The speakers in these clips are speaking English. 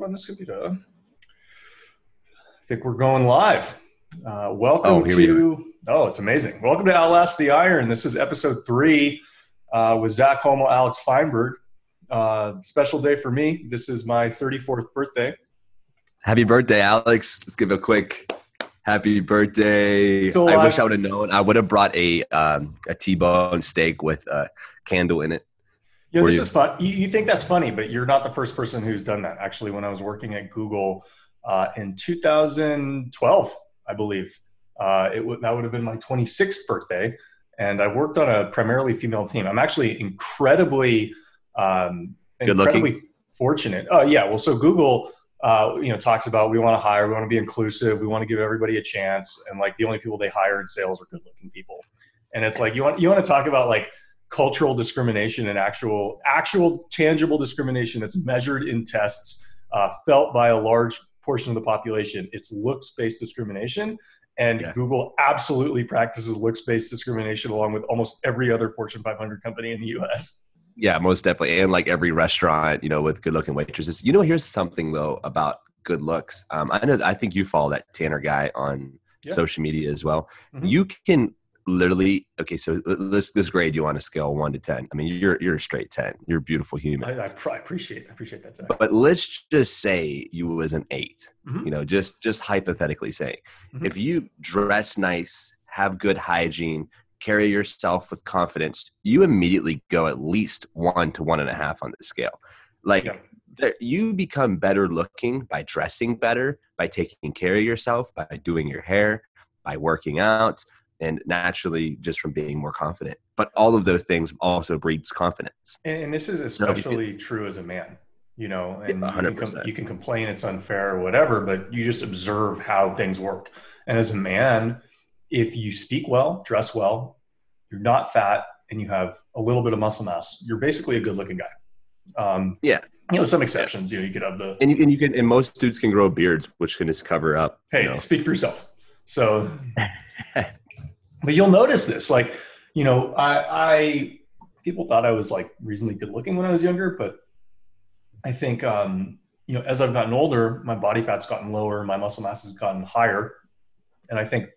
hold on this computer. I think we're going live. Uh, welcome Oh, here we to. Oh, it's amazing. Welcome to Outlast the Iron. This is episode three uh, with Zach Homo, Alex Feinberg. Uh, special day for me. This is my 34th birthday. Happy birthday, Alex. Let's give a quick happy birthday. So, I wish I would have known. I would have brought a um, a T-bone steak with a candle in it. You know, this you- is fun. You, you think that's funny, but you're not the first person who's done that. Actually, when I was working at Google uh, in 2012, I believe uh, it would that would have been my 26th birthday, and I worked on a primarily female team. I'm actually incredibly, um, incredibly fortunate. Oh yeah, well, so Google. Uh, you know, talks about we want to hire, we want to be inclusive, we want to give everybody a chance, and like the only people they hire in sales are good-looking people. And it's like you want you want to talk about like cultural discrimination and actual actual tangible discrimination that's measured in tests uh, felt by a large portion of the population it's looks based discrimination and Yeah. google absolutely practices looks based discrimination along with almost every other fortune 500 company in the us Yeah, most definitely. And like every restaurant, you know, with good looking waitresses. You know, here's something though about good looks. Um, I know. I think you follow that Tanner guy on Yeah. social media as well. Mhm. You can literally. Okay, so let's let's grade you on a scale one to ten. I mean, you're you're a straight ten. You're a beautiful human. I, I, I appreciate I appreciate that Zach. but let's just say you was an 8 Mhm. you know just just hypothetically saying Mhm. if you dress nice have good hygiene carry yourself with confidence you immediately go at least one to one and a half on the scale like Yeah. there, you become better looking by dressing better by taking care of yourself by doing your hair by working out and naturally just from being more confident but all of those things also breeds confidence And, and this is especially true as a man, you know, and Yeah, you, can com- 100%. you can complain it's unfair or whatever, but you just observe how things work. And as a man, if you speak well, dress well, you're not fat, and you have a little bit of muscle mass, you're basically a good looking guy. Um, Yeah. You know, some exceptions, you know, you could have the, and you, and you can and most dudes can grow beards which can just cover up hey, you know. speak for yourself. So, but you'll notice this, like, you know, I, I people thought I was like reasonably good looking when I was younger, but I think, um, you know, as I've gotten older, my body fat's gotten lower, my muscle mass has gotten higher, and I think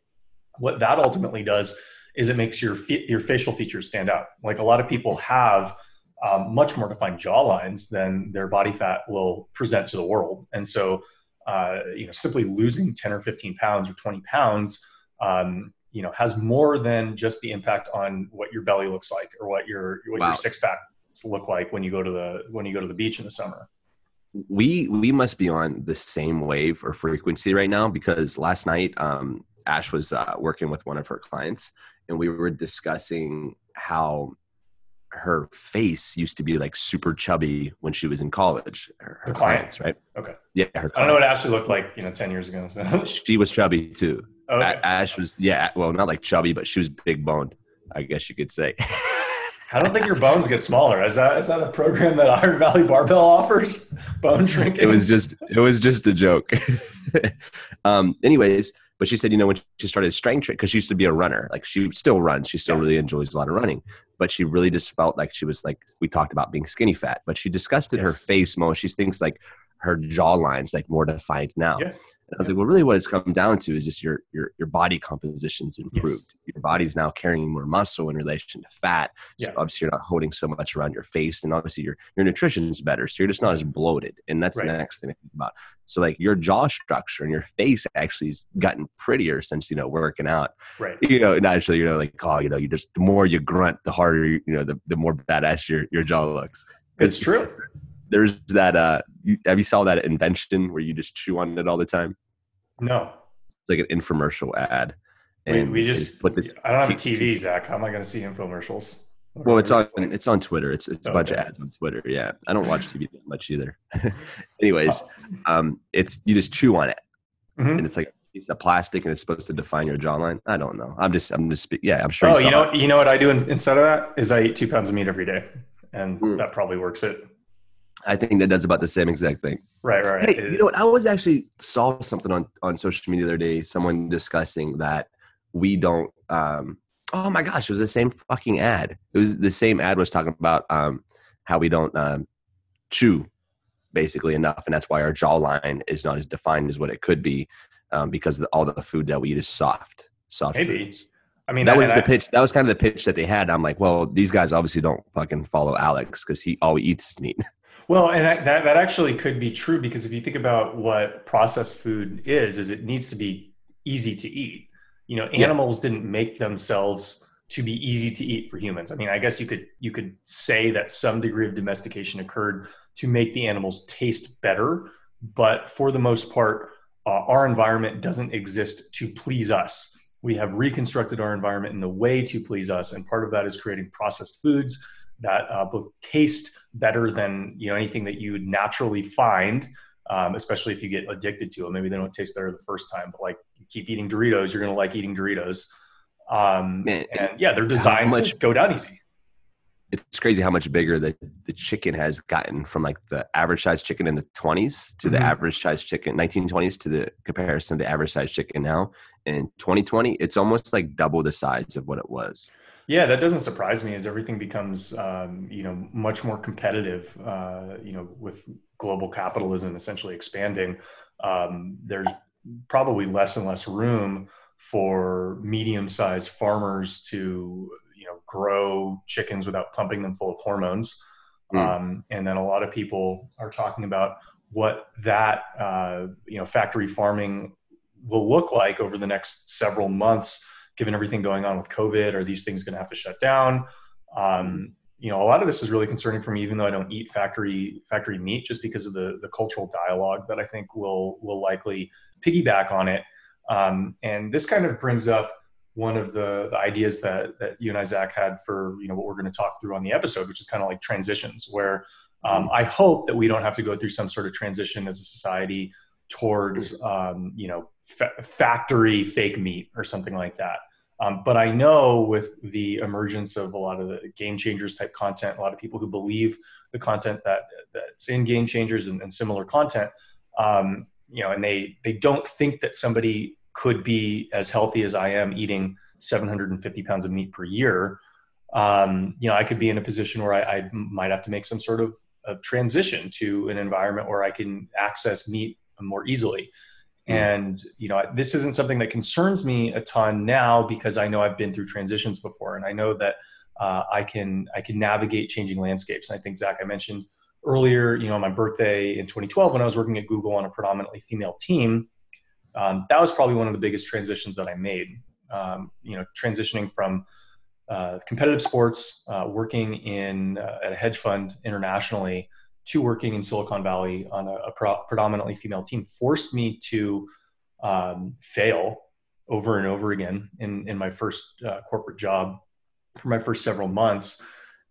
what that ultimately does is it makes your your facial features stand out. Like a lot of people have um, much more defined jawlines than their body fat will present to the world, and so uh, you know, simply losing 10 or 15 pounds or 20 pounds, um, you know, has more than just the impact on what your belly looks like or what your what Wow. your six pack look like when you go to the when you go to the beach in the summer. we we must be on the same wave or frequency right now because last night um, ash was uh, working with one of her clients and we were discussing how her face used to be like super chubby when she was in college her, her The client? clients right Okay. yeah her I don't know what clients. Ashley looked like, you know, 10 years ago. So. she was chubby too okay. Ash was yeah well not like chubby but she was big boned i guess you could say I don't think your bones get smaller. Is that is that a program that Iron Valley Barbell offers? Bone shrinking. it was just it was just a joke um anyways but she said you know when she started strength training because she used to be a runner like she still runs she still really enjoys a lot of running but she really just felt like she was like we talked about being skinny fat but she discussed it her face more she thinks like her jawline's like more defined now Yeah. i was like well really what it's come down to is just your your your body composition's improved your body's now carrying more muscle in relation to fat so Yeah. obviously you're not holding so much around your face and obviously your your nutrition's better so you're just not as bloated and that's Right. the next thing to think about so like your jaw structure and your face actually has gotten prettier since you know working out right. you know naturally you know like oh you know you just the more you grunt the harder you, you know the, the more badass your your jaw looks It's true. There's that uh you, have you saw that invention where you just chew on it all the time No. it's like an infomercial ad We, we they just put this I don't have a TV, Zach. How am I going to see infomercials? well it's on it's on twitter it's it's a bunch of ads on twitter yeah i don't watch tv that much either anyways Oh. um it's you just chew on it Mhm. and it's like a piece of plastic and it's supposed to define your jawline i don't know i'm just i'm just yeah i'm sure Oh, saw you know, it. you know what I do in, instead of that is I eat two pounds of meat every day, and Mm. that probably works it. I think that does about the same exact thing Right, right. Hey, you know what? I was actually saw something on on social media the other day. Someone discussing that we don't. um Oh my gosh, it was the same fucking ad. It was the same ad was talking about um how we don't um chew basically enough, and that's why our jawline is not as defined as what it could be, um, because the, all the food that we eat is soft, soft Maybe. foods. I mean, that that- was the I- pitch. That was kind of the pitch that they had. I'm like, well, these guys obviously don't fucking follow Alex because he all he eats is meat. Well, and that, that actually could be true because if you think about what processed food is, is it needs to be easy to eat. You know, Yeah. animals didn't make themselves to be easy to eat for humans. I mean, I guess you could you could say that some degree of domestication occurred to make the animals taste better, but for the most part, uh, our environment doesn't exist to please us. We have reconstructed our environment in a way to please us, and part of that is creating processed foods that uh, both taste better than you know anything that you would naturally find um, especially if you get addicted to them maybe they don't taste better the first time but like you keep eating doritos you're going to like eating doritos. Um, Man, and yeah they're designed much- to go down easy. It's crazy how much bigger the, the chicken has gotten from like the average size chicken in the 20s to the Mhm. average size chicken 1920s to the comparison to the average size chicken now. In 2020 it's almost like double the size of what it was yeah that doesn't surprise me as everything becomes um, you know much more competitive uh, you know with global capitalism essentially expanding um, there's probably less and less room for medium-sized farmers to you know grow chickens without pumping them full of hormones Mm. um, and then a lot of people are talking about what that uh, you know factory farming will look like over the next several months given everything going on with covid are these things going to have to shut down? Um, you know a lot of this is really concerning for me even though i don't eat factory factory meat just because of the the cultural dialogue that i think will will likely piggyback on it. Um, and this kind of brings up one of the, the ideas that that you and I Zach had for you know what we're going to talk through on the episode, which is kind of like transitions, where um, I hope that we don't have to go through some sort of transition as a society towards um, you know fa- factory fake meat or something like that. Um, but I know with the emergence of a lot of the game changers type content, a lot of people who believe the content that that's in game changers and, and similar content, um, you know, and they they don't think that somebody could be as healthy as I am eating 750 pounds of meat per year. Um, you know, I could be in a position where I, I might have to make some sort of, of transition to an environment where I can access meat more easily. And you know, this isn't something that concerns me a ton now because I know I've been through transitions before, and I know that uh, I can I can navigate changing landscapes. And I think Zach, I mentioned earlier, you know, on my birthday in 2012 when I was working at Google on a predominantly female team, um, that was probably one of the biggest transitions that I made. Um, you know, transitioning from uh, competitive sports, uh, working in uh, at a hedge fund internationally, to working in Silicon Valley on a, a pro- predominantly female team forced me to um, fail over and over again in, in my first uh, corporate job for my first several months.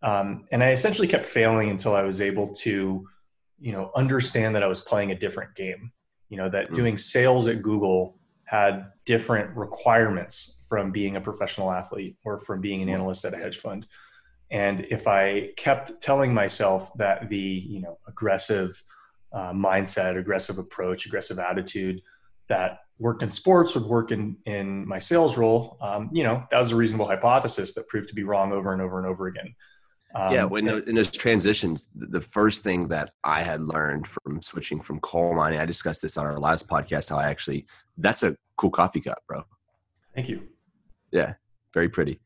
Um, and I essentially kept failing until I was able to, you know, understand that I was playing a different game. You know, that Mm. doing sales at Google had different requirements from being a professional athlete or from being an analyst at a hedge fund. And if I kept telling myself that the you know aggressive uh, mindset, aggressive approach, aggressive attitude that worked in sports would work in in my sales role, um, you know that was a reasonable hypothesis that proved to be wrong over and over and over again. Um, yeah, when in those transitions, the first thing that I had learned from switching from coal mining, I discussed this on our last podcast. How I actually that's a cool coffee cup, bro. thank you. Yeah, very pretty.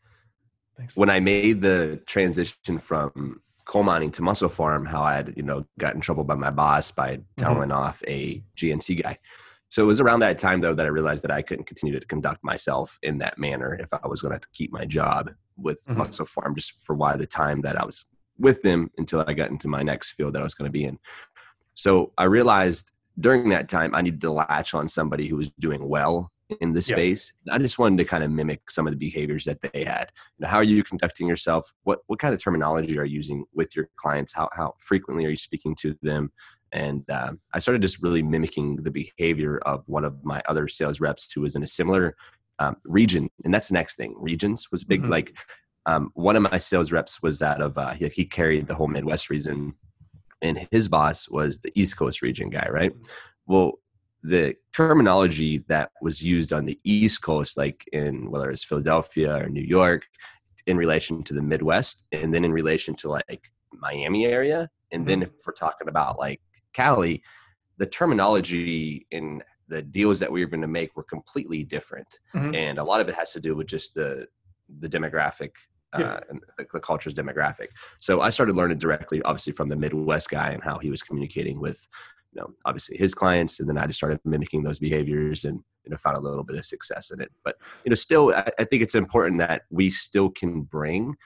Thanks. When I made the transition from coal mining to MusclePharm, how I had you know got in trouble by my boss by telling off a GNC guy. So it was around that time though that I realized that I couldn't continue to conduct myself in that manner if I was going to keep my job with Mhm. MusclePharm just for why the time that I was with them until I got into my next field that I was going to be in. So I realized during that time I needed to latch on somebody who was doing well in Yeah. space. I just wanted to kind of mimic some of the behaviors that they had. You know, how are you conducting yourself? What what kind of terminology are you using with your clients? How how frequently are you speaking to them? And um, I started just really mimicking the behavior of one of my other sales reps who was in a similar um, region. And that's the next thing. Regions was big. Mhm. Like um, one of my sales reps was out of uh, he, he carried the whole Midwest region, and his boss was the East Coast region guy, right? Well, the terminology that was used on the East Coast, like in whether it's Philadelphia or New York, in relation to the Midwest, and then in relation to like Miami area, and then if we're talking about like Cali, the terminology in the deals that we were going to make were completely different, mm-hmm. and a lot of it has to do with just the the demographic uh, and the, the, culture's demographic. So I started learning directly, obviously, from the Midwest guy and how he was communicating with, you know, obviously his clients, and then I just started mimicking those behaviors and you know found a little bit of success in it. But you know, still, I, I think it's important that we still can bring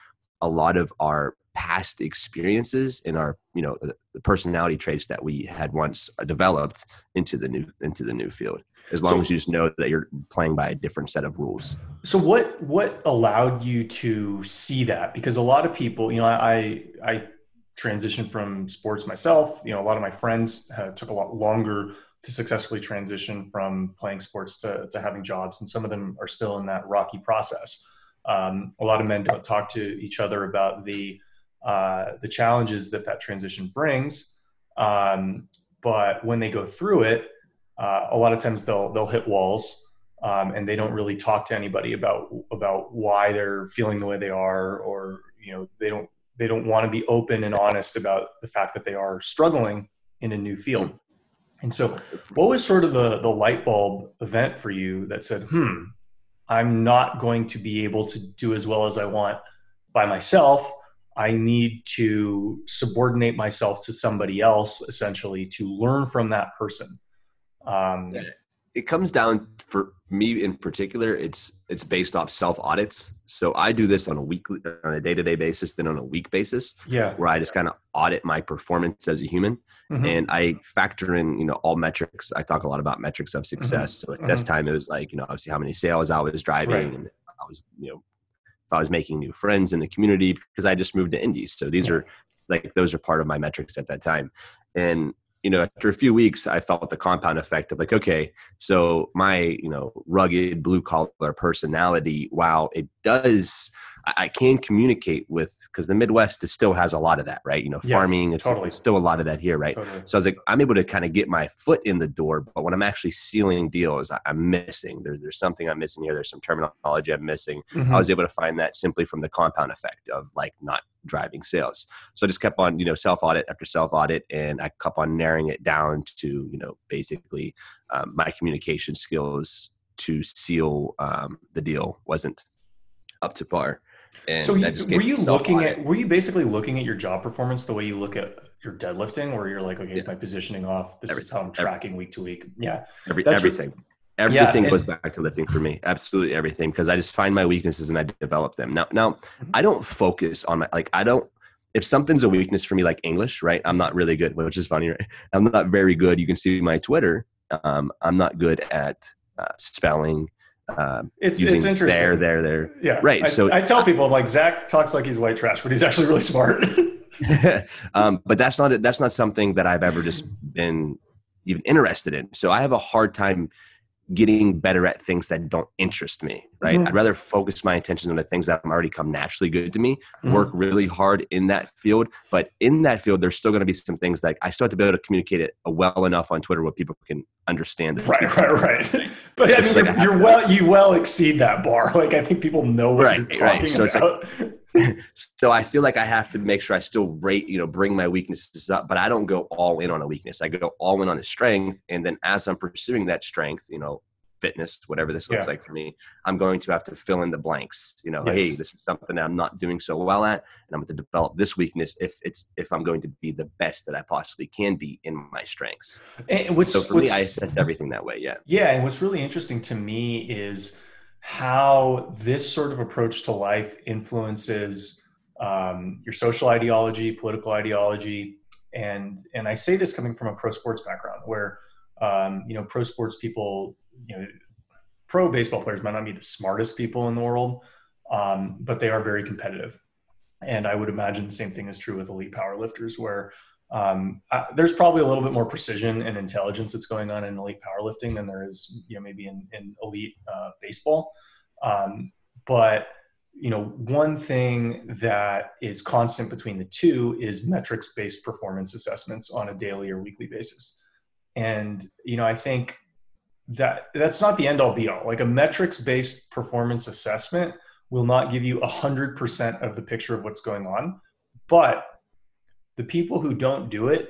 a lot of our past experiences and our you know the personality traits that we had once uh, developed into the new into the new field as long so, as you just know that you're playing by a different set of rules so what what allowed you to see that because a lot of people you know i i transitioned from sports myself you know a lot of my friends uh, took a lot longer to successfully transition from playing sports to, to having jobs and some of them are still in that rocky process um, a lot of men don't talk to each other about the uh, the challenges that that transition brings. Um, but when they go through it, uh, a lot of times they'll they'll hit walls, um, and they don't really talk to anybody about about why they're feeling the way they are, or you know they don't they don't want to be open and honest about the fact that they are struggling in a new field. And so, what was sort of the the light bulb event for you that said, "Hmm, I'm not going to be able to do as well as I want by myself. I need to subordinate myself to somebody else essentially to learn from that person. Um, it comes down for me in particular. It's it's based off self audits. So I do this on a weekly, on a day to day basis, then on a week basis. Yeah, where I just kind of audit my performance as a human, mm-hmm. and I factor in you know all metrics. I talk a lot about metrics of success. Mm-hmm. So at mm-hmm. this time, it was like you know obviously how many sales I was driving, right. and I was you know if I was making new friends in the community because I just moved to Indies. So these yeah. are like those are part of my metrics at that time. And you know, after a few weeks, I felt the compound effect of like, okay, so my you know rugged blue collar personality, while it does I, can communicate with because the Midwest still has a lot of that, right? You know, yeah, farming, it's, totally. it's, still a lot of that here, right? Totally. So I was like, I'm able to kind of get my foot in the door, but when I'm actually sealing deals, I, am missing. There, there's something I'm missing here. There's some terminology I'm missing. Mm-hmm. I was able to find that simply from the compound effect of like not driving sales. So I just kept on, you know, self audit after self audit, and I kept on narrowing it down to, you know, basically um, my communication skills to seal um, the deal wasn't up to par. And so you, were you looking at were you basically looking at your job performance the way you look at your deadlifting, where you're like, okay, yeah. is my positioning off? This everything. is how I'm tracking week to week. Yeah, Every, everything. Everything yeah, goes back to lifting for me. Absolutely everything, because I just find my weaknesses and I develop them. Now, now mm-hmm. I don't focus on my like I don't. If something's a weakness for me, like English, right? I'm not really good, which is funny, right? I'm not very good. You can see my Twitter. Um, I'm not good at uh, spelling uh, it's it's interesting. There, there, there. Yeah, right. I, so I tell people, I'm like Zach talks like he's white trash, but he's actually really smart. um, but that's not that's not something that I've ever just been even interested in. So I have a hard time getting better at things that don't interest me right mm-hmm. i'd rather focus my attention on the things that already come naturally good to me mm-hmm. work really hard in that field but in that field there's still going to be some things that i still have to be able to communicate it well enough on twitter where people can understand it right right right but I mean, you're, like you're well you well exceed that bar like i think people know what right, you're talking right. so about. it's like so I feel like I have to make sure I still rate, you know, bring my weaknesses up, but I don't go all in on a weakness. I go all in on a strength. And then as I'm pursuing that strength, you know, fitness, whatever this looks yeah. like for me, I'm going to have to fill in the blanks. You know, yes. hey, this is something I'm not doing so well at, and I'm going to develop this weakness if it's if I'm going to be the best that I possibly can be in my strengths. And what's, so for me, I assess everything that way. Yeah. Yeah, and what's really interesting to me is how this sort of approach to life influences um, your social ideology, political ideology, and and I say this coming from a pro sports background, where um, you know pro sports people, you know, pro baseball players might not be the smartest people in the world, um, but they are very competitive, and I would imagine the same thing is true with elite powerlifters, where um, I, there's probably a little bit more precision and intelligence that's going on in elite powerlifting than there is, you know, maybe in, in elite uh, baseball. Um, but you know, one thing that is constant between the two is metrics-based performance assessments on a daily or weekly basis. And you know, I think that that's not the end-all be-all. Like a metrics-based performance assessment will not give you a hundred percent of the picture of what's going on, but the people who don't do it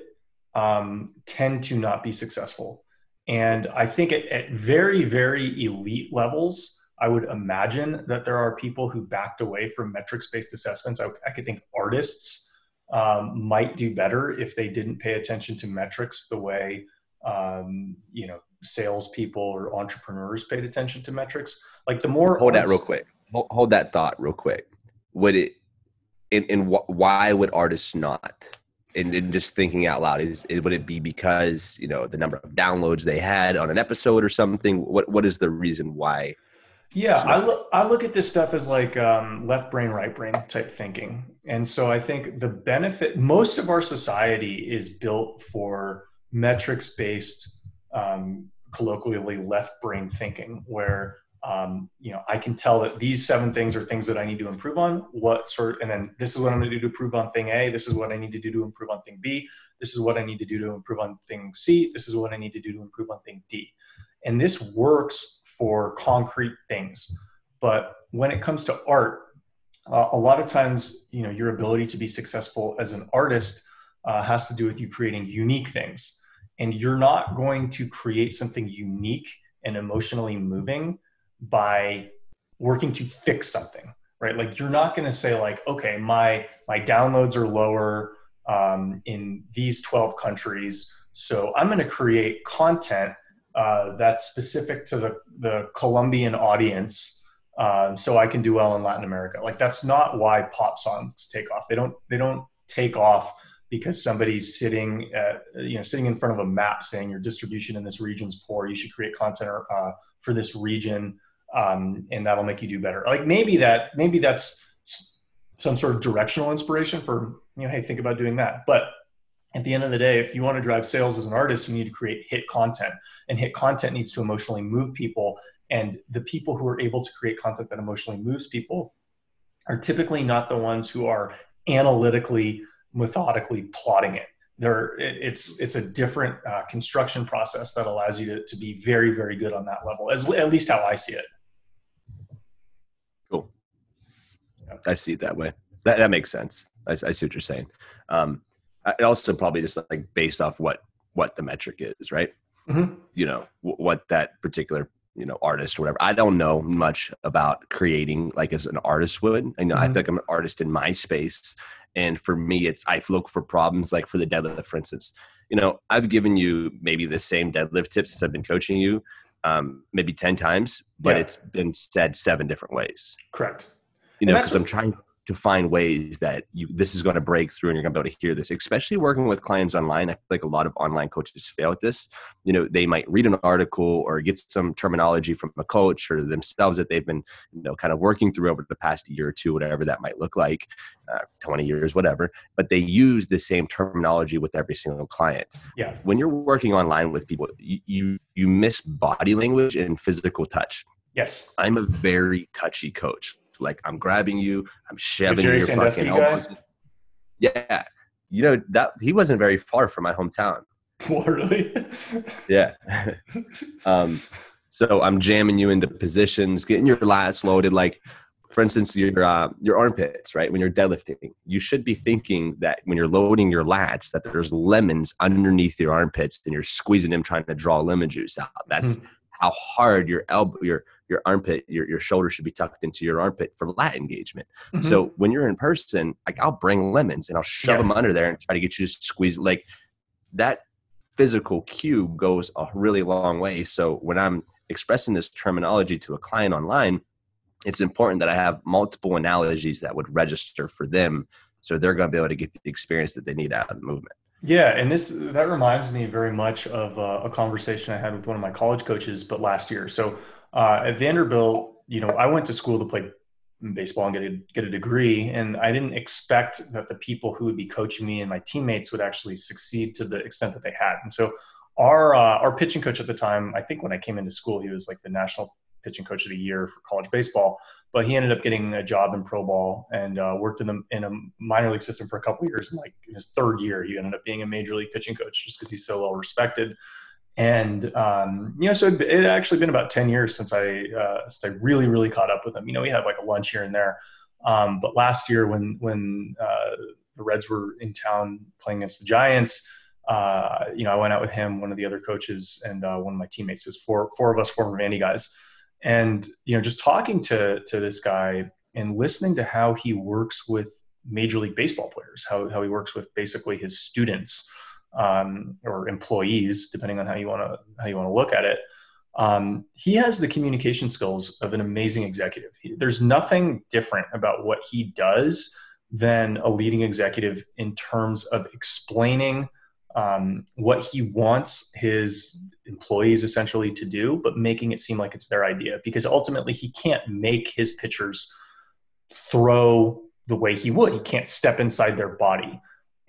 um, tend to not be successful. And I think at, at very, very elite levels, I would imagine that there are people who backed away from metrics based assessments. I, I, could think artists um, might do better if they didn't pay attention to metrics the way um, you know salespeople or entrepreneurs paid attention to metrics. Like the more hold that real quick. Hold, hold that thought real quick. Would it and, and wh- why would artists not? And, and, just thinking out loud is, is, would it be because you know the number of downloads they had on an episode or something what what is the reason why yeah i look i look at this stuff as like um, left brain right brain type thinking and so i think the benefit most of our society is built for metrics based um, colloquially left brain thinking where um, you know, I can tell that these seven things are things that I need to improve on. What sort, and then this is what I'm going to do to improve on thing A. This is what I need to do to improve on thing B. This is what I need to do to improve on thing C. This is what I need to do to improve on thing D. And this works for concrete things. But when it comes to art, uh, a lot of times, you know, your ability to be successful as an artist uh, has to do with you creating unique things. And you're not going to create something unique and emotionally moving by working to fix something right? Like you're not going to say like okay my my downloads are lower um, in these 12 countries so i'm going to create content uh, that's specific to the the colombian audience um, so i can do well in latin america. Like that's not why pop songs take off. They don't they don't take off because somebody's sitting at, you know sitting in front of a map saying your distribution in this region's poor. You should create content uh, for this region um, and that'll make you do better. Like maybe that maybe that's some sort of directional inspiration for you know, hey, think about doing that. But at the end of the day, if you want to drive sales as an artist, you need to create hit content, and hit content needs to emotionally move people. And the people who are able to create content that emotionally moves people are typically not the ones who are analytically, methodically plotting it. There, it's it's a different uh, construction process that allows you to, to be very very good on that level, as at least how I see it. I see it that way. That that makes sense. I, I see what you're saying. Um, it also probably just like based off what what the metric is, right? Mm-hmm. You know w- what that particular you know artist or whatever. I don't know much about creating like as an artist would. I know mm-hmm. I think I'm an artist in my space, and for me, it's I look for problems like for the deadlift, for instance. You know, I've given you maybe the same deadlift tips since I've been coaching you, um, maybe ten times, but yeah. it's been said seven different ways. Correct you know, because I'm trying to find ways that you this is going to break through and you're going to be able to hear this especially working with clients online. I feel like a lot of online coaches fail at this. You know they might read an article or get some terminology from a coach or themselves that they've been you know kind of working through over the past year or two whatever that might look like uh, 20 years whatever but they use the same terminology with every single client. Yeah. When you're working online with people you you, you miss body language and physical touch. Yes. I'm a very touchy coach like I'm grabbing you, I'm shoving your fucking elbows. Yeah, you know that he wasn't very far from my hometown. really? yeah. um, so I'm jamming you into positions, getting your lats loaded. Like, for instance, your uh, your armpits, right? When you're deadlifting, you should be thinking that when you're loading your lats, that there's lemons underneath your armpits, and you're squeezing them, trying to draw lemon juice out. That's mm-hmm. how hard your elbow, your your armpit, your, your shoulder should be tucked into your armpit for lat engagement. Mm-hmm. So when you're in person, like I'll bring lemons and I'll shove yeah. them under there and try to get you to squeeze like that physical cue goes a really long way. So when I'm expressing this terminology to a client online, it's important that I have multiple analogies that would register for them so they're going to be able to get the experience that they need out of the movement. Yeah, and this that reminds me very much of a, a conversation I had with one of my college coaches, but last year. So uh, at Vanderbilt, you know, I went to school to play baseball and get a, get a degree. And I didn't expect that the people who would be coaching me and my teammates would actually succeed to the extent that they had. And so our, uh, our pitching coach at the time, I think when I came into school, he was like the national pitching coach of the year for college baseball, but he ended up getting a job in pro ball and uh, worked in, the, in a minor league system for a couple years. And like in his third year, he ended up being a major league pitching coach just because he's so well respected and um, you know, so it, actually been about ten years since I uh, since I really really caught up with him. You know, we had like a lunch here and there, um, but last year when when uh, the Reds were in town playing against the Giants, uh, you know, I went out with him, one of the other coaches, and uh, one of my teammates. There's four four of us former Vandy guys, and you know, just talking to to this guy and listening to how he works with major league baseball players, how how he works with basically his students um, or employees, depending on how you want to how you want to look at it. Um, he has the communication skills of an amazing executive. He, there's nothing different about what he does than a leading executive in terms of explaining um, what he wants his employees essentially to do, but making it seem like it's their idea because ultimately he can't make his pitchers throw the way he would. He can't step inside their body.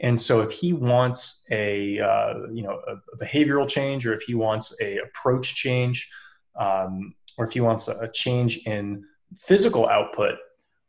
And so if he wants a uh, you know a, behavioral change, or if he wants a approach change, um, or if he wants a, change in physical output,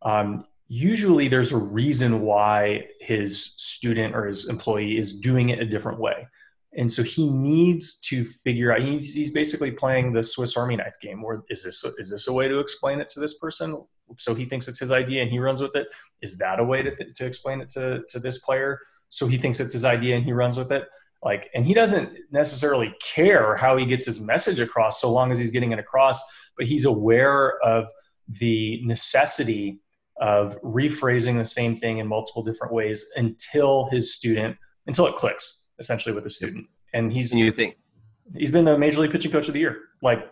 um, usually there's a reason why his student or his employee is doing it a different way. And so he needs to figure out. He's, basically playing the Swiss Army knife game. Or is this is this a way to explain it to this person? So he thinks it's his idea and he runs with it. Is that a way to, th- to explain it to to this player? So he thinks it's his idea and he runs with it. Like, and he doesn't necessarily care how he gets his message across, so long as he's getting it across. But he's aware of the necessity of rephrasing the same thing in multiple different ways until his student until it clicks essentially with the student and he's and you think he's been the major league pitching coach of the year like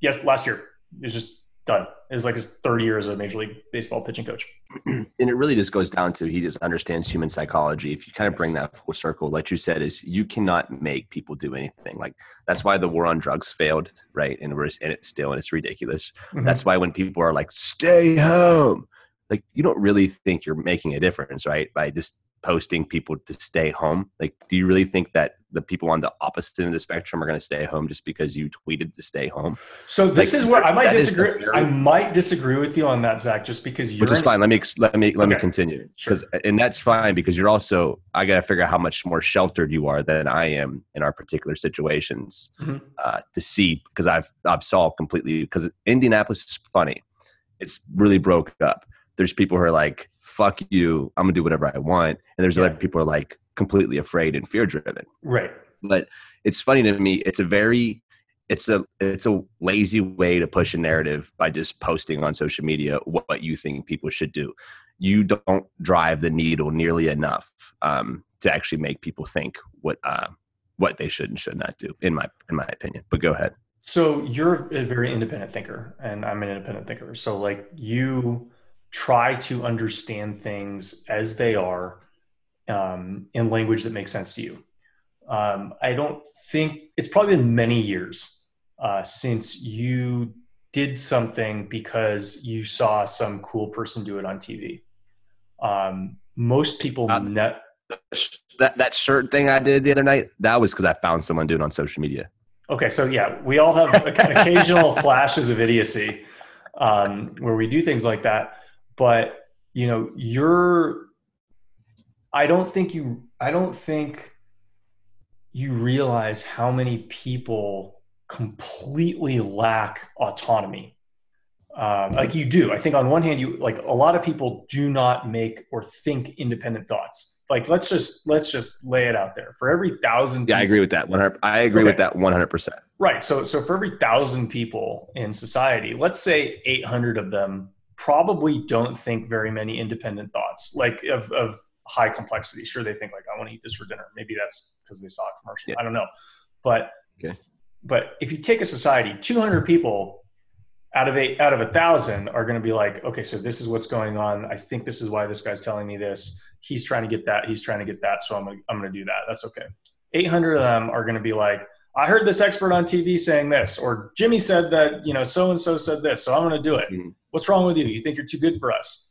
yes last year it's just done. It was like his third year as a major league baseball pitching coach. And it really just goes down to he just understands human psychology. If you kind of bring that full circle like you said is you cannot make people do anything. Like that's why the war on drugs failed right? And we're in it still and it's ridiculous. Mm-hmm. that's why when people are like stay home like you don't really think you're making a difference, right? By just posting people to stay home. Like, do you really think that the people on the opposite end of the spectrum are going to stay home just because you tweeted to stay home? So this like, is where I might disagree. I might disagree with you on that, Zach, just because you're. Which is fine. Let me let me let okay. me continue because sure. and that's fine because you're also I got to figure out how much more sheltered you are than I am in our particular situations mm-hmm. uh, to see because I've I've saw completely because Indianapolis is funny. It's really broke up there's people who are like, fuck you, I'm gonna do whatever I want. And there's yeah. other people who are like completely afraid and fear driven. Right. But it's funny to me, it's a very it's a it's a lazy way to push a narrative by just posting on social media what you think people should do. You don't drive the needle nearly enough um, to actually make people think what uh, what they should and should not do, in my in my opinion. But go ahead. So you're a very independent thinker, and I'm an independent thinker. So like you try to understand things as they are um, in language that makes sense to you. Um, I don't think it's probably been many years uh, since you did something because you saw some cool person do it on TV. Um, most people uh, net that that shirt thing I did the other night that was because I found someone doing it on social media. Okay, so yeah, we all have occasional flashes of idiocy um, where we do things like that but you know you're i don't think you i don't think you realize how many people completely lack autonomy. Um, like you do. I think on one hand you like a lot of people do not make or think independent thoughts. Like let's just let's just lay it out there. For every thousand yeah people, i agree with that 100 i agree okay. with that 100% right. So so for every thousand people in society let's say 800 of them probably don't think very many independent thoughts like of, of high complexity. Sure, they think like I want to eat this for dinner. Maybe that's because they saw a commercial. Yeah. I don't know, but okay. but if you take a society, 200 people out of eight out of a thousand are going to be like, okay, so this is what's going on. I think this is why this guy's telling me this. He's trying to get that. He's trying to get that. So I'm gonna, I'm going to do that. That's okay. 800 of them are going to be like, I heard this expert on TV saying this, or Jimmy said that, you know, so and so said this, so I'm going to do it. Mm-hmm. What's wrong with you? You think you're too good for us.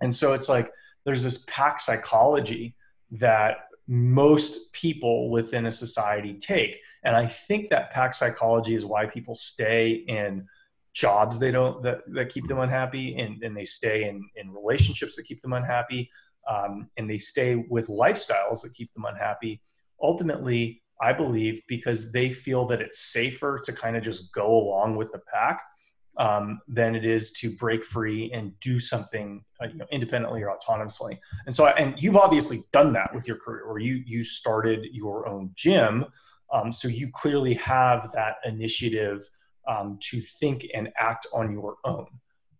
And so it's like there's this pack psychology that most people within a society take. And I think that pack psychology is why people stay in jobs they don't that, that keep them unhappy and, and they stay in, in relationships that keep them unhappy um, and they stay with lifestyles that keep them unhappy ultimately I believe, because they feel that it's safer to kind of just go along with the pack um, than it is to break free and do something uh, you know, independently or autonomously. And so, and you've obviously done that with your career, where you you started your own gym, um, so you clearly have that initiative um, to think and act on your own.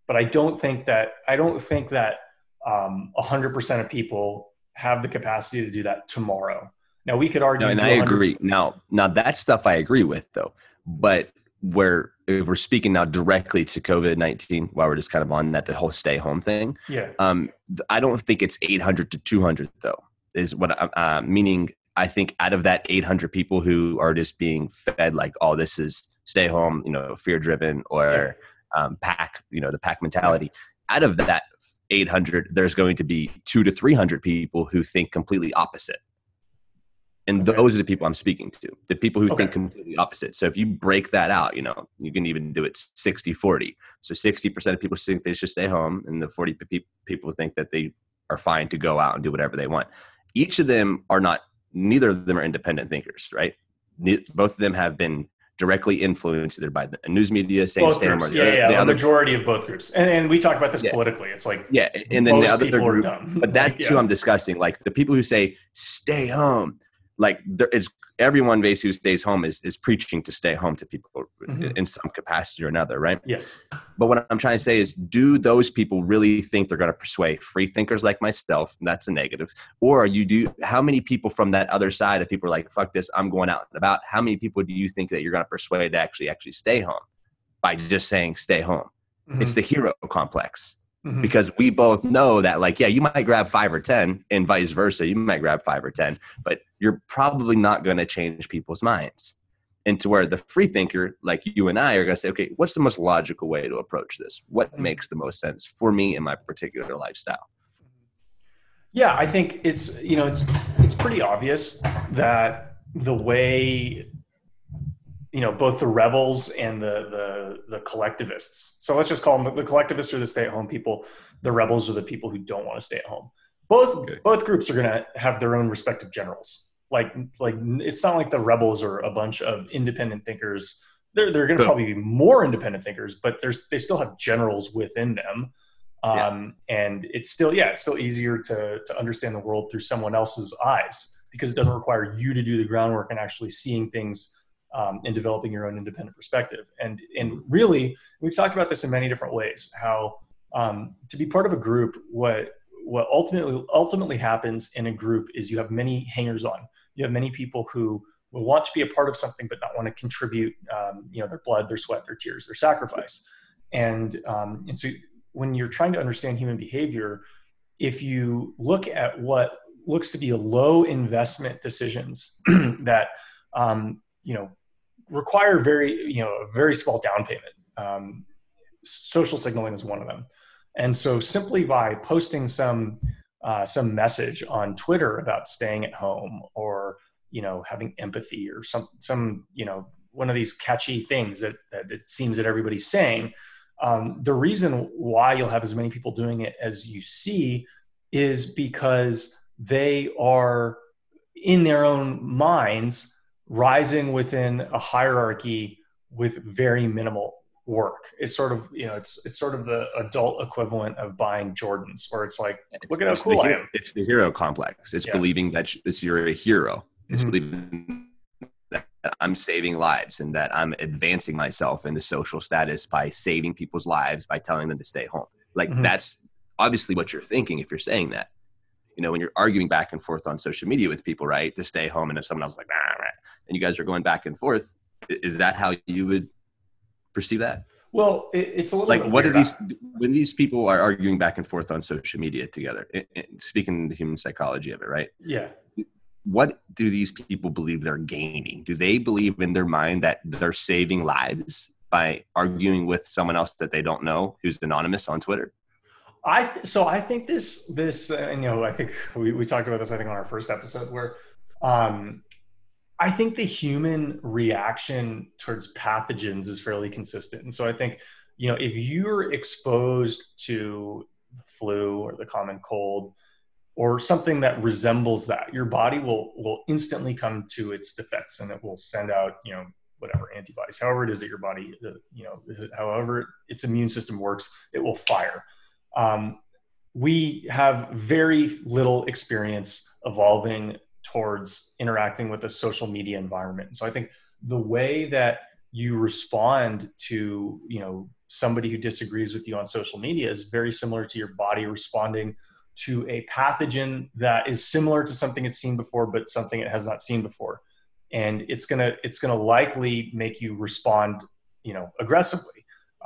But I don't think that I don't think that um, 100% of people have the capacity to do that tomorrow. Now we could argue, no, and I agree. Now, now that stuff I agree with, though. But where if we're speaking now directly to COVID nineteen, while we're just kind of on that the whole stay home thing, yeah, um, I don't think it's eight hundred to two hundred though. Is what I'm uh, meaning? I think out of that eight hundred people who are just being fed like, oh, this is stay home, you know, fear driven or yeah. um, pack, you know, the pack mentality. Out of that 800, there's going to be two to 300 people who think completely opposite. And okay. those are the people I'm speaking to, the people who okay. think completely opposite. So if you break that out, you know, you can even do it 60 40. So 60% of people think they should stay home, and the 40 people think that they are fine to go out and do whatever they want. Each of them are not, neither of them are independent thinkers, right? Both of them have been directly influenced either by the news media, saying both groups. yeah, yeah, the, the other, majority of both groups. And, and we talk about this yeah. politically. It's like yeah, and then the other group, but that's yeah. who I'm discussing. Like the people who say stay home, like there, it's everyone basically who stays home is, is preaching to stay home to people mm-hmm. in some capacity or another right? Yes. But what i'm trying to say is do those people really think they're going to persuade free thinkers like myself? That's a negative. Or you do how many people from that other side of people are like fuck this i'm going out and about. How many people do you think that you're going to persuade to actually actually stay home by just saying stay home? Mm-hmm. it's the hero complex Mm-hmm. Because we both know that, like, yeah, you might grab five or 10, and vice versa. You might grab five or 10, but you're probably not going to change people's minds. And to where the free thinker, like you and I, are going to say, okay, what's the most logical way to approach this? What mm-hmm. makes the most sense for me in my particular lifestyle? Yeah, I think it's you know it's it's pretty obvious that the way you know both the rebels and the the the collectivists. So let's just call them the, collectivists are the stay at home people. The rebels are the people who don't want to stay at home. Both okay. both groups are going to have their own respective generals. Like like it's not like the rebels are a bunch of independent thinkers. They're they're going to probably be more independent thinkers, but there's they still have generals within them. Um, yeah. and it's still yeah it's still easier to to understand the world through someone else's eyes because it doesn't require you to do the groundwork and actually seeing things um, in developing your own independent perspective. And and really, we've talked about this in many different ways. How um, to be part of a group, what what ultimately ultimately happens in a group is you have many hangers on. You have many people who will want to be a part of something but not want to contribute, um, you know, their blood, their sweat, their tears, their sacrifice. And um, and so when you're trying to understand human behavior, if you look at what looks to be a low investment decisions that um, you know require very you know a very small down payment. Um, social signaling is one of them, and so simply by posting some uh, some message on Twitter about staying at home or you know having empathy or some some you know one of these catchy things that, that it seems that everybody's saying. Um, the reason why you'll have as many people doing it as you see is because they are in their own minds rising within a hierarchy with very minimal work. It's sort of you know it's it's sort of the adult equivalent of buying Jordans, where it's like look at how cool I am. It's the hero complex. It's yeah. believing that you're a hero. It's mm-hmm. believing that I'm saving lives and that I'm advancing myself in the social status by saving people's lives by telling them to stay home. Like mm-hmm. that's obviously what you're thinking if you're saying that. You know, when you're arguing back and forth on social media with people, right, to stay home, and if someone else is like, nah, and you guys are going back and forth is that how you would perceive that? Well it's a little like what are these when these people are arguing back and forth on social media together speaking the human psychology of it right? Yeah. What do these people believe they're gaining? Do they believe in their mind that they're saving lives by arguing with someone else that they don't know who's anonymous on twitter I so I think this this uh, you know I think we, we talked about this I think on our first episode where um I think the human reaction towards pathogens is fairly consistent. And so I think, you know, if you're exposed to the flu or the common cold or something that resembles that, your body will will instantly come to its defense and it will send out, you know, whatever antibodies, however it is that your body, uh, you know, however its immune system works, it will fire. Um, we have very little experience evolving towards interacting with a social media environment. So I think the way that you respond to, you know, somebody who disagrees with you on social media is very similar to your body responding to a pathogen that is similar to something it's seen before but something it has not seen before and it's going to it's going to likely make you respond you know aggressively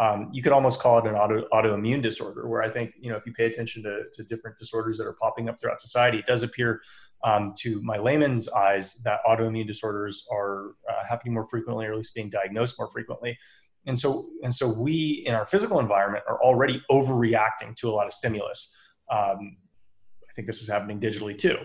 um, you could almost call it an auto, autoimmune disorder where i think you know if you pay attention to, to different disorders that are popping up throughout society it does appear um, to my layman's eyes that autoimmune disorders are uh, happening more frequently or at least being diagnosed more frequently and so and so we in our physical environment are already overreacting to a lot of stimulus um, I think this is happening digitally too,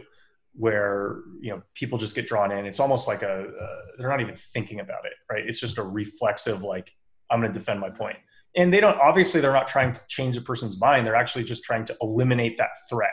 where you know people just get drawn in. It's almost like a uh, they're not even thinking about it, right? It's just a reflexive like I'm going to defend my point, and they don't obviously they're not trying to change a person's mind. They're actually just trying to eliminate that threat.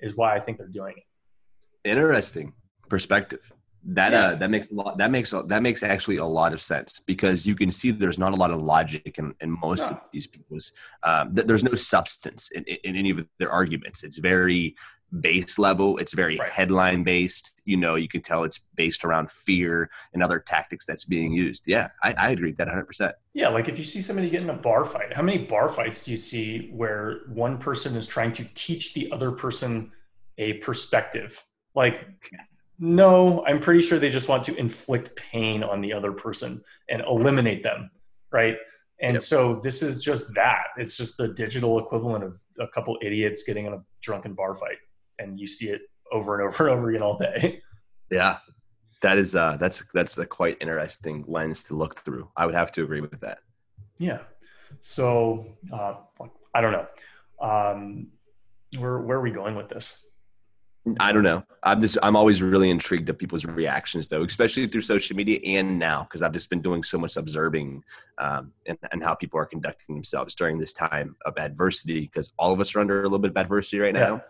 Is why I think they're doing it. Interesting perspective that yeah. uh, that makes a lot that makes that makes actually a lot of sense because you can see there's not a lot of logic in, in most no. of these people's um, th- there's no substance in, in, any of their arguments. It's very base level. It's very right. headline based. You know you can tell it's based around fear and other tactics that's being used. Yeah i, I agree with that 100% yeah like if you see somebody get in a bar fight how many bar fights do you see where one person is trying to teach the other person a perspective? Like no, I'm pretty sure they just want to inflict pain on the other person and eliminate them, right? And yep. so this is just that. It's just the digital equivalent of a couple idiots getting in a drunken bar fight, and you see it over and over and over again all day. Yeah, that is uh, that's that's a quite interesting lens to look through. I would have to agree with that. Yeah. So uh, I don't know. Um, where where are we going with this? I don't know. I'm just I'm always really intrigued at people's reactions though, especially through social media and now because I've just been doing so much observing um, and, and how people are conducting themselves during this time of adversity because all of us are under a little bit of adversity right now.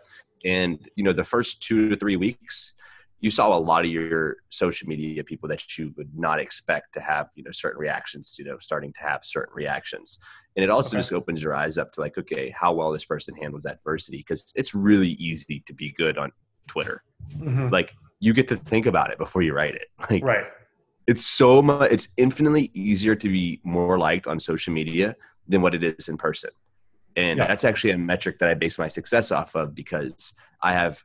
Yeah. And you know, the first two to three weeks, you saw a lot of your social media people that you would not expect to have you know certain reactions you know starting to have certain reactions and it also okay. just opens your eyes up to like okay how well this person handles adversity because it's really easy to be good on twitter mm-hmm. like you get to think about it before you write it like right it's so much it's infinitely easier to be more liked on social media than what it is in person and yeah. that's actually a metric that i base my success off of because i have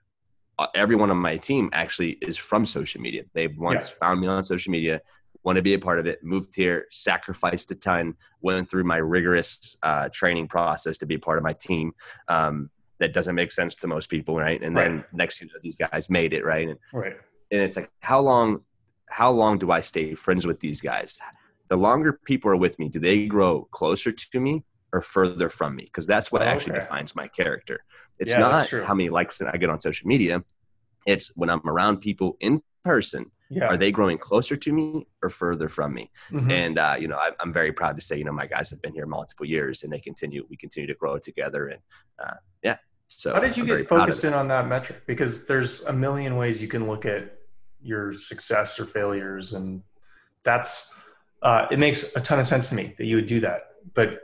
uh, everyone on my team actually is from social media. They've once found me on social media, want to be a part of it, moved here, sacrificed a ton, went through my rigorous uh, training process to be a part of my team. Um, that doesn't make sense to most people, right? And right. then next, you know, these guys made it, right? And, right. And it's like, how long, how long do I stay friends with these guys? The longer people are with me, do they grow closer to me or further from me? Because that's what oh, actually okay. defines my character. It's yeah, not how many likes I get on social media. It's when I'm around people in person. Yeah. Are they growing closer to me or further from me? Mm-hmm. And uh, you know, I, am very proud to say, you know, my guys have been here multiple years, and they continue. We continue to grow together, and uh, yeah. So how did you I'm get focused in on that metric? Because there's a million ways you can look at your success or failures, and that's uh, it makes a ton of sense to me that you would do that. But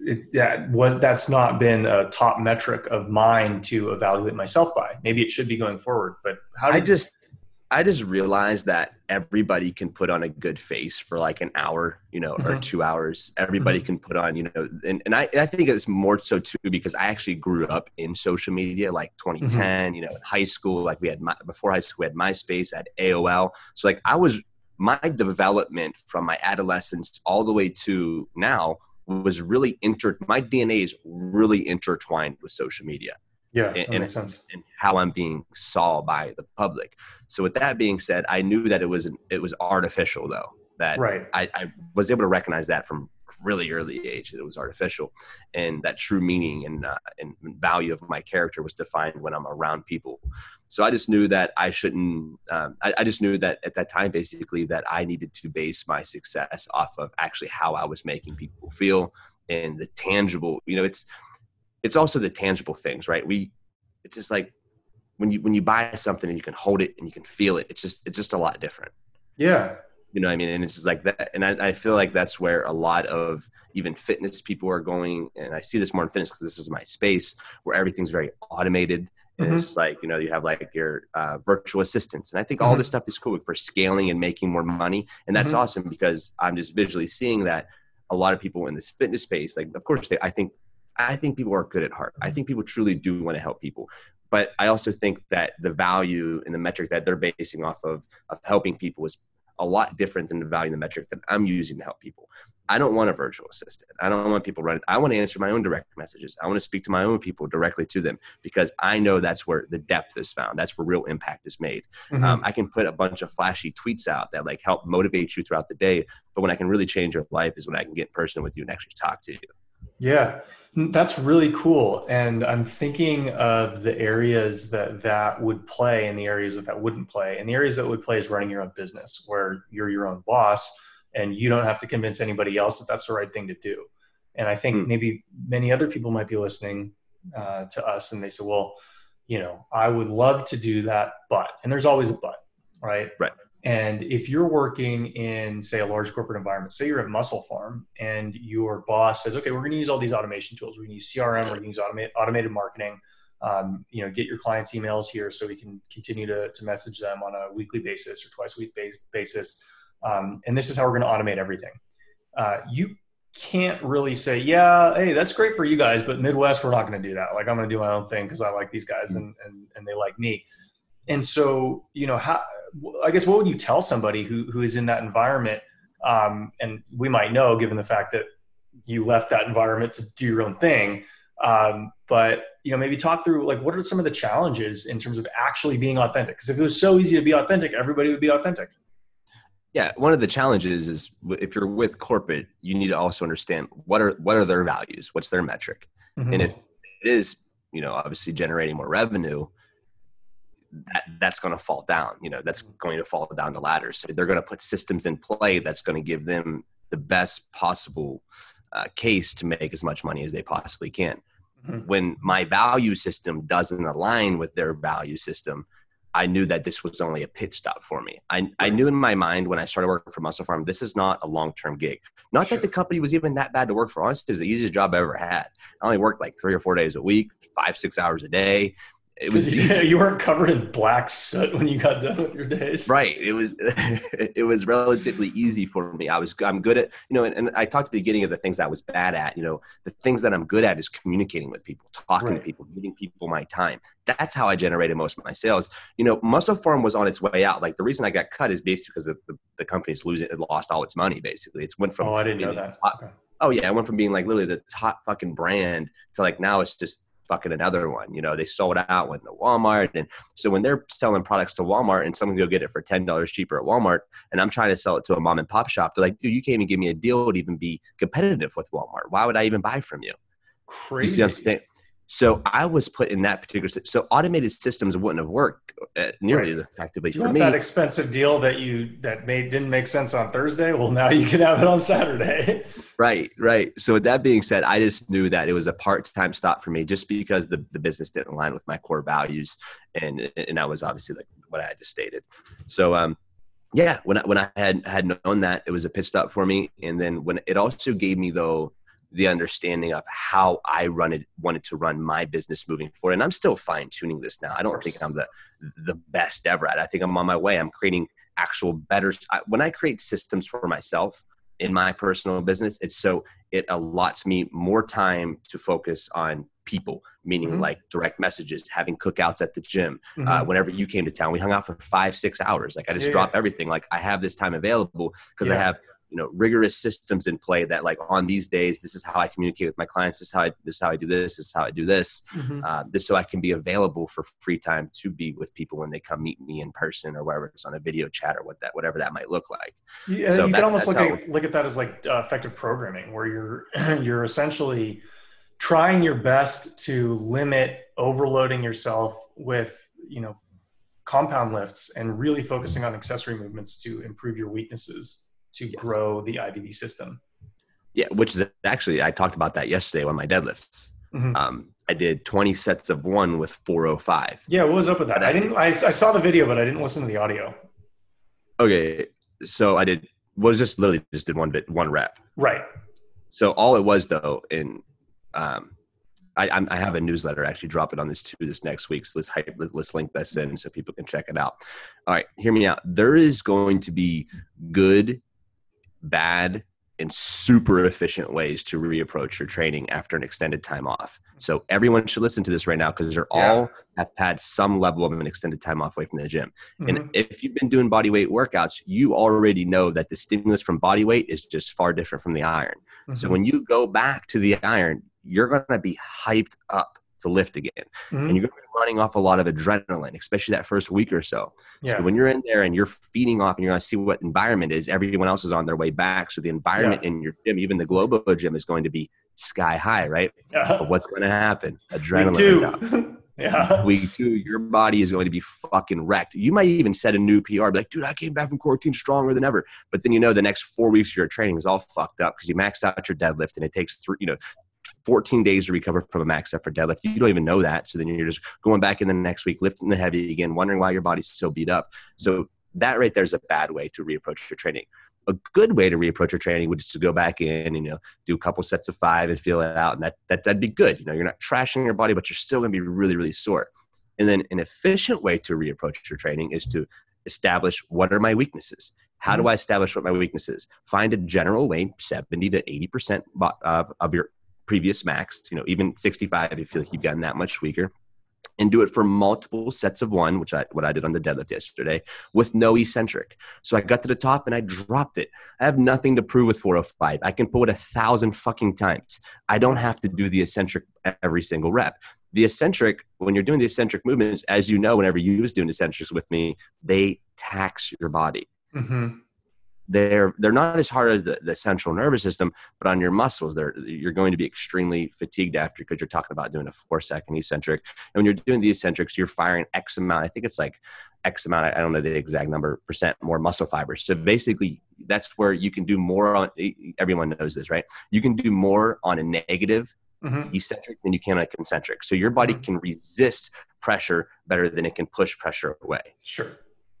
it, that was that's not been a top metric of mine to evaluate myself by. Maybe it should be going forward. But how? Did I just I just realized that everybody can put on a good face for like an hour, you know, mm-hmm. or two hours. Everybody mm-hmm. can put on, you know, and, and I, I think it's more so too because I actually grew up in social media like 2010, mm-hmm. you know, in high school, like we had my, before high school, we had MySpace, had AOL. So like I was, my development from my adolescence all the way to now was really inter my DNA is really intertwined with social media. Yeah, and, makes sense. And how I'm being saw by the public. So with that being said, I knew that it was it was artificial though. That right. I, I was able to recognize that from really early age that it was artificial, and that true meaning and uh, and value of my character was defined when I'm around people. So I just knew that I shouldn't. Um, I, I, just knew that at that time, basically, that I needed to base my success off of actually how I was making people feel and the tangible. You know, it's it's also the tangible things, right? We, it's just like when you when you buy something and you can hold it and you can feel it. It's just it's just a lot different. Yeah, You know what I mean? And it's just like that. And I, I feel like that's where a lot of even fitness people are going. And I see this more in fitness because this is my space where everything's very automated. And mm-hmm. it's just like, you know, you have like your uh, virtual assistants. And I think all mm-hmm. this stuff is cool for scaling and making more money. And that's mm-hmm. awesome because I'm just visually seeing that a lot of people in this fitness space, like, of course, they, I think, I think people are good at heart. I think people truly do want to help people but I also think that the value and the metric that they're basing off of of helping people is a lot different than the value and the metric that I'm using to help people. I don't want a virtual assistant. I don't want people running. I want to answer my own direct messages. I want to speak to my own people directly to them because I know that's where the depth is found. That's where real impact is made. Mm-hmm. Um, I can put a bunch of flashy tweets out that like help motivate you throughout the day, but when I can really change your life is when I can get in person with you and actually talk to you. Yeah, that's really cool. And I'm thinking of the areas that that would play and the areas that that wouldn't play. And the areas that would play is running your own business where you're your own boss and you don't have to convince anybody else that that's the right thing to do. And I think mm. maybe many other people might be listening uh, to us and they say, well, you know, I would love to do that, but, and there's always a but, right? Right. And if you're working in, say, a large corporate environment, say you're at MusclePharm and your boss says, okay, we're going to use all these automation tools. We're going to use CRM, we're going to use automate, automated marketing. Um, you know, get your clients' emails here so we can continue to, to message them on a weekly basis or twice a week basis. Um, and this is how we're going to automate everything. Uh, you can't really say, yeah, hey, that's great for you guys, but Midwest, we're not going to do that. Like, I'm going to do my own thing because I like these guys and, and, and they like me. And so, you know, how, I guess what would you tell somebody who who is in that environment? Um, and we might know, given the fact that you left that environment to do your own thing. Um, but you know, maybe talk through like what are some of the challenges in terms of actually being authentic? Because if it was so easy to be authentic, everybody would be authentic. Yeah, one of the challenges is if you're with corporate, you need to also understand what are what are their values, what's their metric, mm-hmm. and if it is, you know, obviously generating more revenue, that that's going to fall down. You know, that's going to fall down the ladder. So they're going to put systems in play that's going to give them the best possible uh, case to make as much money as they possibly can. Mm-hmm. When my value system doesn't align with their value system, I knew that this was only a pit stop for me. I, I knew in my mind when I started working for MusclePharm, this is not a long term gig. Not sure. that the company was even that bad to work for. Honestly, it was the easiest job I ever had. I only worked like three or four days a week, five, six hours a day it was you, you weren't covered in black soot when you got done with your days. Right. It was it was relatively easy for me. I was i'm good at you know and, and, i talked at the beginning of the things i was bad at you know the things that i'm good at is communicating with people talking right. to people giving people my time. That's how i generated most of my sales. You know MusclePharm was on its way out. Like the reason i got cut is basically because the, the, the company's losing it lost all its money basically. It's went from oh i didn't know that. top, okay. oh yeah. It went from being like literally the top fucking brand to like now it's just fucking another one. You know, they sold out, went to Walmart. And so when they're selling products to Walmart and someone go get it for $10 cheaper at Walmart, and I'm trying to sell it to a mom and pop shop, they're like, dude, you can't even give me a deal to even be competitive with Walmart. Why would I even buy from you? Crazy. You so I was put in that particular. So automated systems wouldn't have worked uh, nearly right. as effectively Do you for me. That expensive deal that you that made didn't make sense on Thursday. Well, now you can have it on Saturday. right, right. So with that being said, I just knew that it was a part-time stop for me, just because the the business didn't align with my core values, and and that was obviously like what I had just stated. So um, yeah, when I, when I had had known that, it was a pit stop for me, and then when it also gave me though the understanding of how I run it, wanted to run my business moving forward. And I'm still fine tuning this now. I don't think I'm the the best ever at. It. I think I'm on my way. I'm creating actual better. When I create systems for myself in my personal business, it's so it allots me more time to focus on people, meaning mm-hmm. like direct messages, having cookouts at the gym. Uh, mm-hmm. Uh, whenever you came to town, we hung out for five, six hours. Like I just yeah, drop everything. Like I have this time available because yeah. I have you know rigorous systems in play that like on these days this is how i communicate with my clients this is how i this is how i do this this is how i do this mm-hmm. uh, this so i can be available for free time to be with people when they come meet me in person or wherever it's on a video chat or what that whatever that might look like yeah so you can almost look at, look at that as like uh, effective programming where you're you're essentially trying your best to limit overloading yourself with you know compound lifts and really focusing on accessory movements to improve your weaknesses to yes. grow the IVV system. Yeah, which is actually I talked about that yesterday on my deadlifts. Mm-hmm. Um, I did 20 sets of one with 405. Yeah, what was up with that? I didn't. I, I saw the video, but I didn't listen to the audio. Okay, so I did was just literally just did one bit one rep. Right. So all it was though, in um, I, I have a newsletter actually dropping on this too this next week. So let's hype, let's link this in so people can check it out. All right, hear me out. There is going to be good, bad, and super efficient ways to reapproach your training after an extended time off. So everyone should listen to this right now because they're yeah. all have had some level of an extended time off away from the gym. Mm-hmm. And if you've been doing body weight workouts, you already know that the stimulus from body weight is just far different from the iron. Mm-hmm. So when you go back to the iron, you're going to be hyped up to lift again. Mm-hmm. And you're going to be running off a lot of adrenaline, especially that first week or so. Yeah. So when you're in there and you're feeding off and you're going to see what environment is, everyone else is on their way back. So the environment yeah. in your gym, even the Globo gym, is going to be sky high, right? Yeah. But what's going to happen? Adrenaline. yeah. Week two, your body is going to be fucking wrecked. You might even set a new PR, be like, dude, I came back from quarantine stronger than ever. But then you know the next four weeks of your training is all fucked up because you maxed out your deadlift and it takes three, you know, 14 days to recover from a max effort deadlift. You don't even know that. So then you're just going back in the next week, lifting the heavy again, wondering why your body's so beat up. So that right there is a bad way to reapproach your training. A good way to reapproach your training would just to go back in and you know do a couple sets of five and feel it out, and that, that that'd be good. You know, you're not trashing your body, but you're still going to be really really sore. And then an efficient way to reapproach your training is to establish what are my weaknesses. How do mm-hmm. I establish what my weaknesses? Find a general weight, 70 to 80% of, of your previous max, you know, even 65 if you feel like you've gotten that much weaker. And do it for multiple sets of one, which I what I did on the deadlift yesterday, with no eccentric. So I got to the top and I dropped it. I have nothing to prove with 405. I can pull it a thousand fucking times. I don't have to do the eccentric every single rep the eccentric when you're doing the eccentric movements as you know whenever you was doing eccentrics with me they tax your body mm-hmm they're they're not as hard as the, the central nervous system but on your muscles they're you're going to be extremely fatigued after because you're talking about doing a four second eccentric. And when you're doing the eccentrics you're firing x amount i think it's like x amount i don't know the exact number percent more muscle fibers so basically that's where you can do more on everyone knows this right? You can do more on a negative mm-hmm. eccentric than you can on a concentric. So your body mm-hmm. can resist pressure better than it can push pressure away. Sure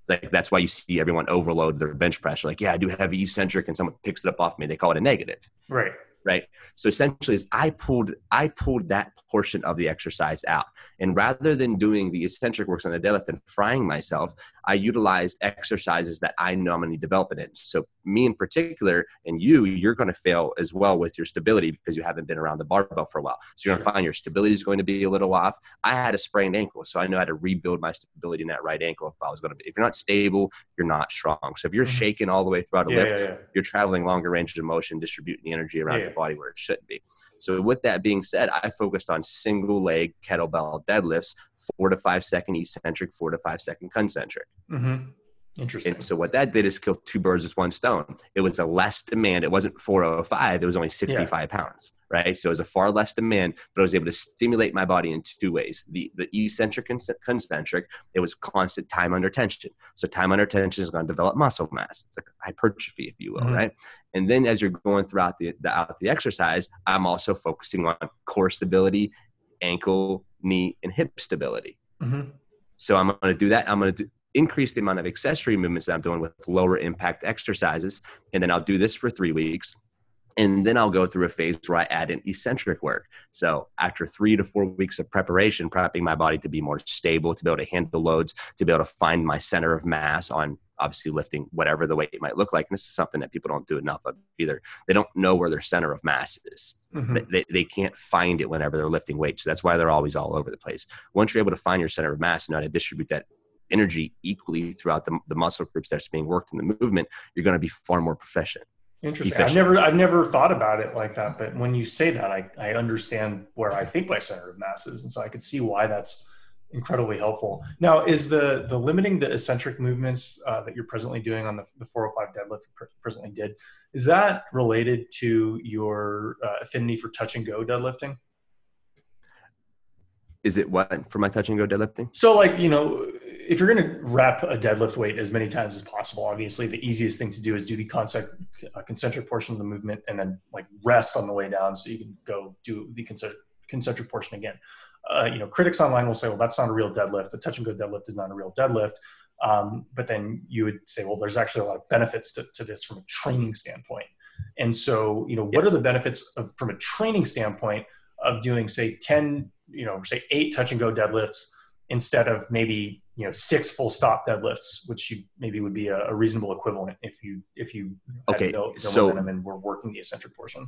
like that's why you see everyone overload their bench press. Like, yeah, I do heavy eccentric, and someone picks it up off me. They call it a negative. Right right so essentially is i pulled i pulled that portion of the exercise out and rather than doing the eccentric works on the deadlift and frying myself i utilized exercises that i know i'm going to develop it in so me in particular and you you're going to fail as well with your stability because you haven't been around the barbell for a while so you're going to find your stability is going to be a little off i had a sprained ankle so i know how to rebuild my stability in that right ankle if i was going to be if you're not stable you're not strong so if you're mm-hmm. shaking all the way throughout a yeah, lift yeah, yeah. you're traveling longer ranges of motion distributing the energy around the body where it shouldn't be. So, with that being said, I focused on single leg kettlebell deadlifts, four to five second eccentric, four to five second concentric. Mm-hmm. Interesting. And so what that did is kill two birds with one stone. It was a less demand. It wasn't 405. It was only 65 yeah. pounds, right? So it was a far less demand, but I was able to stimulate my body in two ways. The, the eccentric and concentric, it was constant time under tension. So time under tension is going to develop muscle mass. It's like hypertrophy, if you will, mm-hmm. right? And then as you're going throughout the, the, out the exercise, I'm also focusing on core stability, ankle, knee, and hip stability. Mm-hmm. So I'm going to do that. I'm going to do, increase the amount of accessory movements that I'm doing with lower impact exercises. And then I'll do this for three weeks. And then I'll go through a phase where I add in eccentric work. So after three to four weeks of preparation, prepping my body to be more stable, to be able to handle the loads, to be able to find my center of mass on obviously lifting whatever the weight might look like. And this is something that people don't do enough of either. They don't know where their center of mass is. Mm-hmm. They, they can't find it whenever they're lifting weights. So that's why they're always all over the place. Once you're able to find your center of mass and know how to distribute that energy equally throughout the, the muscle groups that's being worked in the movement, you're going to be far more proficient. Interesting. Efficient. I've never I've never thought about it like that, but when you say that, I, I understand where I think my center of mass is, and so I could see why that's incredibly helpful. Now, is the the limiting the eccentric movements uh, that you're presently doing on the, the 405 deadlift presently did is that related to your uh, affinity for touch and go deadlifting? Is it what for my touch and go deadlifting? So, like you know, if you're going to wrap a deadlift weight as many times as possible, obviously the easiest thing to do is do the concentric, uh, concentric portion of the movement and then like rest on the way down so you can go do the concentric, concentric portion again. Uh, you know, critics online will say, well, that's not a real deadlift. The touch and go deadlift is not a real deadlift. Um, but then you would say, well, there's actually a lot of benefits to, to this from a training standpoint. And so, you know, what yes. are the benefits of, from a training standpoint of doing, say, 10, you know, say eight touch and go deadlifts instead of maybe, you know, six full stop deadlifts, which you maybe would be a, a reasonable equivalent if you, if you, okay. No, no so, and we're working the eccentric portion.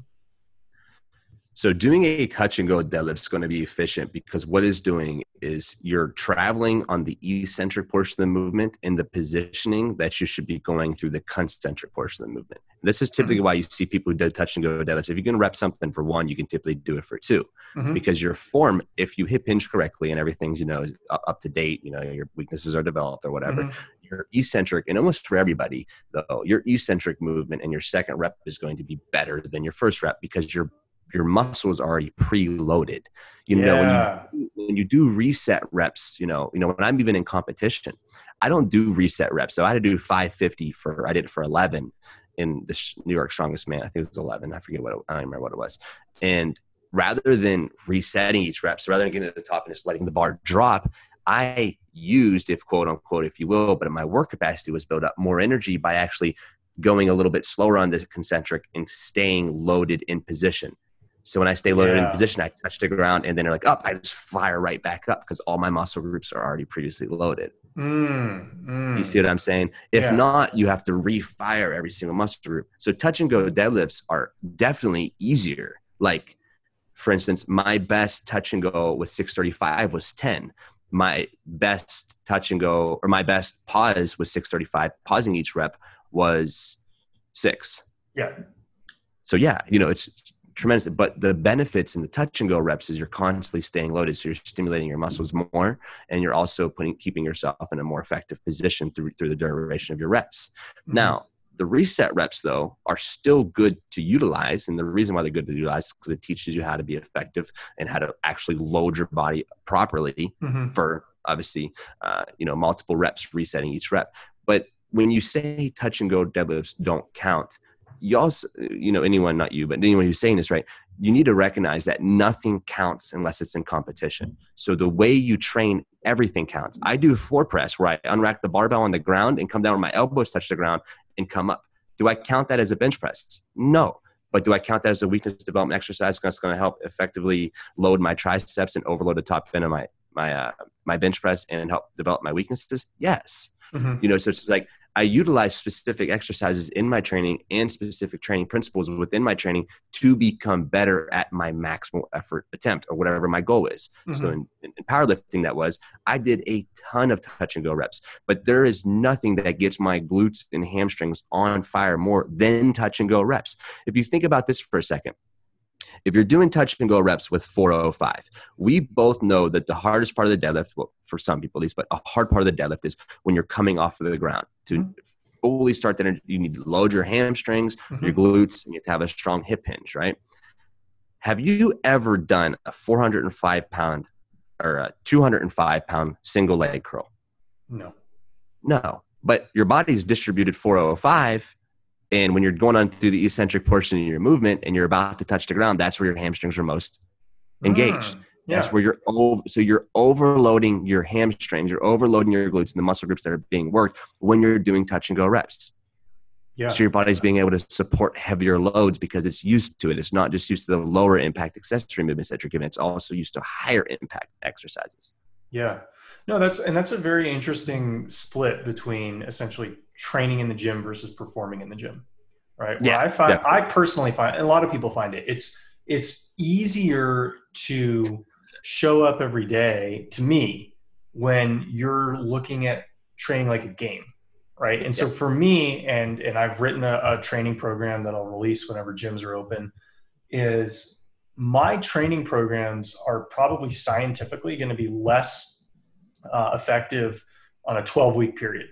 So doing a touch and go deadlift is going to be efficient because what is doing is you're traveling on the eccentric portion of the movement in the positioning that you should be going through the concentric portion of the movement. This is typically mm-hmm. why you see people who do touch and go deadlifts. If you can rep something for one, you can typically do it for 2 mm-hmm. because your form, if you hip hinge correctly and everything's you know up to date, you know your weaknesses are developed or whatever. Mm-hmm. Your eccentric, and almost for everybody though, your eccentric movement and your second rep is going to be better than your first rep because you're your muscle is already preloaded. You know, when you when you do reset reps, you know, you know, when I'm even in competition, I don't do reset reps. So I had to do 550 for I did it for 11 in the New York Strongest Man. I think it was 11. I forget what it, I don't remember what it was. And rather than resetting each rep, so rather than getting to the top and just letting the bar drop, I used, if quote unquote, if you will, but my work capacity was built up more energy by actually going a little bit slower on the concentric and staying loaded in position. So when I stay loaded yeah. in position, I touch the ground and then they're like, up, oh, I just fire right back up because all my muscle groups are already previously loaded. Mm, mm. You see what I'm saying? If yeah. not, you have to refire every single muscle group. So touch and go deadlifts are definitely easier. Like, for instance, my best touch and go with 635 was 10. My best touch and go, or my best pause was 635. Pausing each rep was six. Yeah. So yeah, you know, it's tremendous. But the benefits in the touch and go reps is you're constantly staying loaded, so you're stimulating your muscles more, and you're also putting keeping yourself in a more effective position through through the duration of your reps. Mm-hmm. Now, the reset reps though are still good to utilize, and the reason why they're good to utilize is because it teaches you how to be effective and how to actually load your body properly mm-hmm. for obviously uh, you know multiple reps resetting each rep. But when you say touch and go deadlifts don't count, you also, you know, anyone, not you, but anyone who's saying this, right? You need to recognize that nothing counts unless it's in competition. So the way you train, everything counts. I do floor press where I unrack the barbell on the ground and come down where my elbows touch the ground and come up. Do I count that as a bench press? No. But do I count that as a weakness development exercise that's going to help effectively load my triceps and overload the top end of my my uh, my bench press and help develop my weaknesses? Yes. Mm-hmm. You know, so it's like I utilize specific exercises in my training and specific training principles within my training to become better at my maximal effort attempt or whatever my goal is. Mm-hmm. So in, in, powerlifting, that was I did a ton of touch and go reps, but there is nothing that gets my glutes and hamstrings on fire more than touch and go reps. If you think about this for a second, if you're doing touch and go reps with 405, we both know that the hardest part of the deadlift, well, for some people at least, but a hard part of the deadlift is when you're coming off of the ground. To mm-hmm. fully start that, you need to load your hamstrings, mm-hmm. your glutes, and you have to have a strong hip hinge, right? Have you ever done a 405 pound or a 205 pound single leg curl? No. No. But your body's distributed 405 and when you're going on through the eccentric portion of your movement and you're about to touch the ground, that's where your hamstrings are most engaged. Mm, yeah. That's where you're over, so you're overloading your hamstrings, you're overloading your glutes and the muscle groups that are being worked when you're doing touch and go reps. Yeah. So your body's being able to support heavier loads because it's used to it. It's not just used to the lower impact accessory movements that you're giving. It's also used to higher impact exercises. Yeah. No, that's and that's a very interesting split between essentially training in the gym versus performing in the gym. Right. Yeah. I find definitely. I personally find a lot of people find it. It's it's easier to show up every day to me when you're looking at training like a game right and so for me and and i've written a, a, training program that i'll release whenever gyms are open is my training programs are probably scientifically going to be less uh, effective on a 12 week period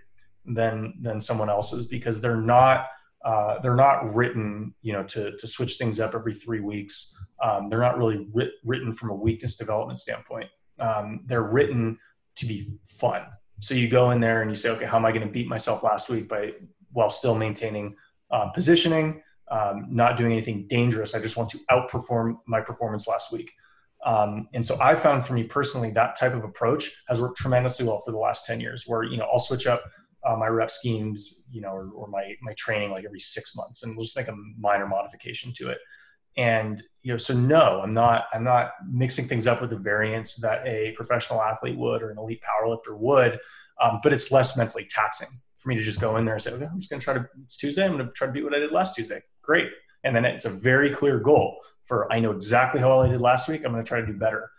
than than someone else's because they're not uh, they're not written you know to to switch things up every three weeks. Um, they're not really writ- written from a weakness development standpoint. Um, they're written to be fun. So you go in there and you say okay how am i going to beat myself last week by while still maintaining uh, positioning um, not doing anything dangerous i just want to outperform my performance last week Um, and so I found for me personally that type of approach has worked tremendously well for the last 10 years where, you know, I'll switch up uh, my rep schemes, you know, or, or, my, my training like every six months and we'll just make a minor modification to it. And, you know, so no, I'm not, I'm not mixing things up with the variance that a professional athlete would or an elite powerlifter would, um, but it's less mentally taxing for me to just go in there and say, okay, I'm just going to try to, it's Tuesday. I'm going to try to beat what I did last Tuesday. Great. And then it's a very clear goal for, I know exactly how well I did last week. I'm going to try to do better.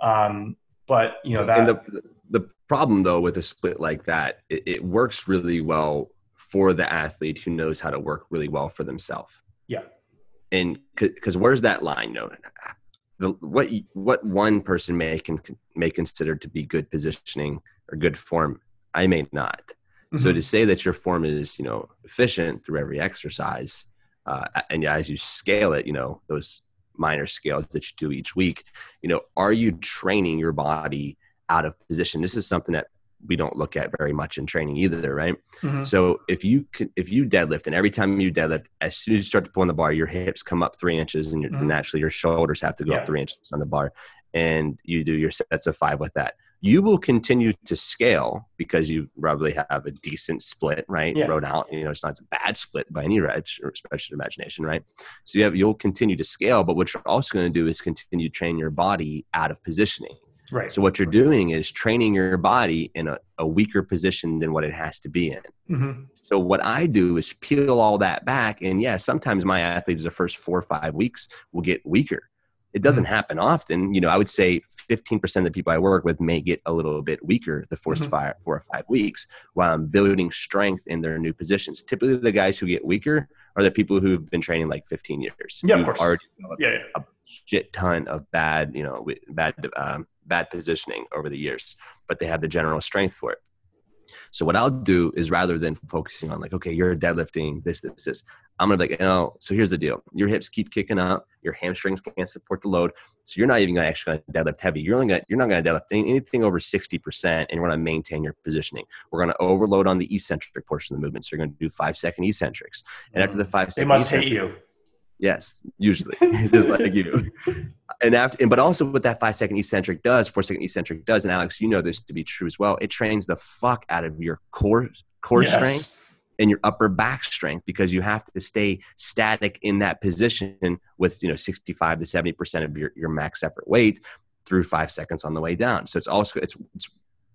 Um, but you know, that. And the, the problem though, with a split like that, it, it works really well for the athlete who knows how to work really well for themselves. Yeah. And because where's that line? No, the, what what one person may can may consider to be good positioning or good form, I may not. Mm-hmm. So to say that your form is you know efficient through every exercise, uh, and as you scale it, you know those minor scales that you do each week, you know, are you training your body out of position? This is something that we don't look at very much in training either, right? Mm-hmm. So if you can, if you deadlift and every time you deadlift, as soon as you start to pull on the bar, your hips come up three inches and mm-hmm. naturally your shoulders have to go yeah. up three inches on the bar, and you do your sets of five with that. You will continue to scale because you probably have a decent split, right? Yeah. Wrote out, you know, it's not a bad split by any stretch or special imagination, right? So you have you'll continue to scale, but what you're also going to do is continue to train your body out of positioning Right. So what you're doing is training your body in a, a weaker position than what it has to be in. Mm-hmm. So what I do is peel all that back, and yeah, sometimes my athletes the first four or five weeks will get weaker. It doesn't happen often. You know, I would say 15% of the people I work with may get a little bit weaker the 1st mm-hmm. five, four or five weeks while I'm building strength in their new positions. Typically, the guys who get weaker are the people who've been training like 15 years. Yeah, of course. Already yeah, yeah. a shit ton of bad, you know, bad um, bad positioning over the years, but they have the general strength for it. So what I'll do is rather than focusing on like, okay, you're deadlifting this, this, this, I'm gonna be like, you know, so here's the deal. Your hips keep kicking up, your hamstrings can't support the load. So you're not even gonna actually gonna deadlift heavy. You're only gonna you're not gonna deadlift anything over 60% and you're gonna maintain your positioning. We're gonna overload on the eccentric portion of the movement. So you're gonna do five second eccentrics. And after the mm. five second They must hate you. Yes, usually. Just like you and after, and, but also what that five second eccentric does, four second eccentric does, and Alex, you know this to be true as well. It trains the fuck out of your core core yes. strength and your upper back strength because you have to stay static in that position with you know 65 to 70 percent of your, your max effort weight through five seconds on the way down. So it's also it's, it's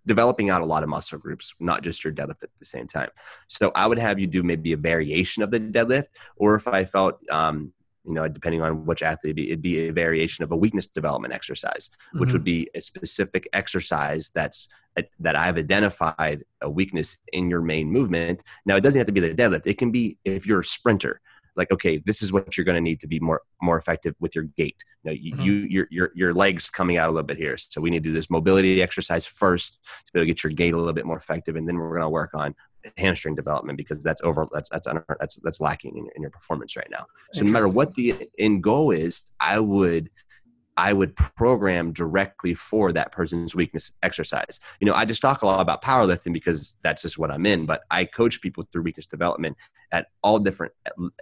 developing out a lot of muscle groups, not just your deadlift at the same time. So I would have you do maybe a variation of the deadlift, or if I felt um, you know, depending on which athlete, it'd be, it'd be a variation of a weakness development exercise, mm-hmm. which would be a specific exercise that's a, that I've identified a weakness in your main movement. Now, it doesn't have to be the deadlift. It can be if you're a sprinter, like okay this is what you're going to need to be more more effective with your gait you, know, you, mm-hmm. you your, your your legs coming out a little bit here so we need to do this mobility exercise first to be able to get your gait a little bit more effective and then we're going to work on hamstring development because that's over that's that's that's that's lacking in, in your performance right now so no matter what the end goal is i would I would program directly for that person's weakness exercise. You know, I just talk a lot about powerlifting because that's just what I'm in, but I coach people through weakness development at all different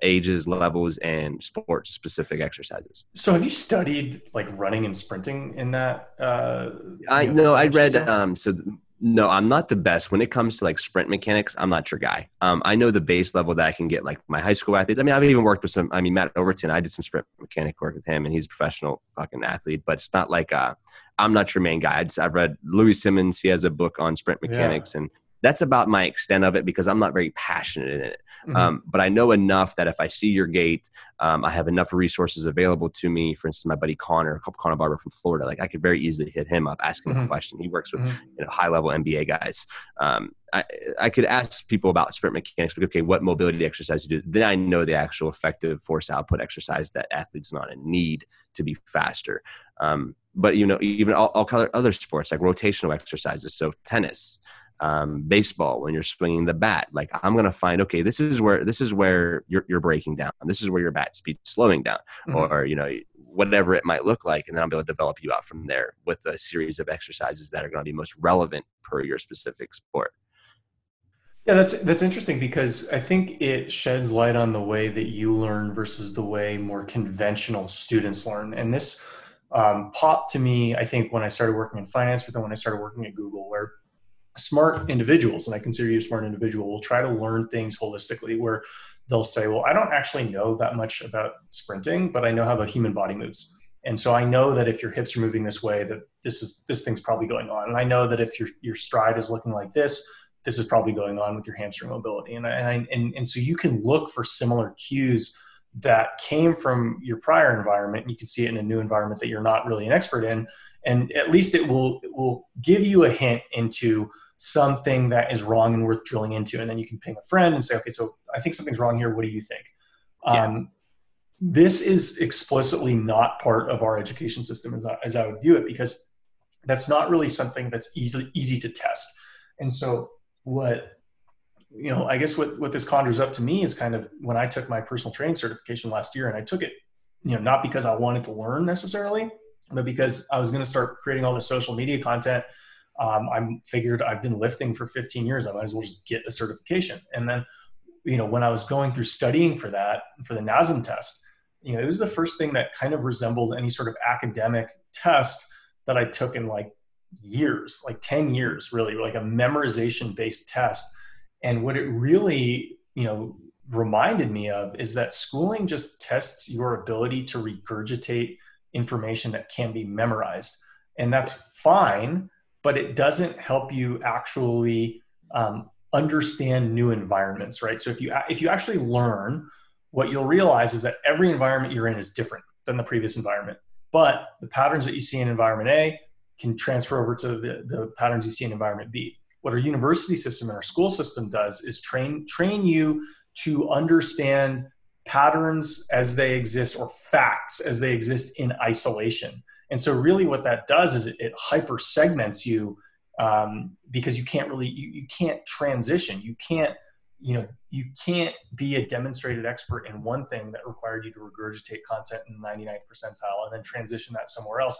ages, levels, and sports specific exercises. So, have you studied like running and sprinting in that? Uh, I know, I read, um, so no, I'm not the best when it comes to like sprint mechanics. I'm not your guy. Um, I know the base level that I can get like my high school athletes. I mean, I've even worked with some. I mean, Matt Overton. I did some sprint mechanic work with him, and he's a professional fucking athlete. But it's not like uh, I'm not your main guy. I just, I've read Louie Simmons. He has a book on sprint mechanics, yeah. and that's about my extent of it because I'm not very passionate in it. Mm-hmm. Um, but I know enough that if I see your gait, um, I have enough resources available to me. For instance, my buddy Connor, Connor Barber from Florida, like I could very easily hit him up, ask him mm-hmm. a question. He works with mm-hmm. you know high level NBA guys. Um, I, I could ask people about sprint mechanics, like, okay, what mobility exercise you do? Then I know the actual effective force output exercise that athletes not in need to be faster. Um, but you know, even all, all other sports like rotational exercises, so tennis, um, baseball when you're swinging the bat. Like i'm going to find okay this is where this is where you're, you're breaking down. This is where your bat speed slowing down mm-hmm. or you know whatever it might look like and then i'll be able to develop you out from there with a series of exercises that are going to be most relevant per your specific sport. Yeah that's that's interesting because i think it sheds light on the way that you learn versus the way more conventional students learn. And this um, popped to me, I think, when I started working in finance, but then when I started working at Google, where smart individuals, and I consider you a smart individual, will try to learn things holistically, where they'll say, Well, I don't actually know that much about sprinting, but I know how the human body moves. And so I know that if your hips are moving this way, that this is this thing's probably going on. And I know that if your your stride is looking like this, this is probably going on with your hamstring mobility. And I, and and so you can look for similar cues that came from your prior environment. You can see it in a new environment that you're not really an expert in, and at least it will it will give you a hint into something that is wrong and worth drilling into. And then you can ping a friend and say, okay, so I think something's wrong here. What do you think? Yeah. Um, this is explicitly not part of our education system as I, as I would view it because that's not really something that's easy easy to test. And so what you know, I guess what what this conjures up to me is kind of when I took my personal training certification last year and I took it, you know, not because I wanted to learn necessarily, but because I was going to start creating all the social media content. Um, I figured I've been lifting for 15 years. I might as well just get a certification. And then, you know, when I was going through studying for that, for the NASM test, you know, it was the first thing that kind of resembled any sort of academic test that I took in like years, like 10 years, really, like a memorization based test. And what it really, you know, reminded me of is that schooling just tests your ability to regurgitate information that can be memorized. And that's fine, but it doesn't help you actually um, understand new environments, right? So if you if you actually learn what you'll realize is that every environment you're in is different than the previous environment. But the patterns that you see in environment A can transfer over to the, the patterns you see in environment B. What our university system and our school system does is train train you to understand patterns as they exist or facts as they exist in isolation. And so really what that does is it, it hyper segments you um, because you can't really you, you can't transition. You can't you know you can't be a demonstrated expert in one thing that required you to regurgitate content in the 99th percentile and then transition that somewhere else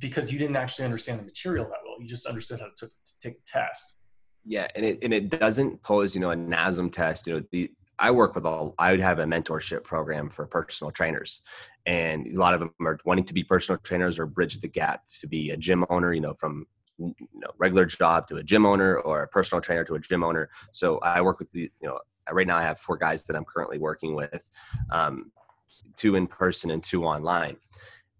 because you didn't actually understand the material that well. You just understood how to, take a test. Yeah and it, and it doesn't pose you know a nasm test. You know the i work with all i would have a mentorship program for personal trainers and a lot of them are wanting to be personal trainers or bridge the gap to be a gym owner you know from you know regular job to a gym owner or a personal trainer to a gym owner. So i work with the you know right now i have four guys that i'm currently working with um, two in person and two online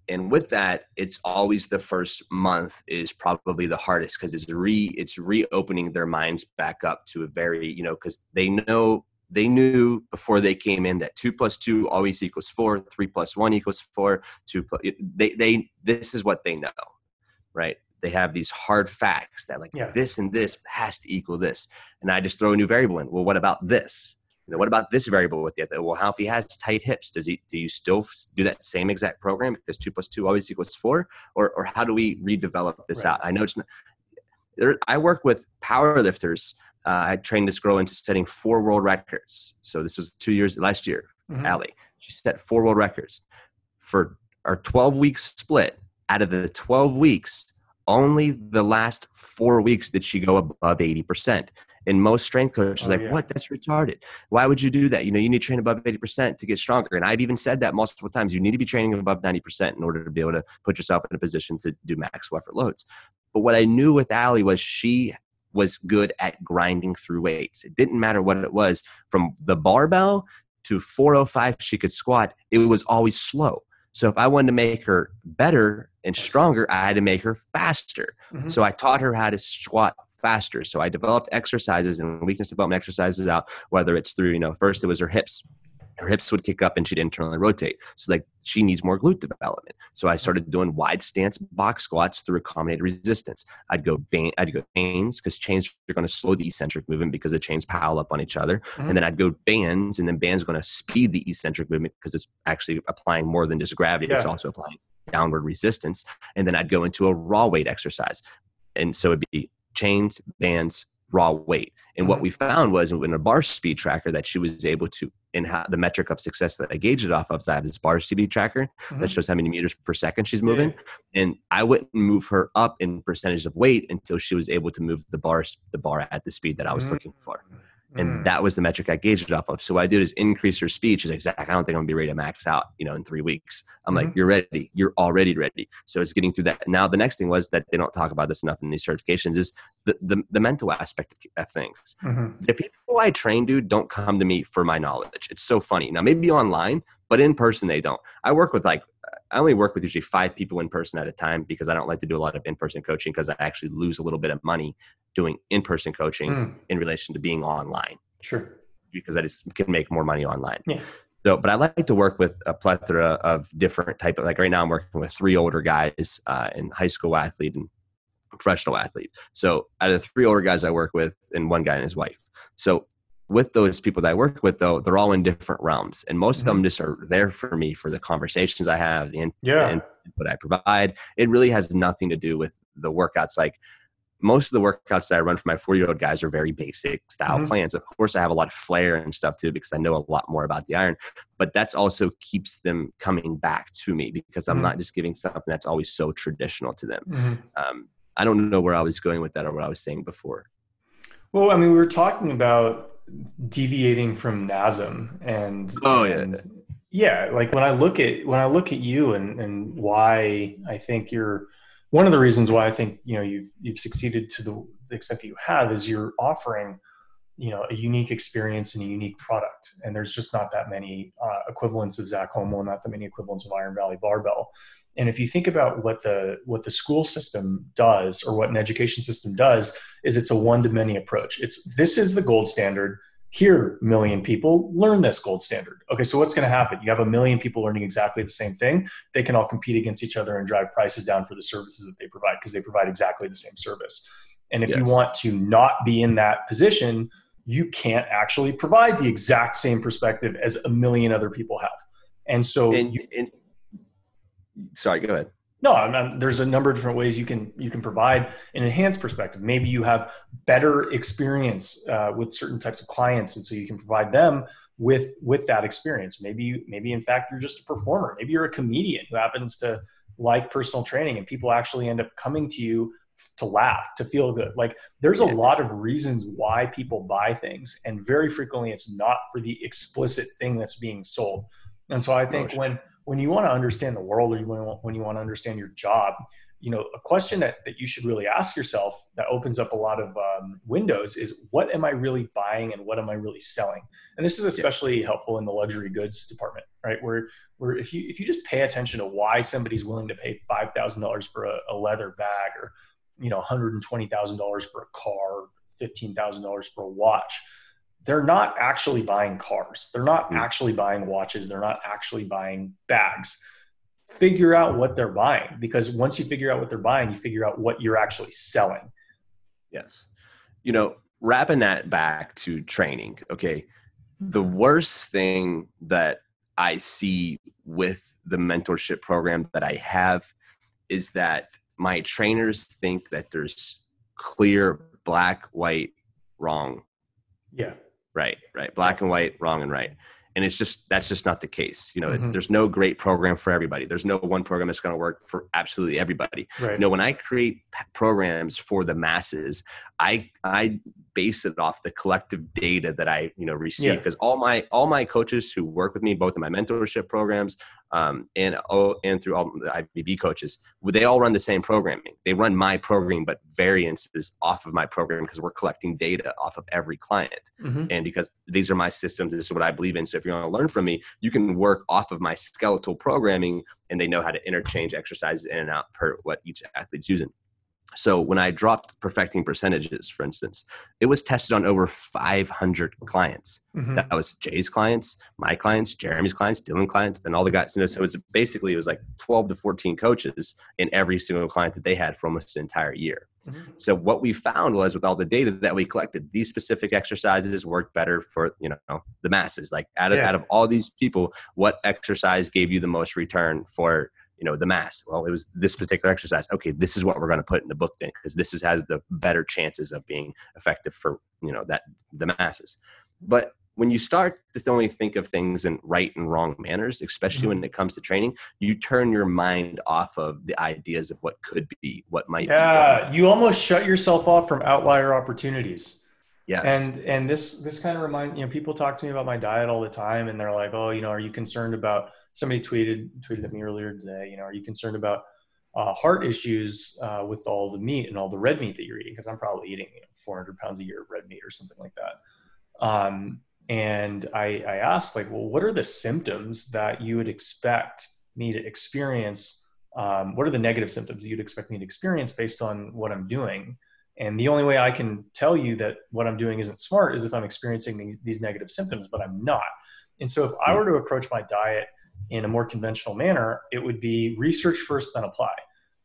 and with that it's always the first month is probably the hardest because it's re it's reopening their minds back up to a very you know because they know they knew before they came in that two plus two always equals four three plus one equals four two plus, they they this is what they know right? They have these hard facts that like yeah. this and this has to equal this. And i just throw a new variable in. Well what about this you know, what about this variable with the well how if he has tight hips does he do you still do that same exact program because two plus two always equals four or, or how do we redevelop this right. out i know it's not, there, i work with power lifters uh, i trained this girl into setting four world records so this was two years last year mm-hmm. Allie. she set four world records for our 12 week split out of the 12 weeks only the last four weeks did she go above 80%. And most strength coaches oh, like, yeah. what? That's retarded. Why would you do that? You know, you need to train above 80% to get stronger. And I've even said that multiple times. You need to be training above 90% in order to be able to put yourself in a position to do max effort loads. But what I knew with Allie was she was good at grinding through weights. It didn't matter what it was from the barbell to 405 she could squat, it was always slow. So if I wanted to make her better and stronger, I had to make her faster. Mm-hmm. So I taught her how to squat faster. So I developed exercises and weakness development exercises out, whether it's through, you know, first it was her hips her hips would kick up and she'd internally rotate. So like she needs more glute development. So I started doing wide stance box squats through accommodated resistance. I'd go band, I'd go chains because chains are going to slow the eccentric movement because the chains pile up on each other. Mm-hmm. And then I'd go bands and then bands are going to speed the eccentric movement because it's actually applying more than just gravity. Yeah. It's also applying downward resistance. And then I'd go into a raw weight exercise. And so it'd be chains, bands, raw weight. And what mm-hmm. we found was in a bar speed tracker that she was able to, in how, the metric of success that I gauged it off of, so I have this bar speed tracker mm-hmm. that shows how many meters per second she's moving. Yeah. And I wouldn't move her up in percentage of weight until she was able to move the bar, the bar at the speed that I was mm-hmm. looking for. And mm. that was the metric I gauged it off of. So what I did is increase her speech. She's like, Zach, I don't think I'm gonna be ready to max out, you know, in three weeks. I'm mm-hmm. like, you're ready. You're already ready. So it's getting through that. Now the next thing was that they don't talk about this enough in these certifications is the the, the mental aspect of things. Mm-hmm. The people I train, dude, don't come to me for my knowledge. It's so funny. Now maybe online, but in person they don't. I work with like I only work with usually five people in person at a time because I don't like to do a lot of in person coaching because I actually lose a little bit of money doing in person coaching mm. in relation to being online. Sure. Because I just can make more money online. Yeah. So, but I like to work with a plethora of different type of like right now I'm working with three older guys uh, and high school athlete and professional athlete. So out of the three older guys I work with and one guy and his wife. So with those people that I work with, though, they're all in different realms, and most mm-hmm. of them just are there for me for the conversations I have, the yeah. input I provide. It really has nothing to do with the workouts. Like most of the workouts that I run for my four-year-old guys are very basic style mm-hmm. plans. Of course, I have a lot of flair and stuff too because I know a lot more about the iron. But that's also keeps them coming back to me because I'm mm-hmm. not just giving something that's always so traditional to them. Mm-hmm. Um, I don't know where I was going with that or what I was saying before. Well, I mean, we were talking about deviating from NASM and oh yeah. and, yeah like when i look at when i look at you and and why i think you're one of the reasons why i think you know you've you've succeeded to the, extent that you have is you're offering you know a unique experience and a unique product. And there's just not that many uh, equivalents of zach homol not that many equivalents of iron valley barbell and if you think about what the what the school system does or what an education system does is it's a one to many approach. It's this is the gold standard. Here million people learn this gold standard. Okay so what's going to happen? You have a million people learning exactly the same thing. They can all compete against each other and drive prices down for the services that they provide because they provide exactly the same service. And if yes. you want to not be in that position you can't actually provide the exact same perspective as a million other people have. And so and, you, and sorry, go ahead. No, I mean, there's a number of different ways you can you can provide an enhanced perspective. Maybe you have better experience uh, with certain types of clients, and so you can provide them with with that experience. Maybe you, maybe in fact you're just a performer. Maybe you're a comedian who happens to like personal training, and people actually end up coming to you to laugh, to feel good. Like there's a lot of reasons why people buy things, and very frequently it's not for the explicit thing that's being sold. And so I think when when you want to understand the world or you want, when you want to understand your job, you know, a question that, that you should really ask yourself that opens up a lot of um, windows is what am I really buying and what am I really selling? And this is especially yeah. helpful in the luxury goods department, right? Where, where if you, if you just pay attention to why somebody's willing to pay $5,000 for a, a leather bag or, you know, $120,000 for a car, $15,000 for a watch, they're not actually buying cars. They're not mm. actually buying watches. They're not actually buying bags. Figure out what they're buying because once you figure out what they're buying, you figure out what you're actually selling. Yes. You know, wrapping that back to training, okay. The worst thing that I see with the mentorship program that I have is that my trainers think that there's clear black, white, wrong. Yeah right right. Black and white wrong and right. And it's just that's just not the case. You know mm-hmm. there's no great program for everybody. There's no one program that's going to work for absolutely everybody. Right. you know when i create programs for the masses i i base it off the collective data that i you know receive because yeah. all my all my coaches who work with me both in my mentorship programs um, and oh, and through all the IVB coaches, they all run the same programming. They run my programming, but variances off of my program because we're collecting data off of every client. Mm-hmm. And because these are my systems, this is what I believe in. So if you want to learn from me, you can work off of my skeletal programming, and they know how to interchange exercises in and out per what each athlete's using. So when I dropped perfecting percentages, for instance, it was tested on over 500 clients. Mm-hmm. That was Jay's clients, my clients, Jeremy's clients, Dylan clients, and all the guys. You know, so it's basically it was like 12 to 14 coaches in every single client that they had for almost an entire year. Mm-hmm. So what we found was with all the data that we collected, these specific exercises worked better for you know the masses. Like out of yeah. out of all these people, what exercise gave you the most return for you know the mass well it was this particular exercise okay this is what we're going to put in the book then because this is, has the better chances of being effective for you know that the masses but when you start to only think of things in right and wrong manners especially mm-hmm. when it comes to training you turn your mind off of the ideas of what could be what might be yeah you almost shut yourself off from outlier opportunities Yes. And and this this kind of remind you know people talk to me about my diet all the time, and they're like, oh, you know, are you concerned about? Somebody tweeted tweeted at me earlier today. You know, are you concerned about uh, heart issues uh, with all the meat and all the red meat that you're eating? Because I'm probably eating you know, 400 pounds a year of red meat or something like that. Um, and I, I asked like, well, what are the symptoms that you would expect me to experience? Um, what are the negative symptoms you'd expect me to experience based on what I'm doing? And the only way I can tell you that what I'm doing isn't smart is if I'm experiencing these, these negative symptoms, but I'm not. And so if I hmm. were to approach my diet in a more conventional manner, it would be research first, then apply.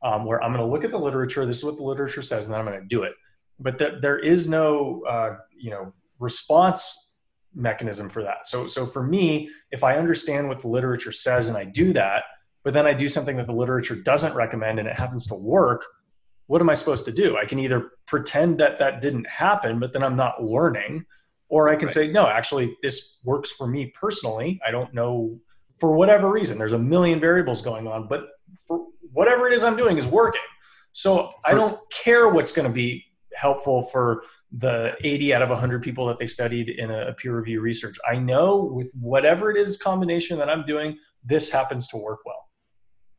Um, where I'm going to look at the literature. This is what the literature says, and then I'm going to do it. But th- there is no, uh, you know, response mechanism for that. So, so for me, if I understand what the literature says and I do that, but then I do something that the literature doesn't recommend and it happens to work, what am I supposed to do? I can either pretend that that didn't happen, but then I'm not learning, or I can right. say, no, actually, this works for me personally. I don't know for whatever reason. There's a million variables going on, but for whatever it is I'm doing is working. So I don't care what's going to be helpful for the 80 out of 100 people that they studied in a peer review research. I know with whatever it is combination that I'm doing, this happens to work well.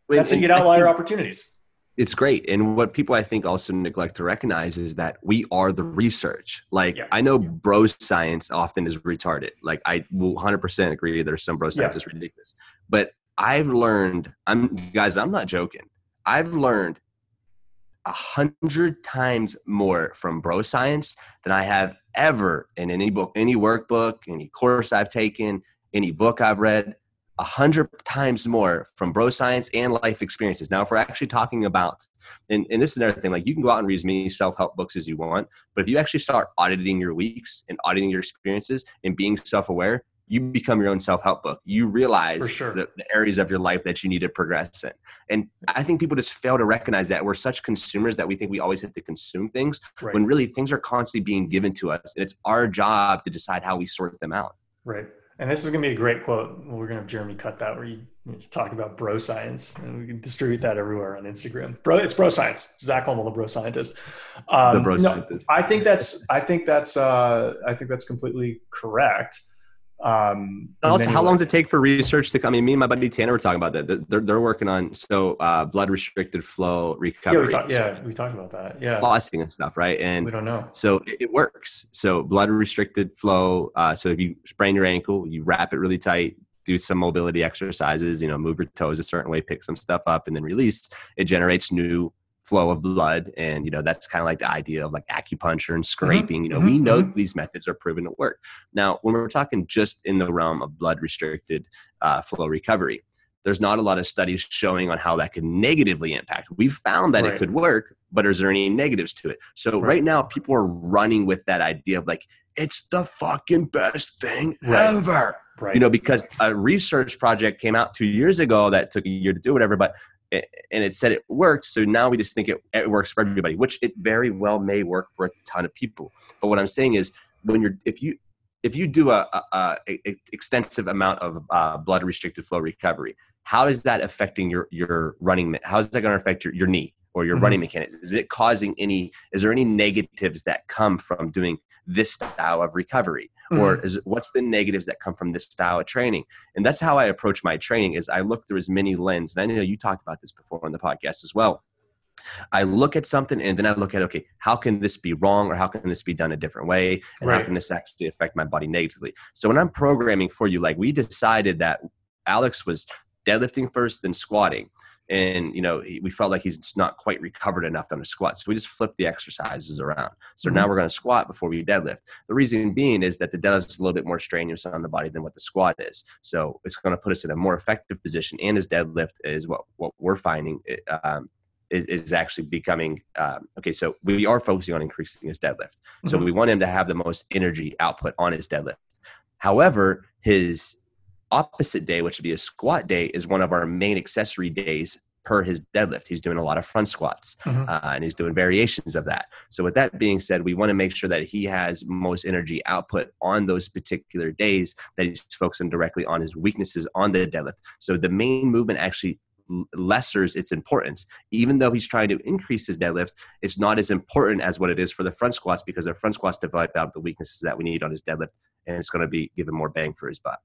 That's how you get outlier opportunities it's great. And what people i think also neglect to recognize is that we are the research. Like yeah. i know bro science often is retarded. Like i will 100% agree there's some bro science yeah. is ridiculous. But i've learned i'm guys i'm not joking. I've learned a hundred times more from bro science than i have ever in any book any workbook any course i've taken any book i've read a hundred times more from bro science and life experiences. Now, if we're actually talking about, and, and this is another thing, like you can go out and read as many self-help books as you want, but if you actually start auditing your weeks and auditing your experiences and being self-aware, you become your own self-help book. You realize sure. the, the, areas of your life that you need to progress in. And I think people just fail to recognize that we're such consumers that we think we always have to consume things right. when really things are constantly being given to us. And it's our job to decide how we sort them out. Right and this is going to be a great quote. We're going to have Jeremy cut that where you, talk about bro science, and we can distribute that everywhere on Instagram. Bro, it's bro science. Zach Homol, the bro scientist. Um, the bro scientist. No, I think that's. I think that's. Uh, I think that's completely correct. Um, also, how long does it take for research to come? I mean, me and my buddy Tanner were talking about that. They're, they're working on so uh, blood restricted flow recovery. Yeah, we, talk, yeah, we talked about that. Yeah, flossing and stuff, right? And we don't know. So it, it works. So blood restricted flow. Uh, so if you sprain your ankle, you wrap it really tight. Do some mobility exercises. You know, move your toes a certain way, pick some stuff up, and then release. It generates new flow of blood and you know that's kind of like the idea of like acupuncture and mm-hmm. scraping mm-hmm. you know mm-hmm. we know mm-hmm. these methods are proven to work now when we're talking just in the realm of blood restricted uh, flow recovery there's not a lot of studies showing on how that could negatively impact we've found that right. it could work but is there any negatives to it so right. right. now people are running with that idea of like it's the fucking best thing right. ever Right. You know, because a research project came out two years ago that took a year to do whatever, but and it said it worked. So now we just think it, it works for everybody, which it very well may work for a ton of people. But what I'm saying is, when you're if you if you do a, a, a extensive amount of uh, blood restricted flow recovery, how is that affecting your your running? How is that going to affect your, your knee or your mm-hmm. running mechanics? Is it causing any? Is there any negatives that come from doing this style of recovery? mm-hmm. or is what's the negatives that come from this style of training and that's how i approach my training is i look through as many lens and i know you talked about this before on the podcast as well I look at something and then I look at, okay, how can this be wrong or how can this be done a different way? And right. how can this actually affect my body negatively? So when I'm programming for you, like we decided that Alex was deadlifting first, then squatting and you know he, we felt like he's not quite recovered enough on a squat so we just flipped the exercises around. So mm-hmm. now we're going to squat before we deadlift. The reason being is that the deadlift is a little bit more strenuous on the body than what the squat is. So it's going to put us in a more effective position and his deadlift is what what we're finding um, is, is actually becoming um, okay so we are focusing on increasing his deadlift. So mm-hmm. we want him to have the most energy output on his deadlift. However his opposite day, which would be a squat day, is one of our main accessory days per his deadlift. He's doing a lot of front squats mm-hmm. uh, and he's doing variations of that. So, with that being said, we want to make sure that he has most energy output on those particular days that he's focusing directly on his weaknesses on the deadlift. So, the main movement actually lessers its importance. Even though he's trying to increase his deadlift, it's not as important as what it is for the front squats because the front squats develop out the weaknesses that we need on his deadlift, and it's going to be give him more bang for his buck.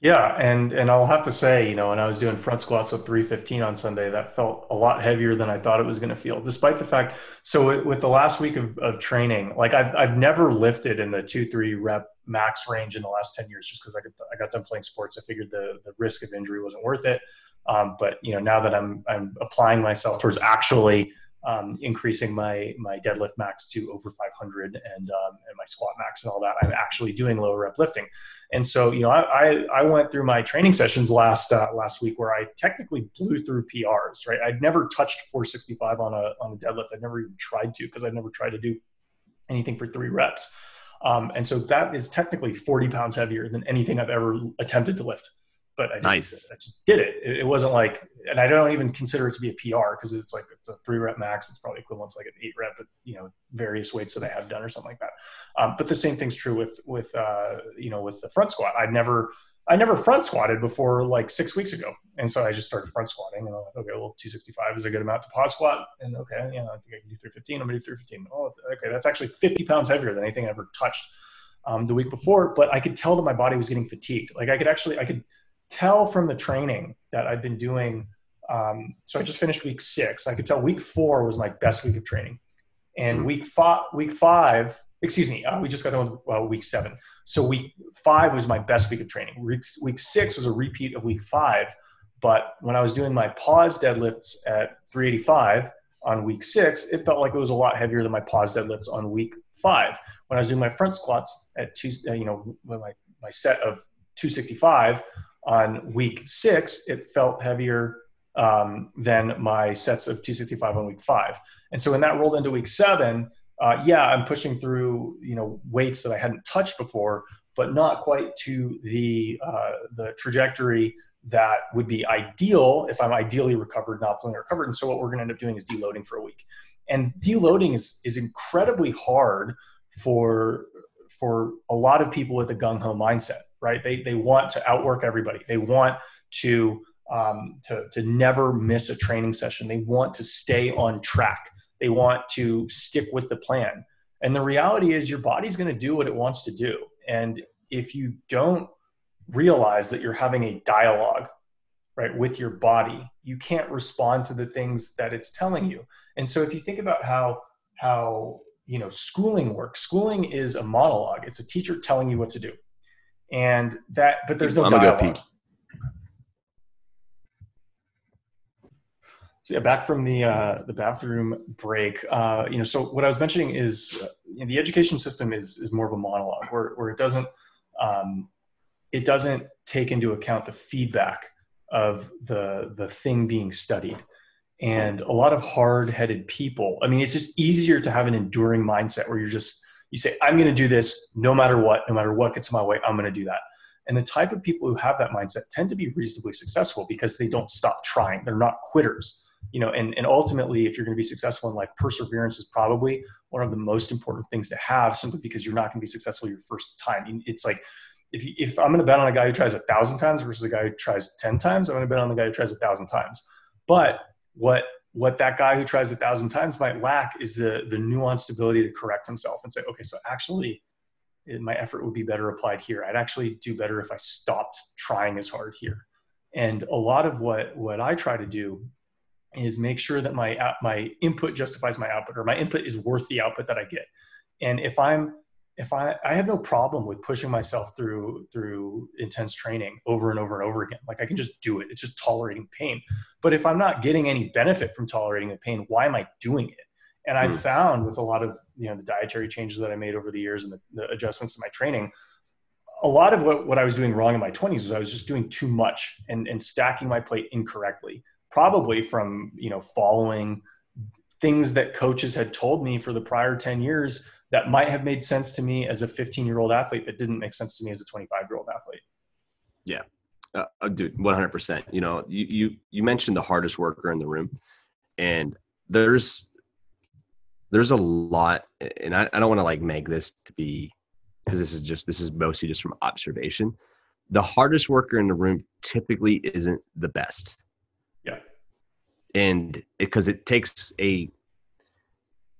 Yeah, and and I'll have to say, you know, when I was doing front squats with 315 on Sunday, that felt a lot heavier than I thought it was going to feel. Despite the fact, so with, the last week of, of training, like I've I've never lifted in the two three rep max range in the last 10 years, just because I got I got done playing sports. I figured the the risk of injury wasn't worth it. Um, but you know, now that I'm I'm applying myself towards actually um, increasing my my deadlift max to over 500 and um, and my squat max and all that. I'm actually doing lower rep lifting, and so you know I I, I went through my training sessions last uh, last week where I technically blew through PRs. Right, I'd never touched 465 on a on a deadlift. I'd never even tried to because I'd never tried to do anything for three reps. Um, and so that is technically 40 pounds heavier than anything I've ever attempted to lift but I just, nice. I just did it. it. wasn't like, and I don't even consider it to be a PR because it's like it's a three rep max. It's probably equivalent to like an eight rep, but you know, various weights that I have done or something like that. Um, but the same thing's true with with uh, you know with the front squat. I'd never I never front squatted before like six weeks ago, and so I just started front squatting. And I'm like, okay, well, 265 is a good amount to pause squat, and okay, you know, I think I can do 315. I'm gonna do 315. Oh, okay, that's actually 50 pounds heavier than anything I ever touched um, the week before. But I could tell that my body was getting fatigued. Like I could actually I could tell from the training that I've been doing. Um, so I just finished week six. I could tell week four was my best week of training, and hmm. week five, week five, excuse me, uh, we just got with uh, week seven. So week five was my best week of training. Week, week six was a repeat of week five, but when I was doing my pause deadlifts at 385 on week six, it felt like it was a lot heavier than my pause deadlifts on week five. When I was doing my front squats at two, uh, you know, my, my set of 265 on week six, it felt heavier um, than my sets of 265 on week five. And so when that rolled into week seven, uh, yeah, I'm pushing through you know weights that I hadn't touched before, but not quite to the uh, the trajectory that would be ideal if I'm ideally recovered, not fully recovered. And so what we're going to end up doing is deloading for a week. And deloading is is incredibly hard for for a lot of people with a gung ho mindset right? They, they want to outwork everybody. They want to, um, to, to never miss a training session. They want to stay on track. They want to stick with the plan. And the reality is your body's going to do what it wants to do. And if you don't realize that you're having a dialogue right with your body you can't respond to the things that it's telling you and so if you think about how how you know schooling works schooling is a monologue it's a teacher telling you what to do and that but there's no I'm dialogue. So yeah, back from the uh, the bathroom break. Uh, you know, so what I was mentioning is uh, you know, the education system is is more of a monologue where where it doesn't um, it doesn't take into account the feedback of the the thing being studied. And a lot of hard-headed people. I mean, it's just easier to have an enduring mindset where you're just you say, I'm going to do this no matter what, no matter what gets in my way, I'm going to do that. And the type of people who have that mindset tend to be reasonably successful because they don't stop trying. They're not quitters. You know, and, and ultimately, if you're going to be successful in life, perseverance is probably one of the most important things to have simply because you're not going to be successful your first time. It's like, if, you, if I'm going to bet on a guy who tries a thousand times versus a guy who tries 10 times, I'm going to bet on the guy who tries a thousand times. But what what that guy who tries a thousand times might lack is the the nuanced ability to correct himself and say okay so actually my effort would be better applied here. I'd actually do better if i stopped trying as hard here. And a lot of what what i try to do is make sure that my uh, my input justifies my output or my input is worth the output that i get. And if i'm if I, I have no problem with pushing myself through through intense training over and over and over again. Like i can just do it. It's just tolerating pain. But if i'm not getting any benefit from tolerating the pain why am i doing it? And i've mm. found with a lot of you know the dietary changes that i made over the years and the, the adjustments to my training a lot of what, what i was doing wrong in my 20s was i was just doing too much and, and stacking my plate incorrectly probably from you know following things that coaches had told me for the prior 10 years that might have made sense to me as a 15 year old athlete that didn't make sense to me as a 25 year old athlete. Yeah. Uh, uh dude, 100%. You know, you, you, you mentioned the hardest worker in the room and there's, there's a lot, and I, I don't want to like make this to be, because this is just, this is mostly just from observation. The hardest worker in the room typically isn't the best. Yeah. and because it, it takes a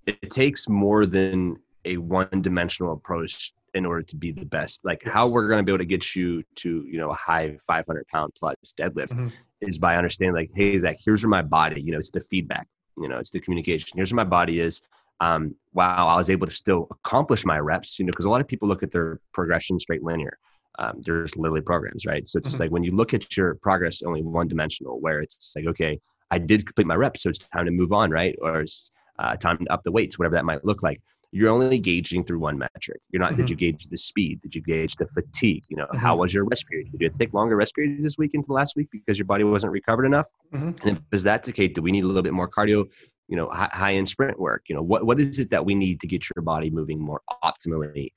it takes more than a one-dimensional approach in order to be the best. Like yes. how we're going to be able to get you to you know a high 500 pound plus deadlift mm-hmm. is by understanding like, hey Zach, here's where my body. You know, it's the feedback. You know, it's the communication. Here's where my body is. Um, wow, I was able to still accomplish my reps. You know, because a lot of people look at their progression straight linear. Um, there's literally programs, right? So it's mm-hmm. just like when you look at your progress only one dimensional, where it's like, okay, I did complete my reps, so it's time to move on, right? Or it's uh, time to up the weights, whatever that might look like you're only gauging through one metric. You're not, mm-hmm. did you gauge the speed? Did you gauge the fatigue? You know, mm-hmm. how was your rest period? Did you take longer rest periods this week into last week because your body wasn't recovered enough? Mm-hmm. And if is that the case, do we need a little bit more cardio, you know, high end sprint work? You know, what, what is it that we need to get your body moving more optimally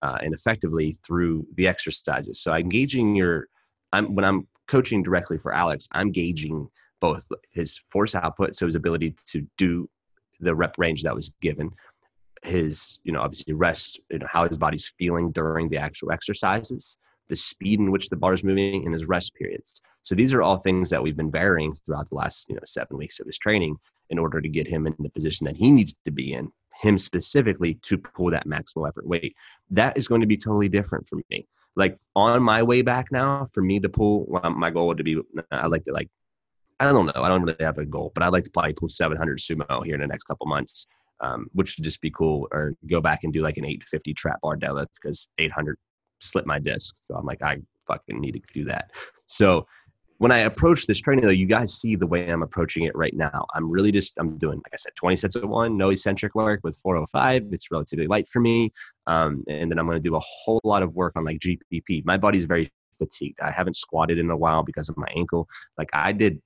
uh, and effectively through the exercises? So I'm gauging your, I'm, when I'm coaching directly for Alex, I'm gauging both his force output, so his ability to do the rep range that was given, his, you know, obviously rest, you know, how his body's feeling during the actual exercises, the speed in which the bar is moving, and his rest periods. So these are all things that we've been varying throughout the last, you know, seven weeks of his training in order to get him in the position that he needs to be in, him specifically to pull that maximal effort weight. That is going to be totally different for me. Like on my way back now, for me to pull, my goal would be, I like to like I don't know. I don't really have a goal, but I'd like to probably pull 700 sumo here in the next couple months um, which would just be cool. Or go back and do like an 850 trap bar deadlift because 800 slipped my disc. So I'm like, I fucking need to do that. So when I approach this training, though, you guys see the way I'm approaching it right now. I'm really just I'm doing, like I said, 20 sets of one, no eccentric work with 405. It's relatively light for me, um, and then I'm going to do a whole lot of work on like GPP. My body's very fatigued. I haven't squatted in a while because of my ankle. Like I did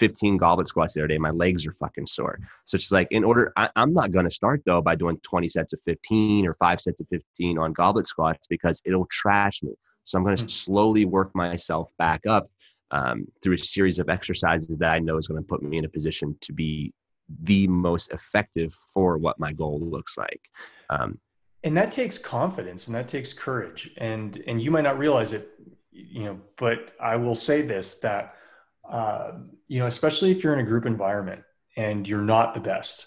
15 goblet squats the other day. My legs are fucking sore. So it's like, in order, I, am not going to start though by doing 20 sets of 15 or five sets of 15 on goblet squats because it'll trash me. So I'm going to mm-hmm. slowly work myself back up um, through a series of exercises that I know is going to put me in a position to be the most effective for what my goal looks like. Um, and that takes confidence and that takes courage and and you might not realize it you know but i will say this that uh, you know, especially if you're in a group environment and you're not the best,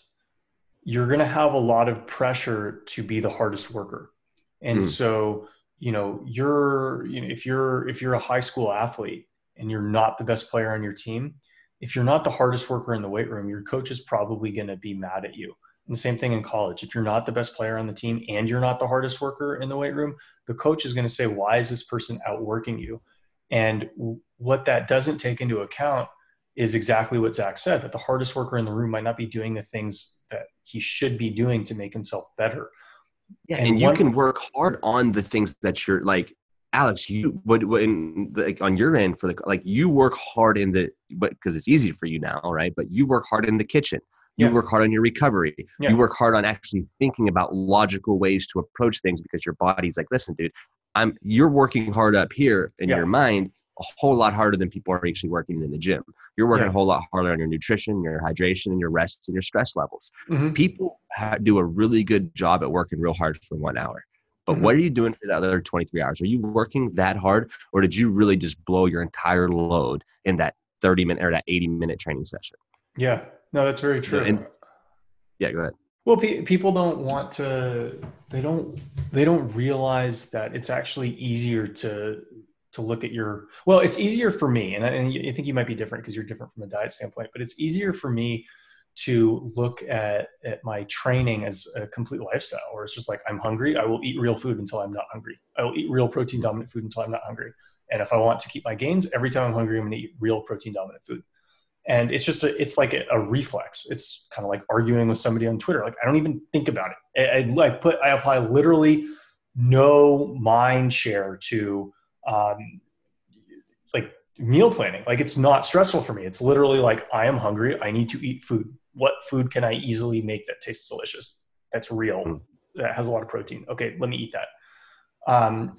you're going to have a lot of pressure to be the hardest worker. And mm. so, you know, you're, you know, if you're, if you're a high school athlete and you're not the best player on your team, if you're not the hardest worker in the weight room, your coach is probably going to be mad at you. And the same thing in college. If you're not the best player on the team and you're not the hardest worker in the weight room, the coach is going to say, why is this person outworking you? And what that doesn't take into account is exactly what Zach said that the hardest worker in the room might not be doing the things that he should be doing to make himself better. Yeah, and, and you can work hard on the things that you're like, Alex, you would when like on your end for the like you work hard in the but because it's easy for you now, right? But you work hard in the kitchen. You yeah. work hard on your recovery. Yeah. You work hard on actually thinking about logical ways to approach things because your body's like, listen, dude, I'm you're working hard up here in yeah. your mind a whole lot harder than people are actually working in the gym. You're working yeah. a whole lot harder on your nutrition, your hydration, and your rest and your stress levels. Mm-hmm. People ha- do a really good job at working real hard for one hour. But mm-hmm. what are you doing for the other 23 hours? Are you working that hard, or did you really just blow your entire load in that 30 minute or that 80 minute training session? Yeah, no, that's very true. And, yeah, go ahead. Well, pe- people don't want to. They don't. They don't realize that it's actually easier to to look at your well it's easier for me and I, and I think you might be different because you're different from a diet standpoint but it's easier for me to look at, at my training as a complete lifestyle where it's just like i'm hungry i will eat real food until i'm not hungry i will eat real protein dominant food until i'm not hungry and if i want to keep my gains every time i'm hungry i'm going to eat real protein dominant food and it's just a, it's like a, a reflex it's kind of like arguing with somebody on twitter like i don't even think about it i, I like put i apply literally no mind share to um, like meal planning. Like it's not stressful for me. It's literally like I am hungry. I need to eat food. What food can I easily make that tastes delicious? That's real. Mm. That has a lot of protein. Okay, let me eat that. Um,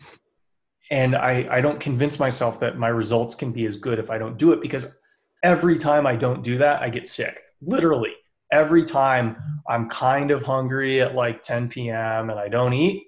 and I, I don't convince myself that my results can be as good if I don't do it because every time I don't do that, I get sick. Literally, every time I'm kind of hungry at like 10 p.m. and I don't eat,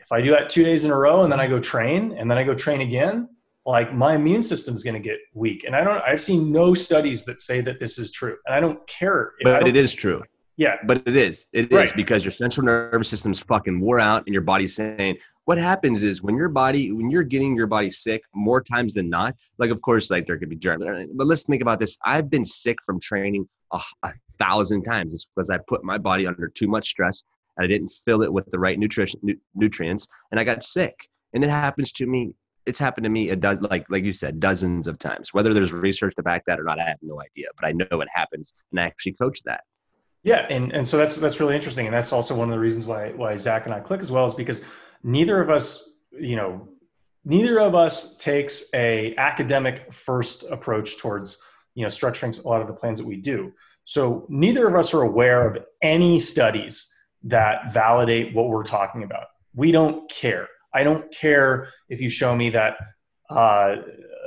if I do that two days in a row and then I go train and then I go train again, like my immune system's going to get weak. And I don't, I've seen no studies that say that this is true. And I don't care. But don't, it is true. Yeah. But it is. It Right. is because your central nervous system's fucking wore out and your body's saying what happens is when your body when you're getting your body sick more times than not, like of course like there could be germs. But let's think about this. I've been sick from training a, a thousand times. It's because I put my body under too much stress and I didn't fill it with the right nutrition nu- nutrients and I got sick. And it happens to me. It's happened to me a dozen like like you said, dozens of times. Whether there's research to back that or not, I have no idea. But I know it happens and I actually coach that. Yeah, and and so that's that's really interesting, and that's also one of the reasons why why Zach and I click as well is because neither of us, you know, neither of us takes a academic first approach towards you know structuring a lot of the plans that we do. So neither of us are aware of any studies that validate what we're talking about. We don't care. I don't care if you show me that uh,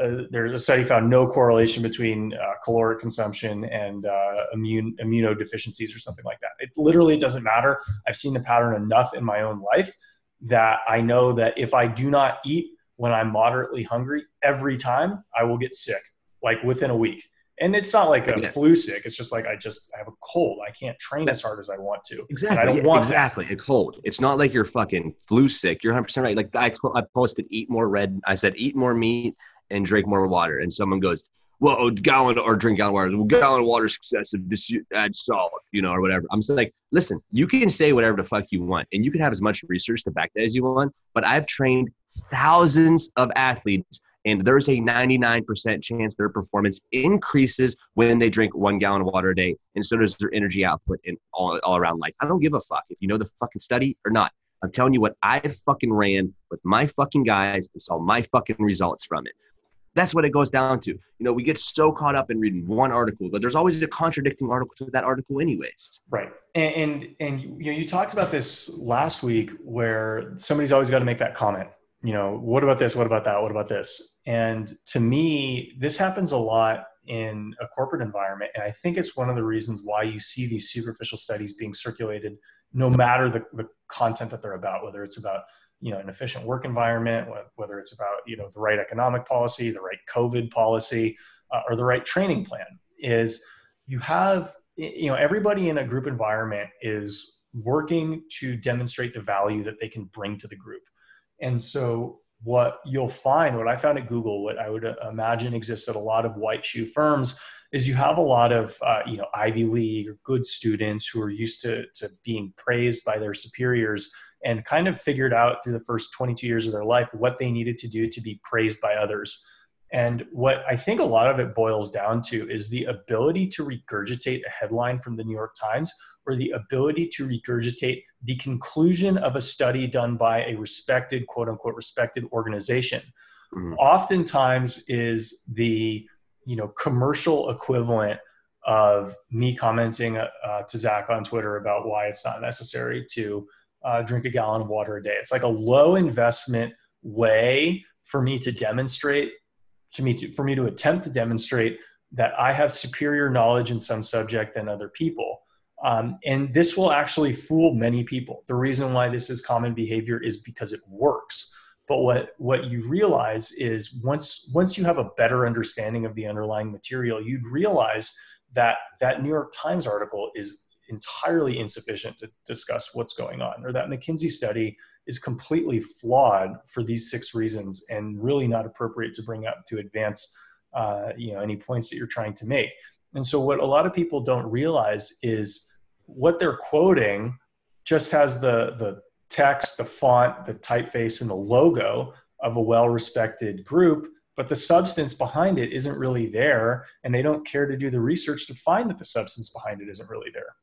uh, there's a study found no correlation between uh, caloric consumption and uh, immune immunodeficiencies or something like that. It literally doesn't matter. I've seen the pattern enough in my own life that I know that if I do not eat when I'm moderately hungry every time, I will get sick like within a week. And it's not like a Yeah. flu sick. It's just like I just I have a cold. I can't train as hard as I want to. Exactly. I don't yeah, want that. exactly. A cold. It's not like you're fucking flu sick. You're 100 percent right. Like I, I posted, eat more red. I said, eat more meat and drink more water. And someone goes, well, a gallon or drink gallon of water. Well, gallon of water is excessive. Just add salt, you know, or whatever. I'm like, listen, you can say whatever the fuck you want, and you can have as much research to back that as you want. But I've trained thousands of athletes, and there's a 99% chance their performance increases when they drink one gallon of water a day, and so does their energy output in all, all around life. I don't give a fuck if you know the fucking study or not. I'm telling you what I fucking ran with my fucking guys and saw my fucking results from it. That's what it goes down to. You know, we get so caught up in reading one article that there's always a contradicting article to that article, anyways. Right. And, and and you know you talked about this last week where somebody's always got to make that comment. You know, what about this? What about that? What about this? And to me, this happens a lot in a corporate environment, and I think it's one of the reasons why you see these superficial studies being circulated, no matter the, the content that they're about, whether it's about you know an efficient work environment, whether it's about you know the right economic policy, the right COVID policy, uh, or the right training plan. Is you have you know everybody in a group environment is working to demonstrate the value that they can bring to the group and so what you'll find what i found at google what i would uh, imagine exists at a lot of white shoe firms is you have a lot of uh, you know ivy league or good students who are used to, to being praised by their superiors and kind of figured out through the first 22 years of their life what they needed to do to be praised by others and what I think a lot of it boils down to is the ability to regurgitate a headline from the New York Times or the ability to regurgitate the conclusion of a study done by a respected, quote unquote, respected organization. Mhm. Oftentimes is the you know commercial equivalent of me commenting uh, uh, to Zach on Twitter about why it's not necessary to uh, drink a gallon of water a day. It's like a low investment way for me to demonstrate to me to, for me to attempt to demonstrate that I have superior knowledge in some subject than other people. Um, and this will actually fool many people. The reason why this is common behavior is because it works. But what, what you realize is once, once you have a better understanding of the underlying material, you'd realize that that New York Times article is entirely insufficient to discuss what's going on, or that McKinsey study is completely flawed for these six reasons and really not appropriate to bring up to advance uh, you know any points that you're trying to make. And so what a lot of people don't realize is what they're quoting just has the the text the font the typeface and the logo of a well-respected group but the substance behind it isn't really there and they don't care to do the research to find that the substance behind it isn't really there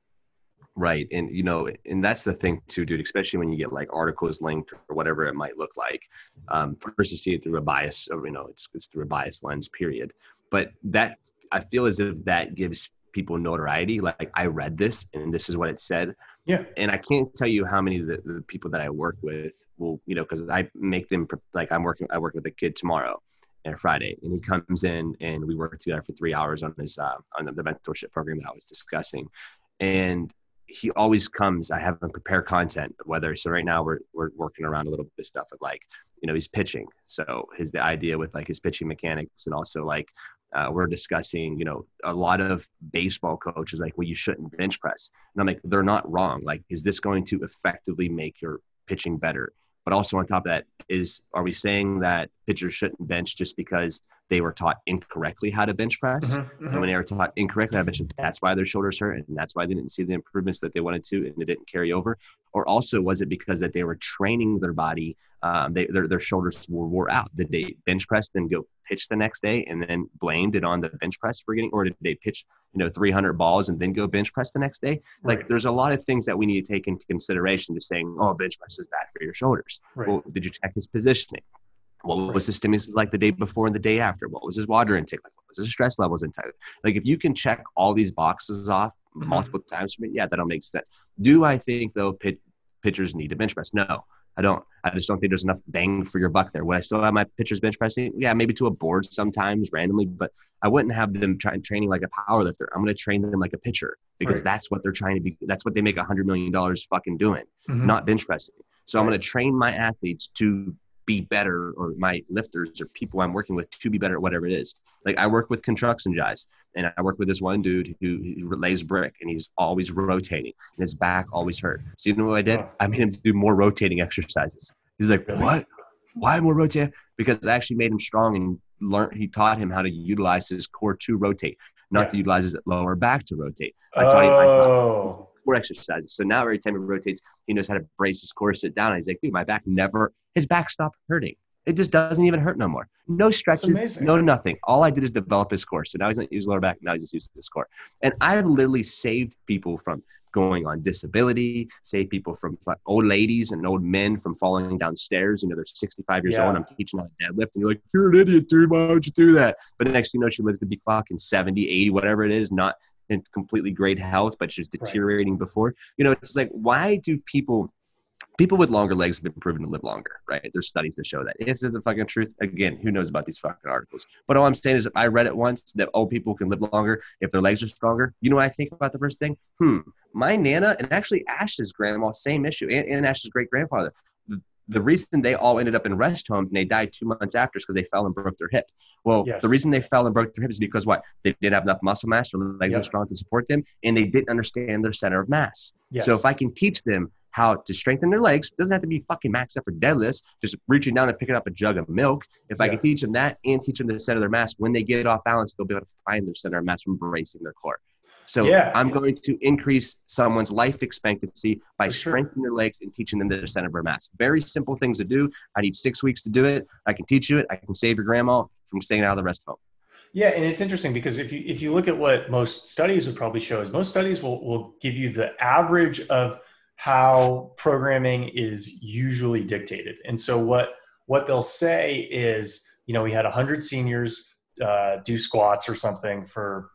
Right. And, you know, and that's the thing too, dude, especially when you get like articles linked or whatever it might look like. Um, first you see it through a bias or, you know, it's, it's through a bias lens period. But that, I feel as if that gives people notoriety. Like I read this and this is what it said. yeah And I can't tell you how many of the, the people that I work with will, you know, cause I make them like I'm working, I work with a kid tomorrow and Friday and he comes in and we work together for three hours on his uh, on the mentorship program that I was discussing. And he always comes. I have him prepare content. Whether so, right now we're we're working around a little bit of stuff with like you know he's pitching. So his the idea with like his pitching mechanics and also like uh, we're discussing you know a lot of baseball coaches like well you shouldn't bench press and I'm like they're not wrong. Like is this going to effectively make your pitching better? But also on top of that is are we saying that pitchers shouldn't bench just because they were taught incorrectly how to bench press? Mm-hmm, mm-hmm. And when they were taught incorrectly how to bench, that's why their shoulders hurt and that's why they didn't see the improvements that they wanted to and it didn't carry over? Or also was it because that they were training their body um, they, their, their shoulders were wore out. Did they bench press, then go pitch the next day and then blamed it on the bench press for getting, or did they pitch, you know, 300 balls and then go bench press the next day? Right. Like there's a lot of things that we need to take into consideration to saying, oh, bench press is bad for your shoulders. Right. Well, did you check his positioning? What right. was his stimulus like the day before and the day after? What was his water intake like? What was his stress levels inside? Like if you can check all these boxes off mm-hmm. multiple times for me, yeah, that'll make sense. Do I think though pit, pitchers need to bench press? No. I don't. I just don't think there's enough bang for your buck there. Would I still have my pitchers bench pressing? Yeah, maybe to a board sometimes randomly, but I wouldn't have them try, training like a power lifter. I'm going to train them like a pitcher because right. that's what they're trying to be. That's what they make a hundred million dollars fucking doing, mm-hmm. not bench pressing. So right. I'm going to train my athletes to be better, or my lifters or people I'm working with to be better at whatever it is. Like I work with construction guys, and I work with this one dude who, who lays brick, and he's always rotating, and his back always hurt. So you know what I did? I made him do more rotating exercises. He's like, "What? Why more rotating?" Because I actually made him strong and learned. He taught him how to utilize his core to rotate, not yeah. to utilize his lower back to rotate. I taught him. I taught him oh. Core exercises. So now every time he rotates, he knows how to brace his core, sit down. And he's like, dude, my back never, his back stopped hurting. It just doesn't even hurt no more. No stretches, no nothing. All I did is develop his core. So now he's not using lower back. Now he's just using his core. And I've literally saved people from going on disability, save people from old ladies and old men from falling downstairs. You know, they're 65 years yeah. old. I'm teaching how to deadlift, and you're like, you're an idiot, dude. Why would you do that? But the next thing you know, she lives to be fucking 70, 80, whatever it is, not in completely great health, but she's deteriorating right. before. You know, it's like, why do people people with longer legs have been proven to live longer, right? There's studies to show that. Is it the fucking truth? Again, who knows about these fucking articles? But all I'm saying is, if I read it once that old people can live longer if their legs are stronger, you know what I think about the first thing? Hmm, my nana and actually Ash's grandma, same issue, and, and Ash's great grandfather. The, reason they all ended up in rest homes and they died two months after is because they fell and broke their hip. Well, yes. the reason they fell and broke their hip is because what? They didn't have enough muscle mass, or legs yep. were strong to support them, and they didn't understand their center of mass. Yes. So if I can teach them how to strengthen their legs. Doesn't have to be fucking maxed up for deadlifts, just reaching down and picking up a jug of milk. If yeah. I can teach them that and teach them the center of their mass, when they get off balance, they'll be able to find their center of mass from bracing their core. So yeah. I'm going to increase someone's life expectancy by sure. strengthening their legs and teaching them their center of their mass. Very simple things to do. I need six weeks to do it. I can teach you it. I can save your grandma from staying out of the rest home. Yeah, and it's interesting because if you if you look at what most studies would probably show is most studies will will give you the average of how programming is usually dictated. And so what what they'll say is, you know, we had 100 seniors uh, do squats or something for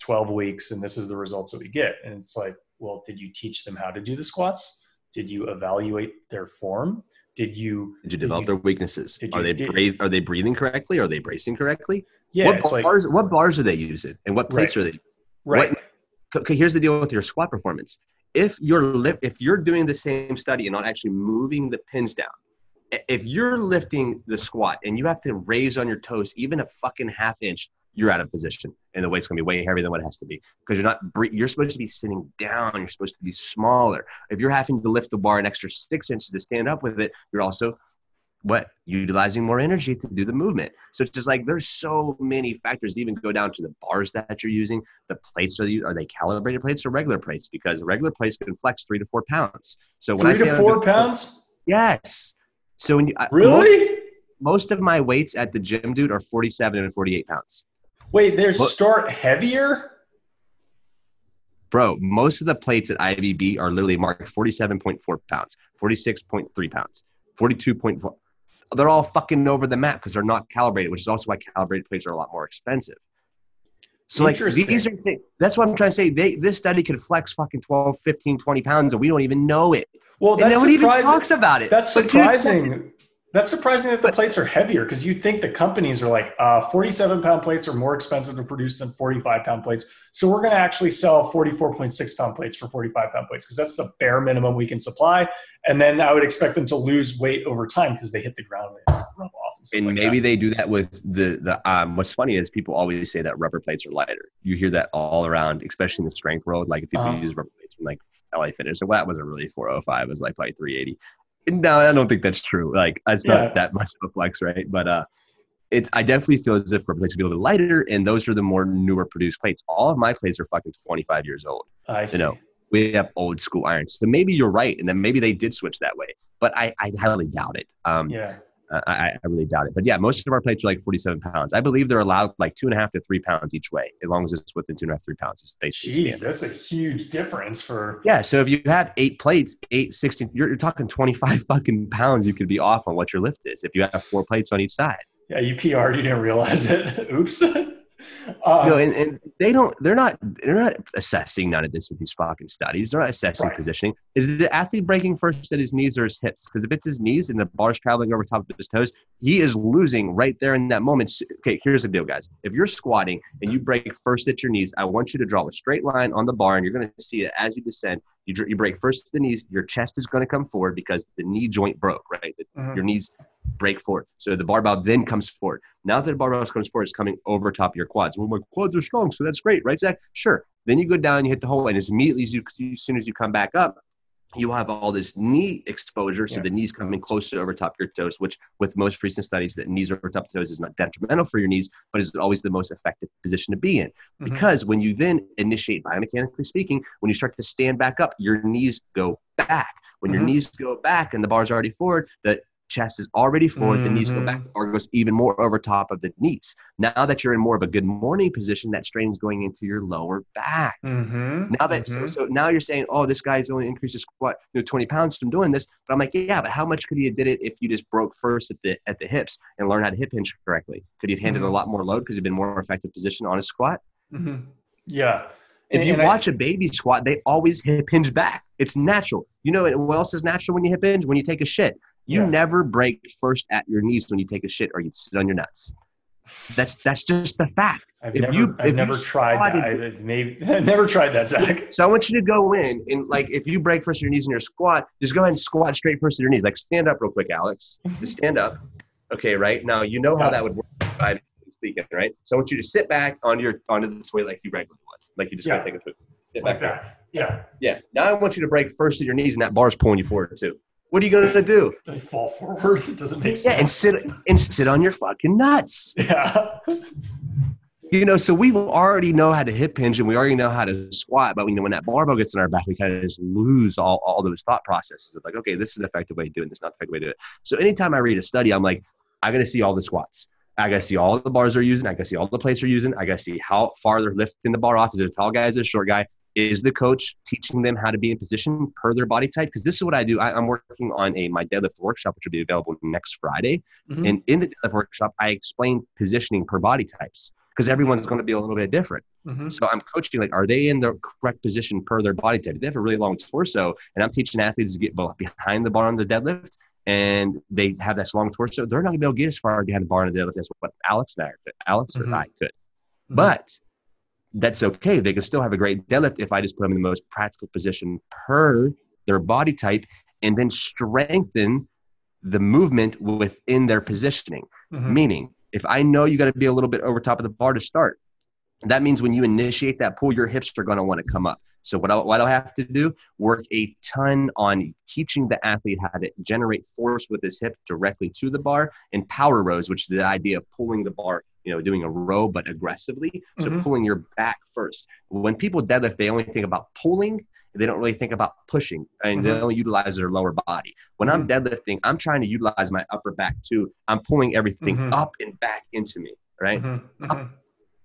12 weeks, and this is the results that we get. And it's like, well, did you teach them how to do the squats? Did you evaluate their form? Did you did you develop did you, their weaknesses? Are they did, are they breathing correctly? Are they bracing correctly? Yeah. What bars like, what bars are they using? And what plates right, are they? Right. What, okay, here's the deal with your squat performance if you're if you're doing the same study and not actually moving the pins down if you're lifting the squat and you have to raise on your toes even a fucking half inch you're out of position and the weight's going to be way heavier than what it has to be because you're not you're supposed to be sitting down you're supposed to be smaller. If you're having to lift the bar an extra six inches to stand up with it you're also what utilizing more energy to do the movement. So it's just like there's so many factors to even go down to the bars that you're using the plates are, you, are they calibrated plates or regular plates? Because regular plates can flex three to four pounds. So when three I say to four pounds? Yes. So when you really? most, most, of my weights at the gym dude are 47 and 48 pounds wait they're start heavier bro most of the plates at ivb are literally marked 47.4 pounds 46.3 pounds 42.4 they're all fucking over the map because they're not calibrated, which is also why calibrated plates are a lot more expensive. So like these are things, that's what I'm trying to say. They, this study could flex fucking 12, 15, 20 pounds and we don't even know it. Well, and no one even talks about it. That's surprising. That's surprising that the plates are heavier because you think the companies are like uh, 47 pound plates are more expensive to produce than 45 pound plates. So we're going to actually sell 44.6 pound plates for 45 pound plates because that's the bare minimum we can supply. And then I would expect them to lose weight over time because they hit the ground and rub off. And, and like maybe that. they do that with the the. Um, what's funny is people always say that rubber plates are lighter. You hear that all around, especially in the strength world. Like if people Uh-huh. use rubber plates from like LA Fitness, well, that wasn't really 405. It was like probably 380. No, I don't think that's true. Like it's Yeah. not that much of a flex, right? But uh, it's I definitely feel as if rubber plates would be a little bit lighter, and those are the more newer produced plates. All of my plates are fucking 25 years old. I see. You know, we have old school irons. So maybe you're right, and then maybe they did switch that way. But I, I highly doubt it. Um, yeah. I, I I really doubt it. But yeah, most of our plates are like 47 pounds. I believe they're allowed like two and a half to three pounds each way, as long as it's within two and a half, three pounds. Basically Jeez, that's a huge difference for. Yeah, so if you have eight plates, eight, 16, you're, you're talking 25 fucking pounds you could be off on what your lift is if you have four plates on each side. Yeah, you PR'd, you didn't realize it. Oops. You Um, know, and, and they don't, they're not, they're not assessing none of this with these fucking studies. They're not assessing Right. positioning. Is the athlete breaking first at his knees or his hips? Because if it's his knees and the bar's traveling over top of his toes, he is losing right there in that moment. Okay, here's the deal, guys. If you're squatting and you break first at your knees, I want you to draw a straight line on the bar, and you're going to see it as you descend. You, you break first the knees, your chest is going to come forward because the knee joint broke, right? Mhm. Your knees break forward. So the barbell then comes forward. Now that the barbell comes forward, it's coming over top of your quads. Well, my quads are strong, so that's great, right, Zach? Sure. Then you go down, you hit the hole, and as immediately as you, as soon as you come back up, you have all this knee exposure, so Yeah. the knees coming closer over top of your toes, which with most recent studies that knees over top of toes is not detrimental for your knees, but is always the most effective position to be in. Mhm. Because when you then initiate biomechanically speaking, when you start to stand back up, your knees go back. When your Mhm. knees go back and the bar's already forward, the chest is already forward, the knees go back, the bar goes even more over top of the knees. Now that you're in more of a good morning position, that strain is going into your lower back. Mhm, Now that so, mhm. so now you're saying, oh, this guy's only increased his squat, you know, 20 pounds from doing this. But I'm like, yeah, but how much could he have did it if you just broke first at the at the hips and learned how to hip hinge correctly? Could he have handled a lot more load because he'd been more effective position on his squat? Mhm. Yeah. If And- you and watch a baby squat, they always hip hinge back. It's natural. You know what else is natural when you hip hinge? When you take a shit. You Yeah. never break first at your knees when you take a shit or you sit on your nuts. That's that's just the fact. I've if never, you- I've if you never tried that. I, maybe, never tried that, Zach. So I want you to go in and like if you break first at your knees in your squat, just go ahead and squat straight first at your knees. Like stand up real quick, Alex. Just stand up. Okay, right now you know how that would work. by Speaking, right? So I want you to sit back on your onto the toilet like you regularly would, like you just Yeah. gotta take a poop. Sit Like back down. that. Yeah. Yeah. Now I want you to break first at your knees, and that bar's pulling you forward too. What are you gonna do? They fall forward. It doesn't make sense. Yeah, and sit and sit on your fucking nuts. Yeah. You know, so we already know how to hip hinge and we already know how to squat, but we know when that barbell gets in our back, we kind of just lose all, all those thought processes of like, okay, this is an effective way of doing this, not the effective way to do it. So anytime I read a study, I'm like, I gotta see all the squats. I gotta see all the bars they're using. I gotta see all the plates they're using. I gotta see how far they're lifting the bar off. Is it a tall guy? Is it a short guy? Is the coach teaching them how to be in position per their body type? Because this is what I do. I, I'm working on a my deadlift workshop, which will be available next Friday. Mhm. And in the deadlift workshop, I explain positioning per body types because everyone's going to be a little bit different. Mhm. So I'm coaching like, are they in the correct position per their body type? They have a really long torso, and I'm teaching athletes to get behind the bar on the deadlift, and they have this long torso. They're not going to be able to get as far behind the bar on the deadlift as what Alex and I could. Alex Mhm. or I could, Mhm. but that's okay. They can still have a great deadlift if I just put them in the most practical position per their body type, and then strengthen the movement within their positioning. Mhm. Meaning, if I know you got to be a little bit over top of the bar to start, that means when you initiate that pull, your hips are going to want to come up. So what I, what I have to do, work a ton on teaching the athlete how to generate force with his hip directly to the bar and power rows, which is the idea of pulling the bar, you know, doing a row but aggressively. So Mhm. pulling your back first. When people deadlift, they only think about pulling. They don't really think about pushing, and they Mhm. only utilize their lower body. When I'm deadlifting, I'm trying to utilize my upper back too. I'm pulling everything Mhm. up and back into me, right? Mhm. Mhm.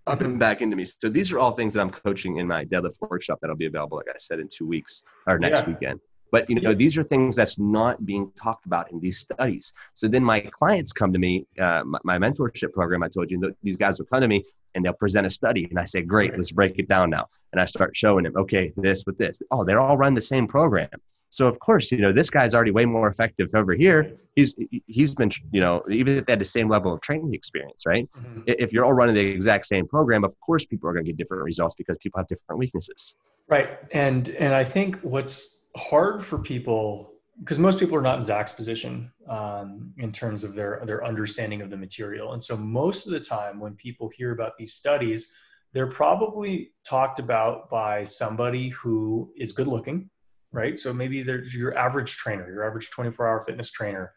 Up and back into me. So these are all things that I'm coaching in my deadlift workshop that'll be available, like I said, in two weeks or next Yeah. weekend. But you know, these are things that's not being talked about in these studies. So then my clients come to me, uh, my, my mentorship program. I told you these guys will come to me and they'll present a study, and I say, "Great, let's break it down now." And I start showing them, okay, this with this. Oh, they're all run the same program. So of course, you know, this guy's already way more effective over here. He's he's been, you know, even if they had the same level of training experience, right? Mm-hmm. If you're all running the exact same program, of course people are going to get different results because people have different weaknesses. Right. And and I think what's hard for people because most people are not in Zach's position um, in terms of their their understanding of the material, and so most of the time when people hear about these studies, they're probably talked about by somebody who is good looking right? So maybe there's your average trainer, your average 24 hour fitness trainer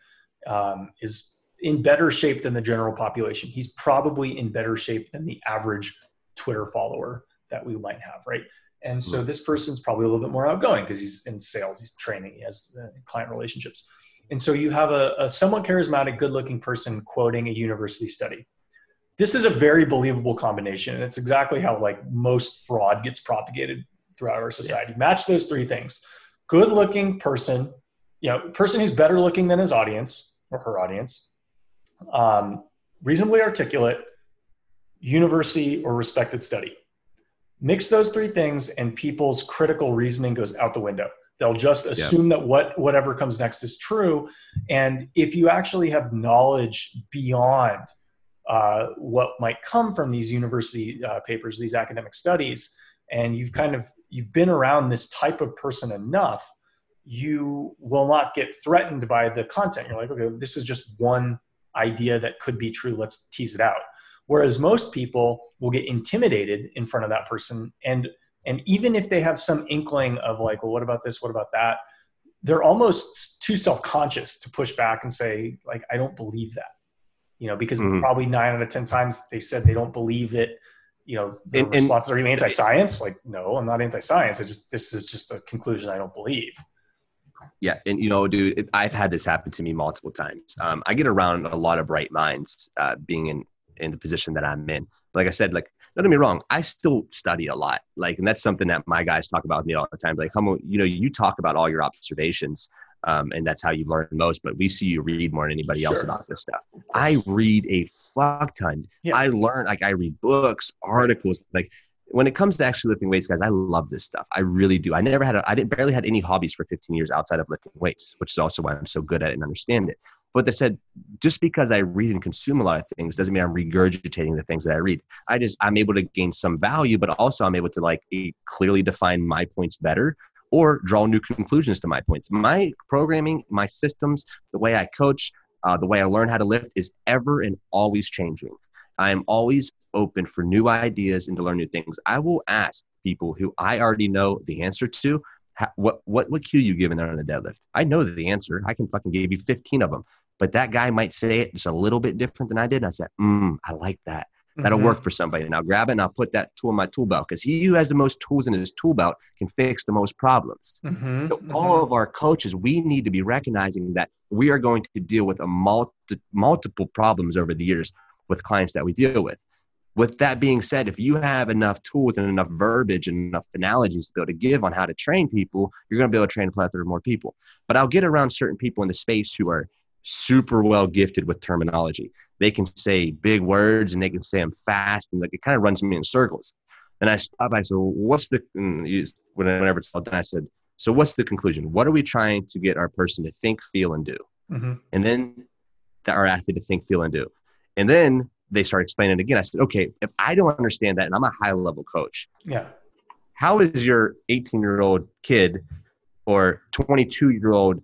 um, is in better shape than the general population. He's probably in better shape than the average Twitter follower that we might have, right? And so hmm. this person's probably a little bit more outgoing because he's in sales, he's training, he has uh, client relationships. And so you have a, a somewhat charismatic, good looking person quoting a university study. This is a very believable combination. And it's exactly how like most fraud gets propagated throughout our society. Yeah. Match those three things good looking person, you know, person who's better looking than his audience or her audience, um, reasonably articulate, university or respected study. Mix those three things, and people's critical reasoning goes out the window. They'll just assume yeah. that what whatever comes next is true. And if you actually have knowledge beyond uh, what might come from these university uh, papers, these academic studies, and you've kind of you've been around this type of person enough you will not get threatened by the content you're like okay this is just one idea that could be true let's tease it out whereas most people will get intimidated in front of that person and and even if they have some inkling of like well what about this? What about that? They're almost too self-conscious to push back and say like i don't believe that you know because mm-hmm. probably nine out of ten times they said they don't believe it you know the and, responses are you anti-science? Like no i'm not anti-science. I just this is just a conclusion i don't believe. Yeah and you know dude it, i've had this happen to me multiple times. Um, i get around a lot of bright minds uh, being in in the position that i'm in like i said like don't get me wrong i still study a lot like and that's something that my guys talk about with me all the time like come you know you talk about all your observations um, and that's how you learn most. But we see you read more than anybody sure. else about this stuff. I read a fuck ton. Yeah. I learn like I read books, articles. Like when it comes to actually lifting weights, guys, I love this stuff. I really do. I never had a, I didn't barely had any hobbies for 15 years outside of lifting weights, which is also why I'm so good at it and understand it. But they said just because I read and consume a lot of things doesn't mean I'm regurgitating the things that I read. I just I'm able to gain some value, but also I'm able to like clearly define my points better or draw new conclusions to my points. My programming, my systems, the way I coach, uh, the way I learn how to lift is ever and always changing. I am always open for new ideas and to learn new things. I will ask people who I already know the answer to how, what what what cue you giving there on the deadlift. I know the answer. I can fucking give you 15 of them, but that guy might say it just a little bit different than I did. And I said, mm, I like that. That'll mm-hmm. work for somebody. And I'll grab it and I'll put that tool in my tool belt because he who has the most tools in his tool belt can fix the most problems. Mm-hmm. So mm-hmm. all of our coaches, we need to be recognizing that we are going to deal with a multi, multiple problems over the years with clients that we deal with. With that being said, if you have enough tools and enough verbiage and enough analogies to be able to give on how to train people, you're going to be able to train a plethora of more people. But I'll get around certain people in the space who are super well gifted with terminology they can say big words and they can say them fast and like it kind of runs me in circles. And I stop. I said, well, "What's the?" Whenever it's all done, I said, "So what's the conclusion? What are we trying to get our person to think, feel, and do?" Mm-hmm. And then our athlete to think, feel, and do. And then they start explaining again. I said, "Okay, if I don't understand that, and I'm a high level coach, yeah, how is your 18 year old kid or 22 year old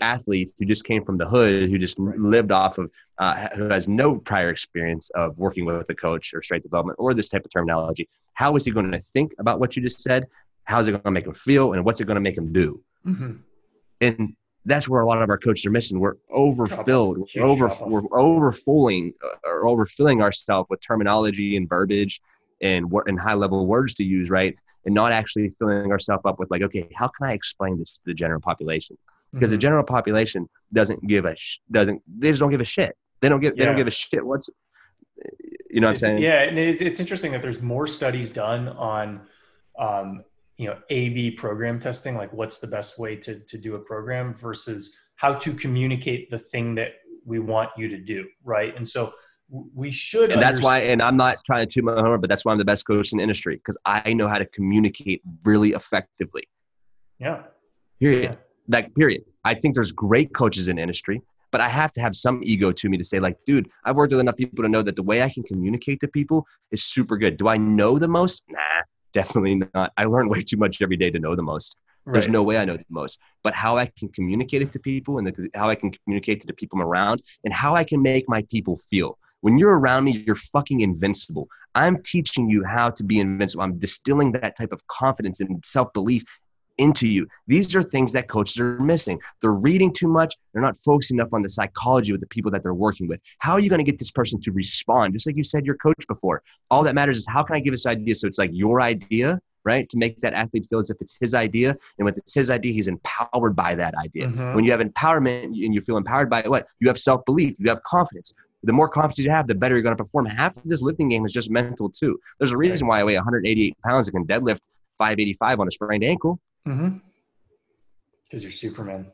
athlete who just came from the hood, who just lived off of, uh, who has no prior experience of working with a coach or strength development or this type of terminology, how is he going to think about what you just said? How's it going to make him feel? And what's it going to make him do? Mm-hmm. And that's where a lot of our coaches are missing. We're overfilled, we're, over, we're overfilling uh, or overfilling ourselves with terminology and verbiage and what and high level words to use, right? And not actually filling ourselves up with like, okay, how can I explain this to the general population? Because mm-hmm. the general population doesn't give a sh- doesn't they just don't give a shit. They don't give yeah. they don't give a shit. What's you know what I'm saying? Yeah, and it's, it's interesting that there's more studies done on um, you know A/B program testing, like what's the best way to to do a program versus how to communicate the thing that we want you to do, right? And so we should. And that's why, and I'm not trying to toot my horn, but that's why I'm the best coach in the industry because I know how to communicate really effectively. Yeah. Period. Yeah That period. I think there's great coaches in industry, but I have to have some ego to me to say, like, dude, I've worked with enough people to know that the way I can communicate to people is super good. Do I know the most? Nah, definitely not. I learn way too much every day to know the most. Right. There's no way I know the most. But how I can communicate it to people and the, how I can communicate to the people I'm around and how I can make my people feel. When you're around me, you're fucking invincible. I'm teaching you how to be invincible. I'm distilling that type of confidence and self belief into you. These are things that coaches are missing. They're reading too much. They're not focusing enough on the psychology with the people that they're working with. How are you going to get this person to respond? Just like you said, your coach before. All that matters is how can I give this idea so it's like your idea, right? To make that athlete feel as if it's his idea. And when it's his idea, he's empowered by that idea. Mm-hmm. When you have empowerment and you feel empowered by what? You have self belief, you have confidence. The more confidence you have, the better you're going to perform. Half of this lifting game is just mental too. There's a reason why I weigh 188 pounds and can deadlift 585 on a sprained ankle. Mm-hmm. Because you're Superman.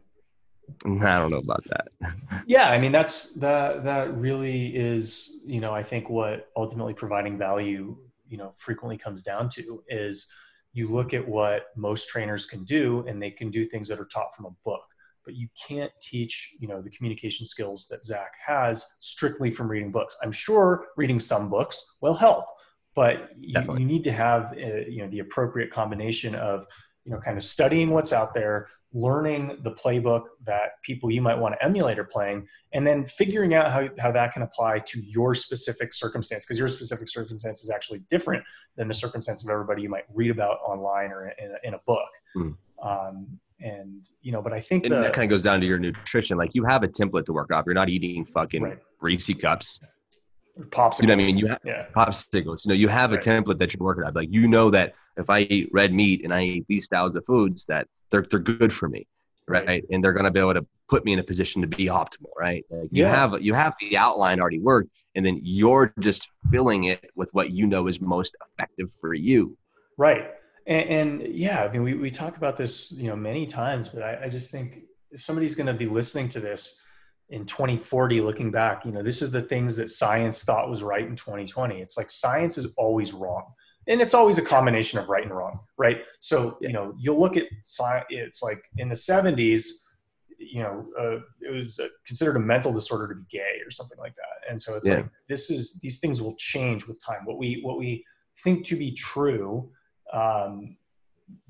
I don't know about that. yeah, I mean that's that that really is, you know, I think what ultimately providing value, you know, frequently comes down to is you look at what most trainers can do and they can do things that are taught from a book but you can't teach you know the communication skills that zach has strictly from reading books i'm sure reading some books will help but you, you, need to have uh, you know the appropriate combination of you know kind of studying what's out there learning the playbook that people you might want to emulate are playing and then figuring out how, how that can apply to your specific circumstance because your specific circumstance is actually different than the circumstance of everybody you might read about online or in a, in a book mm. um, and you know but i think the, that kind of goes down to your nutrition like you have a template to work off you're not eating fucking right. Reese cups popsicles. You know what I mean? You have yeah. popsicles. You know, you have right. a template that you're working on. Like you know that if I eat red meat and I eat these styles of foods, that they're they're good for me, right? right. And they're going to be able to put me in a position to be optimal, right? Like you have you have the outline already worked, and then you're just filling it with what you know is most effective for you. Right. And, and yeah, I mean, we we talk about this, you know, many times, but I, I just think if somebody's going to be listening to this in 2040 looking back you know this is the things that science thought was right in 2020 it's like science is always wrong and it's always a combination of right and wrong right so you know you'll look at it's like in the 70s you know uh, it was considered a mental disorder to be gay or something like that and so it's yeah. like this is these things will change with time what we what we think to be true um,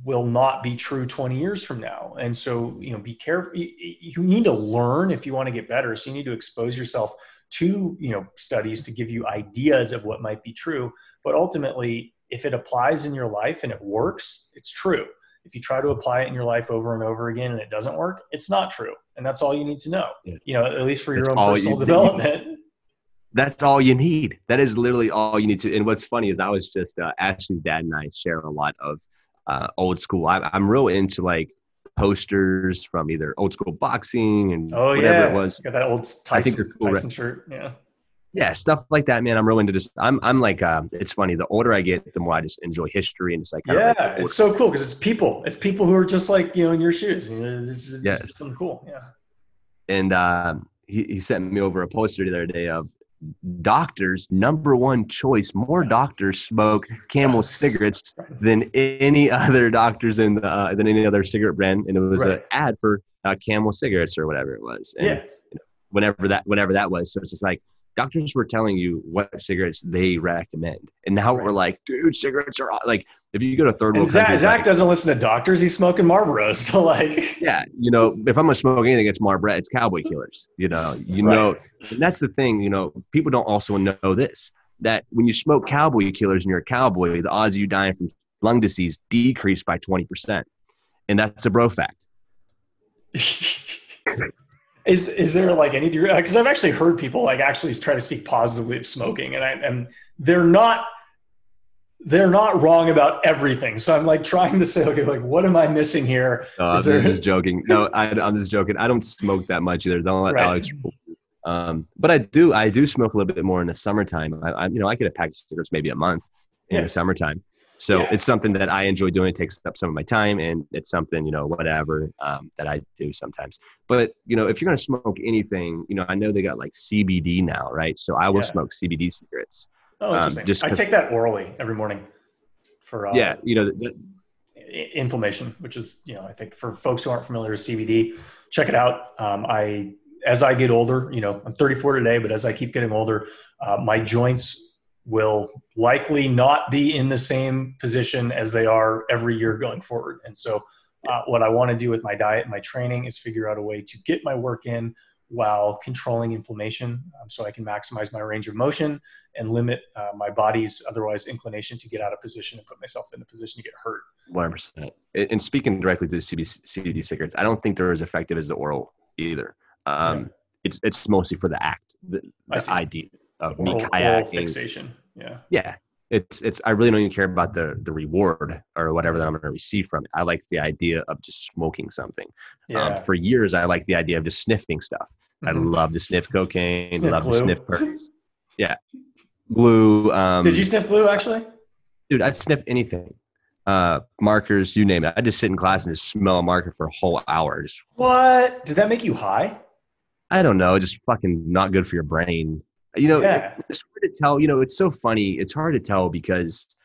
will not be true 20 years from now. And so, you know, be careful. You need to learn if you want to get better. So you need to expose yourself to, you know, studies to give you ideas of what might be true. But ultimately, if it applies in your life and it works, it's true. If you try to apply it in your life over and over again and it doesn't work, it's not true. And that's all you need to know, yeah. you know, at least for your own personal you, development. that's all you need. That is literally all you need to. And what's funny is I was just, uh, Ashley's dad and I share a lot of uh, old school. I, I'm real into like posters from either old school boxing and oh, whatever yeah. it was. Got that old Tyson, I think cool, Tyson right? shirt. Yeah. Yeah, stuff like that, man. I'm real into this. I'm, I'm like, uh, it's funny. The older I get, the more I just enjoy history and it's like, yeah, like it's so cool because it's people. It's people who are just like you know in your shoes. You know, this is yeah. something cool. Yeah. And uh, he, he sent me over a poster the other day of doctors number one choice more doctors smoke camel cigarettes than any other doctors in the, uh, than any other cigarette brand and it was right. an ad for uh, camel cigarettes or whatever it was and yeah. you know, whenever that whenever that was so it's just like doctors were telling you what cigarettes they recommend. And now right. we're like, dude, cigarettes are like, if you go to third world Zach, Zach like, doesn't listen to doctors. He's smoking Marlboros. So like, yeah, you know, if I'm going to smoke anything, it's Marlboro, it's cowboy killers, you know, you right. know, and that's the thing, you know, people don't also know this, that when you smoke cowboy killers and you're a cowboy, the odds of you dying from lung disease decrease by 20%. And that's a bro fact. is is there like any degree because i've actually heard people like actually try to speak positively of smoking and i and they're not they're not wrong about everything. So i'm like trying to say okay like what am i missing here? Uh, there... i'm just joking. No I, am just joking. I don't smoke that much either. Don't let right. alex um, but i do i do smoke a little bit more in the summertime. I, I you know i get a pack of cigarettes maybe a month in yeah. the summertime so yeah. it's something that I enjoy doing. It takes up some of my time, and it's something you know whatever um, that I do sometimes. But you know, if you're gonna smoke anything, you know, I know they got like CBD now, right? So I will yeah. smoke CBD cigarettes. Oh, um, interesting. Um, just I take that orally every morning. For uh, yeah, you know, the, inflammation, which is, you know, I think for folks who aren't familiar with CBD, check it out. Um, I, as I get older, you know, I'm 34 today, but as I keep getting older, uh, my joints will likely not be in the same position as they are every year going forward. And so, uh, what I want to do with my diet and my training is figure out a way to get my work in while controlling inflammation um, so I can maximize my range of motion and limit uh, my body's otherwise inclination to get out of position and put myself in a position to get hurt. 100%. And speaking directly to the CBD cigarettes, I don't think they're as effective as the oral either. Um, yeah. It's it's mostly for the act, the, the idea of oral, me kayaking. fixation. Yeah. Yeah. It's it's I really don't even care about the the reward or whatever that I'm going to receive from it. I like the idea of just smoking something. Yeah. Um, for years, I like the idea of just sniffing stuff. Mm-hmm. I love to sniff cocaine. Sniff love glue. to sniff perks. Yeah, glue. Um, Did you sniff glue actually? Dude, I'd sniff anything. Uh, markers, you name it. I just sit in class and just smell a marker for a whole hour. Just what? Did that make you high? I don't know. Just fucking not good for your brain. You know, yeah. it's hard to tell. You know, it's so funny. It's hard to tell because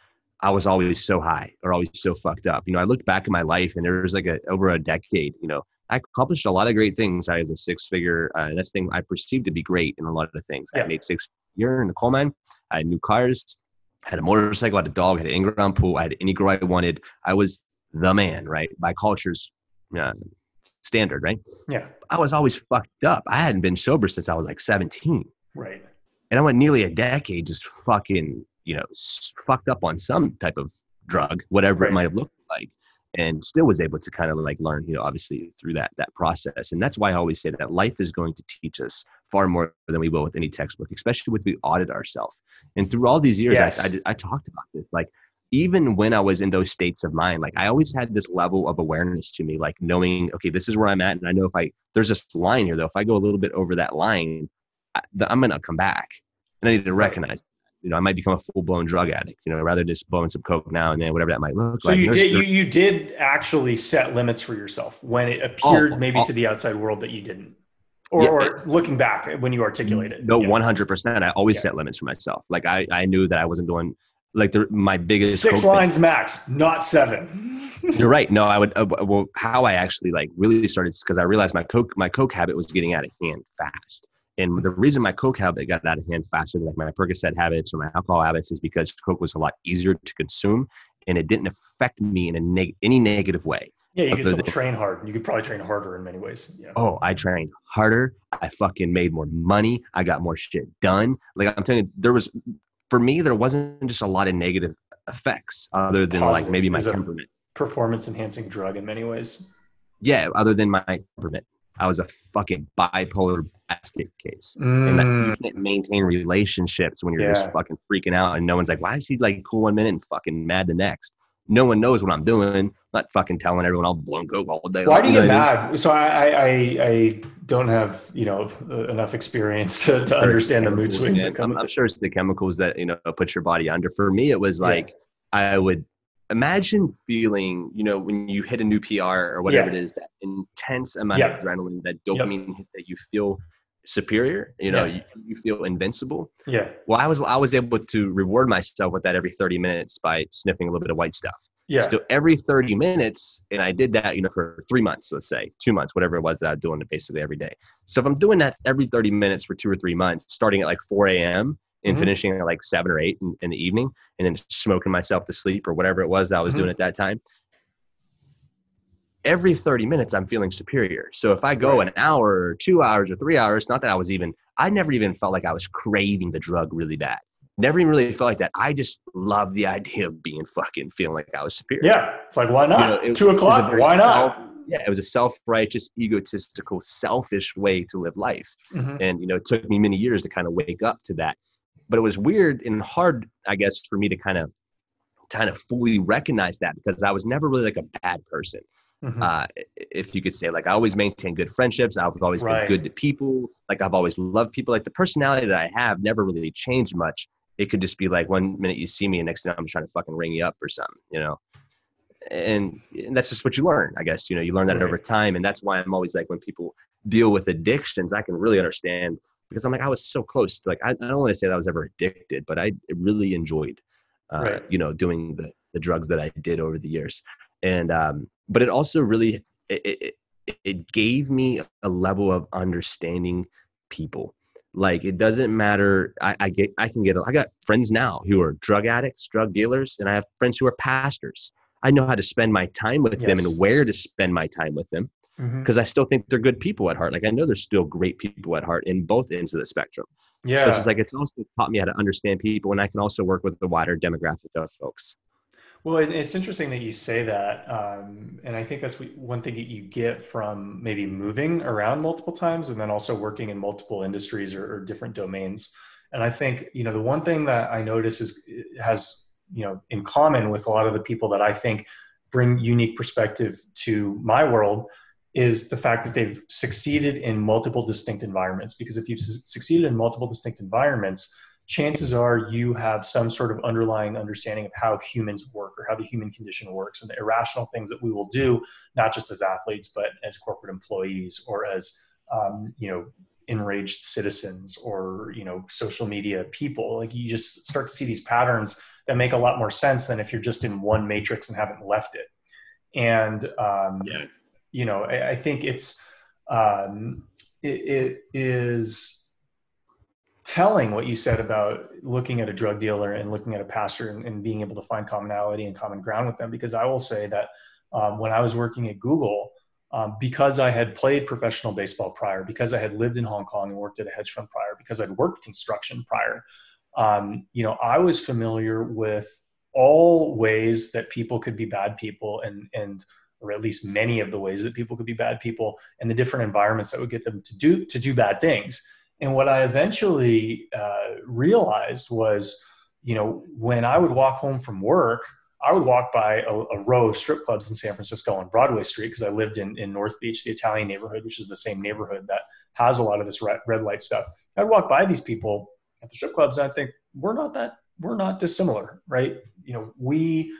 I was always so high or always so fucked up. You know, I looked back at my life and there was like a over a decade. You know, I accomplished a lot of great things. I was a six figure. Uh, that's thing I perceived to be great in a lot of the things. Yeah. I made six year in the coal mine. I had new cars. Had a motorcycle. I Had a dog. I Had an in-ground pool. I had any girl I wanted. I was the man, right? By culture's uh, standard, right? Yeah. I was always fucked up. I hadn't been sober since I was like 17. Right. And I went nearly a decade just fucking, you know, fucked up on some type of drug, whatever right. it might have looked like and still was able to kind of like learn you know obviously through that that process and that's why i always say that life is going to teach us far more than we will with any textbook especially with we audit ourselves and through all these years yes. I, I, I talked about this like even when i was in those states of mind like i always had this level of awareness to me like knowing okay this is where i'm at and i know if i there's this line here though if i go a little bit over that line I, i'm gonna come back and i need to recognize you know, I might become a full blown drug addict, you know, rather just blowing some coke now and then, whatever that might look so like. So you did, you, you did actually set limits for yourself when it appeared oh, maybe oh, to the outside world that you didn't, or, yeah, or looking back when you articulate it. No, one hundred percent. I always yeah. set limits for myself. Like I, I knew that I wasn't doing like the, my biggest six lines thing. max, not seven. You're right. No, I would. Uh, well, how I actually like really started because I realized my coke, my coke habit was getting out of hand fast. And the reason my Coke habit got out of hand faster than like my Percocet habits or my alcohol habits is because Coke was a lot easier to consume and it didn't affect me in a neg- any negative way. Yeah, you could still train hard. You could probably train harder in many ways. Yeah. Oh, I trained harder. I fucking made more money. I got more shit done. Like I'm telling you, there was for me, there wasn't just a lot of negative effects other than Positive. like maybe my temperament. Performance enhancing drug in many ways. Yeah, other than my temperament. I was a fucking bipolar basket case. Mm. And that you can't maintain relationships when you're yeah. just fucking freaking out and no one's like, why is he like cool one minute and fucking mad the next? No one knows what I'm doing. I'm not fucking telling everyone I'll blow coke all day. Why do you get mad? So I, I, I don't have, you know, enough experience to, to understand the mood swings. I'm, I'm, sure it's the chemicals that, you know, put your body under. For me, it was like, yeah. I would imagine feeling, you know, when you hit a new PR or whatever yeah. it is, that intense amount yep. of adrenaline, that dopamine yep. that you feel superior, you know, yeah. you, you, feel invincible. Yeah. Well, I was I was able to reward myself with that every 30 minutes by sniffing a little bit of white stuff. Yeah. So every 30 minutes, and I did that, you know, for three months, let's say, two months, whatever it was that I was doing it basically every day. So if I'm doing that every 30 minutes for two or three months, starting at like 4 a.m., and mm-hmm. finishing at like seven or eight in, in, the evening and then smoking myself to sleep or whatever it was that I was mm-hmm. doing at that time. Every 30 minutes, I'm feeling superior. So if I go right. an hour or two hours or three hours, not that I was even, I never even felt like I was craving the drug really bad. Never even really felt like that. I just love the idea of being fucking feeling like I was superior. Yeah. It's like, why not? You know, Two o'clock. Why not? Self, yeah, it was a self-righteous, egotistical, selfish way to live life. Mm-hmm. And, you know, it took me many years to kind of wake up to that but it was weird and hard i guess for me to kind of kind of fully recognize that because i was never really like a bad person mm-hmm. uh, if you could say like i always maintain good friendships i've always right. been good to people like i've always loved people like the personality that i have never really changed much it could just be like one minute you see me and next minute i'm trying to fucking ring you up or something you know and, and that's just what you learn i guess you know you learn that right. over time and that's why i'm always like when people deal with addictions i can really understand because I'm like I was so close. To, like I, I don't want to say that I was ever addicted, but I really enjoyed, uh, right. you know, doing the the drugs that I did over the years. and um, but it also really it, it, it gave me a level of understanding people like it doesn't matter I, I get i can get i got friends now who are drug addicts drug dealers and i have friends who are pastors i know how to spend my time with yes. them and where to spend my time with them because mm-hmm. i still think they're good people at heart like i know they're still great people at heart in both ends of the spectrum yeah so it's like it's also taught me how to understand people and i can also work with the wider demographic of folks well, it's interesting that you say that, um, and I think that's one thing that you get from maybe moving around multiple times, and then also working in multiple industries or, or different domains. And I think you know the one thing that I notice is has you know in common with a lot of the people that I think bring unique perspective to my world is the fact that they've succeeded in multiple distinct environments. Because if you've succeeded in multiple distinct environments, chances are you have some sort of underlying understanding of how humans work or how the human condition works and the irrational things that we will do, not just as athletes, but as corporate employees or as, um, you know, enraged citizens or, you know, social media people. Like you just start to see these patterns that make a lot more sense than if you're just in one matrix and haven't left it. And, um, yeah. you know, I, I think it's, um, it, it is, telling what you said about looking at a drug dealer and looking at a pastor and, and being able to find commonality and common ground with them because i will say that um, when i was working at google um, because i had played professional baseball prior because i had lived in hong kong and worked at a hedge fund prior because i'd worked construction prior um, you know i was familiar with all ways that people could be bad people and and or at least many of the ways that people could be bad people and the different environments that would get them to do to do bad things and what I eventually uh, realized was, you know, when I would walk home from work, I would walk by a, a row of strip clubs in San Francisco on Broadway Street because I lived in, in North Beach, the Italian neighborhood, which is the same neighborhood that has a lot of this red, red light stuff. I'd walk by these people at the strip clubs I think we're not that we're not dissimilar, right? You know, we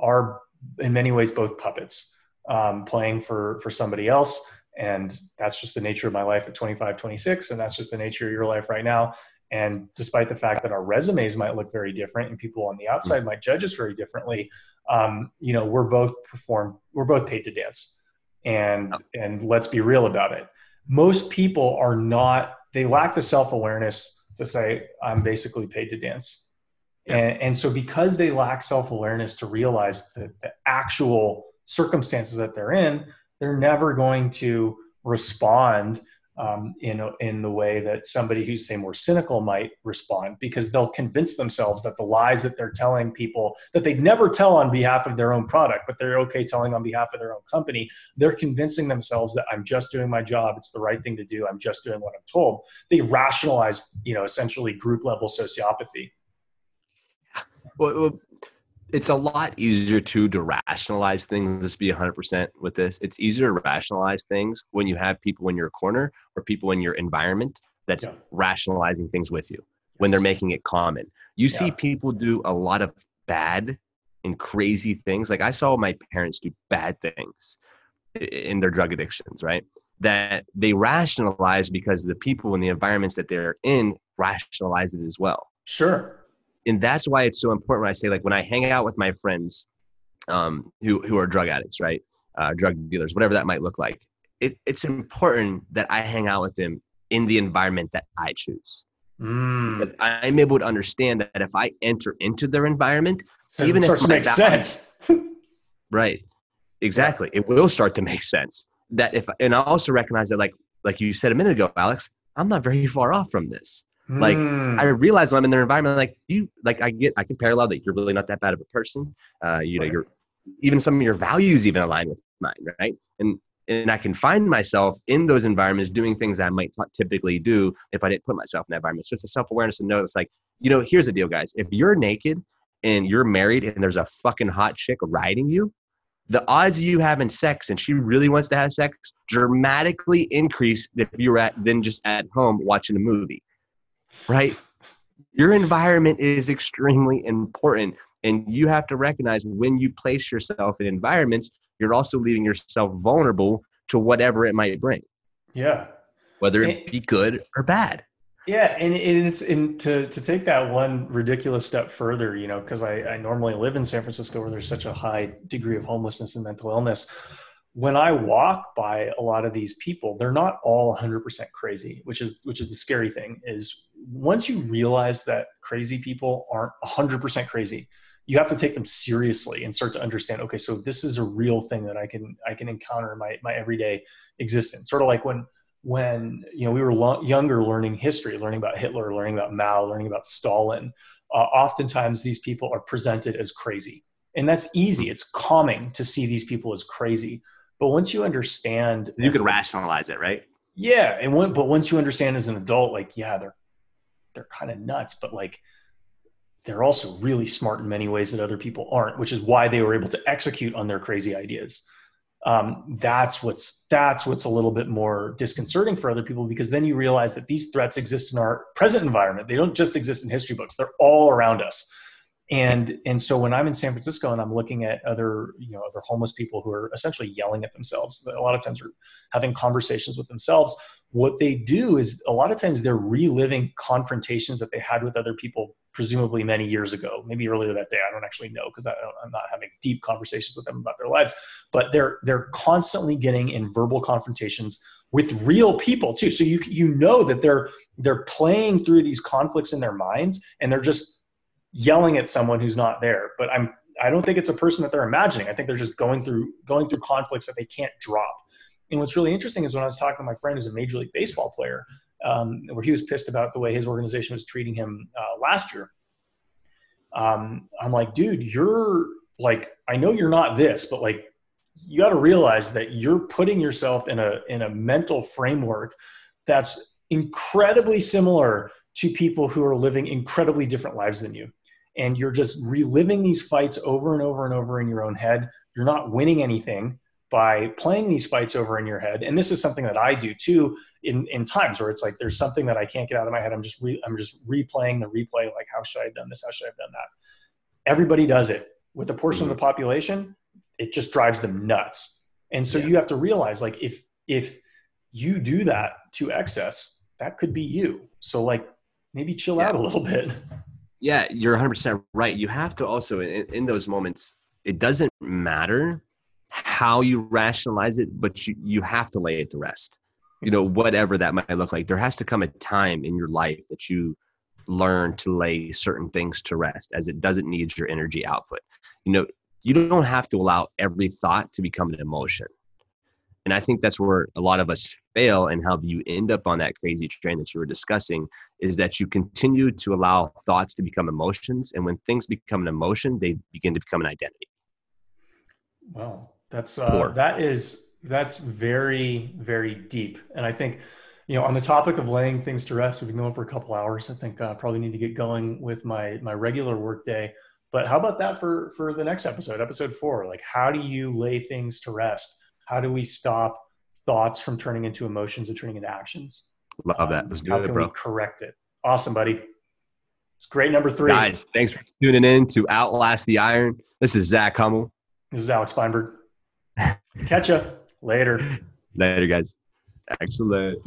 are in many ways both puppets um, playing for for somebody else. And that's just the nature of my life at 25 26 and that's just the nature of your life right now. And despite the fact that our resumes might look very different and people on the outside might judge us very differently um, you know we're both perform we're both paid to dance. And and let's be real about it. Most people are not they lack the self-awareness to say i'm basically paid to dance. And, and so because they lack self-awareness to realize the, the actual circumstances that they're in they're never going to respond um, in, a, in the way that somebody who's say more cynical might respond because they'll convince themselves that the lies that they're telling people that they'd never tell on behalf of their own product but they're okay telling on behalf of their own company they're convincing themselves that i'm just doing my job it's the right thing to do i'm just doing what i'm told. They rationalize you know essentially group level sociopathy. Well, it's a lot easier to to rationalize things let's be 100% with this it's easier to rationalize things when you have people in your corner or people in your environment that's yeah. rationalizing things with you yes. when they're making it common you yeah. see people do a lot of bad and crazy things like i saw my parents do bad things in their drug addictions right that they rationalize because the people in the environments that they're in rationalize it as well sure and that's why it's so important when I say like when I hang out with my friends um, who who are drug addicts, right, uh, drug dealers, whatever that might look like. It, it's important that I hang out with them in the environment that I choose. Mm. Because I'm able to understand that if I enter into their environment, so even if it makes sense, right? Exactly, it will start to make sense. That if and I also recognize that, like like you said a minute ago, Alex, I'm not very far off from this. Like mm. I realize when I'm in their environment, like you, like I get, I can parallel that you're really not that bad of a person. Uh, you know, you're even some of your values even align with mine, right? And and I can find myself in those environments doing things I might t- typically do if I didn't put myself in that environment. So it's a self awareness and notice, like, you know, here's the deal, guys. If you're naked and you're married and there's a fucking hot chick riding you, the odds of you having sex and she really wants to have sex dramatically increase if you're at than just at home watching a movie right? Your environment is extremely important. And you have to recognize when you place yourself in environments, you're also leaving yourself vulnerable to whatever it might bring. Yeah. Whether it be good or bad. Yeah, and, and it's and to to take that one ridiculous step further, you know, because I, I normally live in San Francisco where there's such a high degree of homelessness and mental illness. When I walk by a lot of these people, they're not all 100% crazy, which is which is the scary thing. Is once you realize that crazy people aren't 100% crazy, you have to take them seriously and start to understand. Okay, so this is a real thing that I can I can encounter in my my everyday existence. Sort of like when when you know we were lo- younger learning history learning about hitler learning about mao learning about stalin uh, oftentimes these people are presented as crazy and that's easy it's calming to see these people as crazy but once you understand you can rationalize it right? Yeah and when, but once you understand as an adult like yeah they're they're kind of nuts but like they're also really smart in many ways that other people aren't which is why they were able to execute on their crazy ideas. Um, that's what's that's what's a little bit more disconcerting for other people because then you realize that these threats exist in our present environment. They don't just exist in history books. They're all around us and and so when i'm in san francisco and i'm looking at other you know other homeless people who are essentially yelling at themselves a lot of times are having conversations with themselves what they do is a lot of times they're reliving confrontations that they had with other people presumably many years ago maybe earlier that day i don't actually know because i'm not having deep conversations with them about their lives but they're they're constantly getting in verbal confrontations with real people too. So you you know that they're they're playing through these conflicts in their minds and they're just yelling at someone who's not there but i'm i don't think it's a person that they're imagining i think they're just going through going through conflicts that they can't drop and what's really interesting is when I was talking to my friend who's a Major League Baseball player, um, where he was pissed about the way his organization was treating him uh, last year. Um, I'm like, dude, you're like, I know you're not this, but like, you got to realize that you're putting yourself in a in a mental framework that's incredibly similar to people who are living incredibly different lives than you and you're just reliving these fights over and over and over in your own head. You're not winning anything by playing these fights over in your head. And this is something that i do too in, in times where it's like there's something that i can't get out of my head. I'm just re, i'm just replaying the replay like how should i have done this? How should i have done that? Everybody does it. With a portion mm-hmm. of the population it just drives them nuts. And so yeah. you have to realize like if if you do that to excess that could be you. So like maybe chill yeah. out a little bit yeah you're 100% right you have to also in, in those moments it doesn't matter how you rationalize it, but you, you have to lay it to rest. You know, whatever that might look like. There has to come a time in your life that you learn to lay certain things to rest as it doesn't need your energy output. You know, you don't have to allow every thought to become an emotion. And I think that's where a lot of us fail and how you end up on that crazy train that you were discussing is that you continue to allow thoughts to become emotions. And when things become an emotion, they begin to become an identity. well That's uh, that is that's very very deep, and I think you know on the topic of laying things to rest, we've been going for a couple hours. I think I uh, probably need to get going with my my regular work day. But how about that for for the next episode, episode four? Like, how do you lay things to rest? How do we stop thoughts from turning into emotions and turning into actions? Love that. Um, Let's do how it, can bro. We correct it. Awesome, buddy. It's great number three. Guys, thanks for tuning in to Outlast the Iron. This is Zach Homol. This is Alex Feinberg. Catch ya later. Later, guys. Excellent.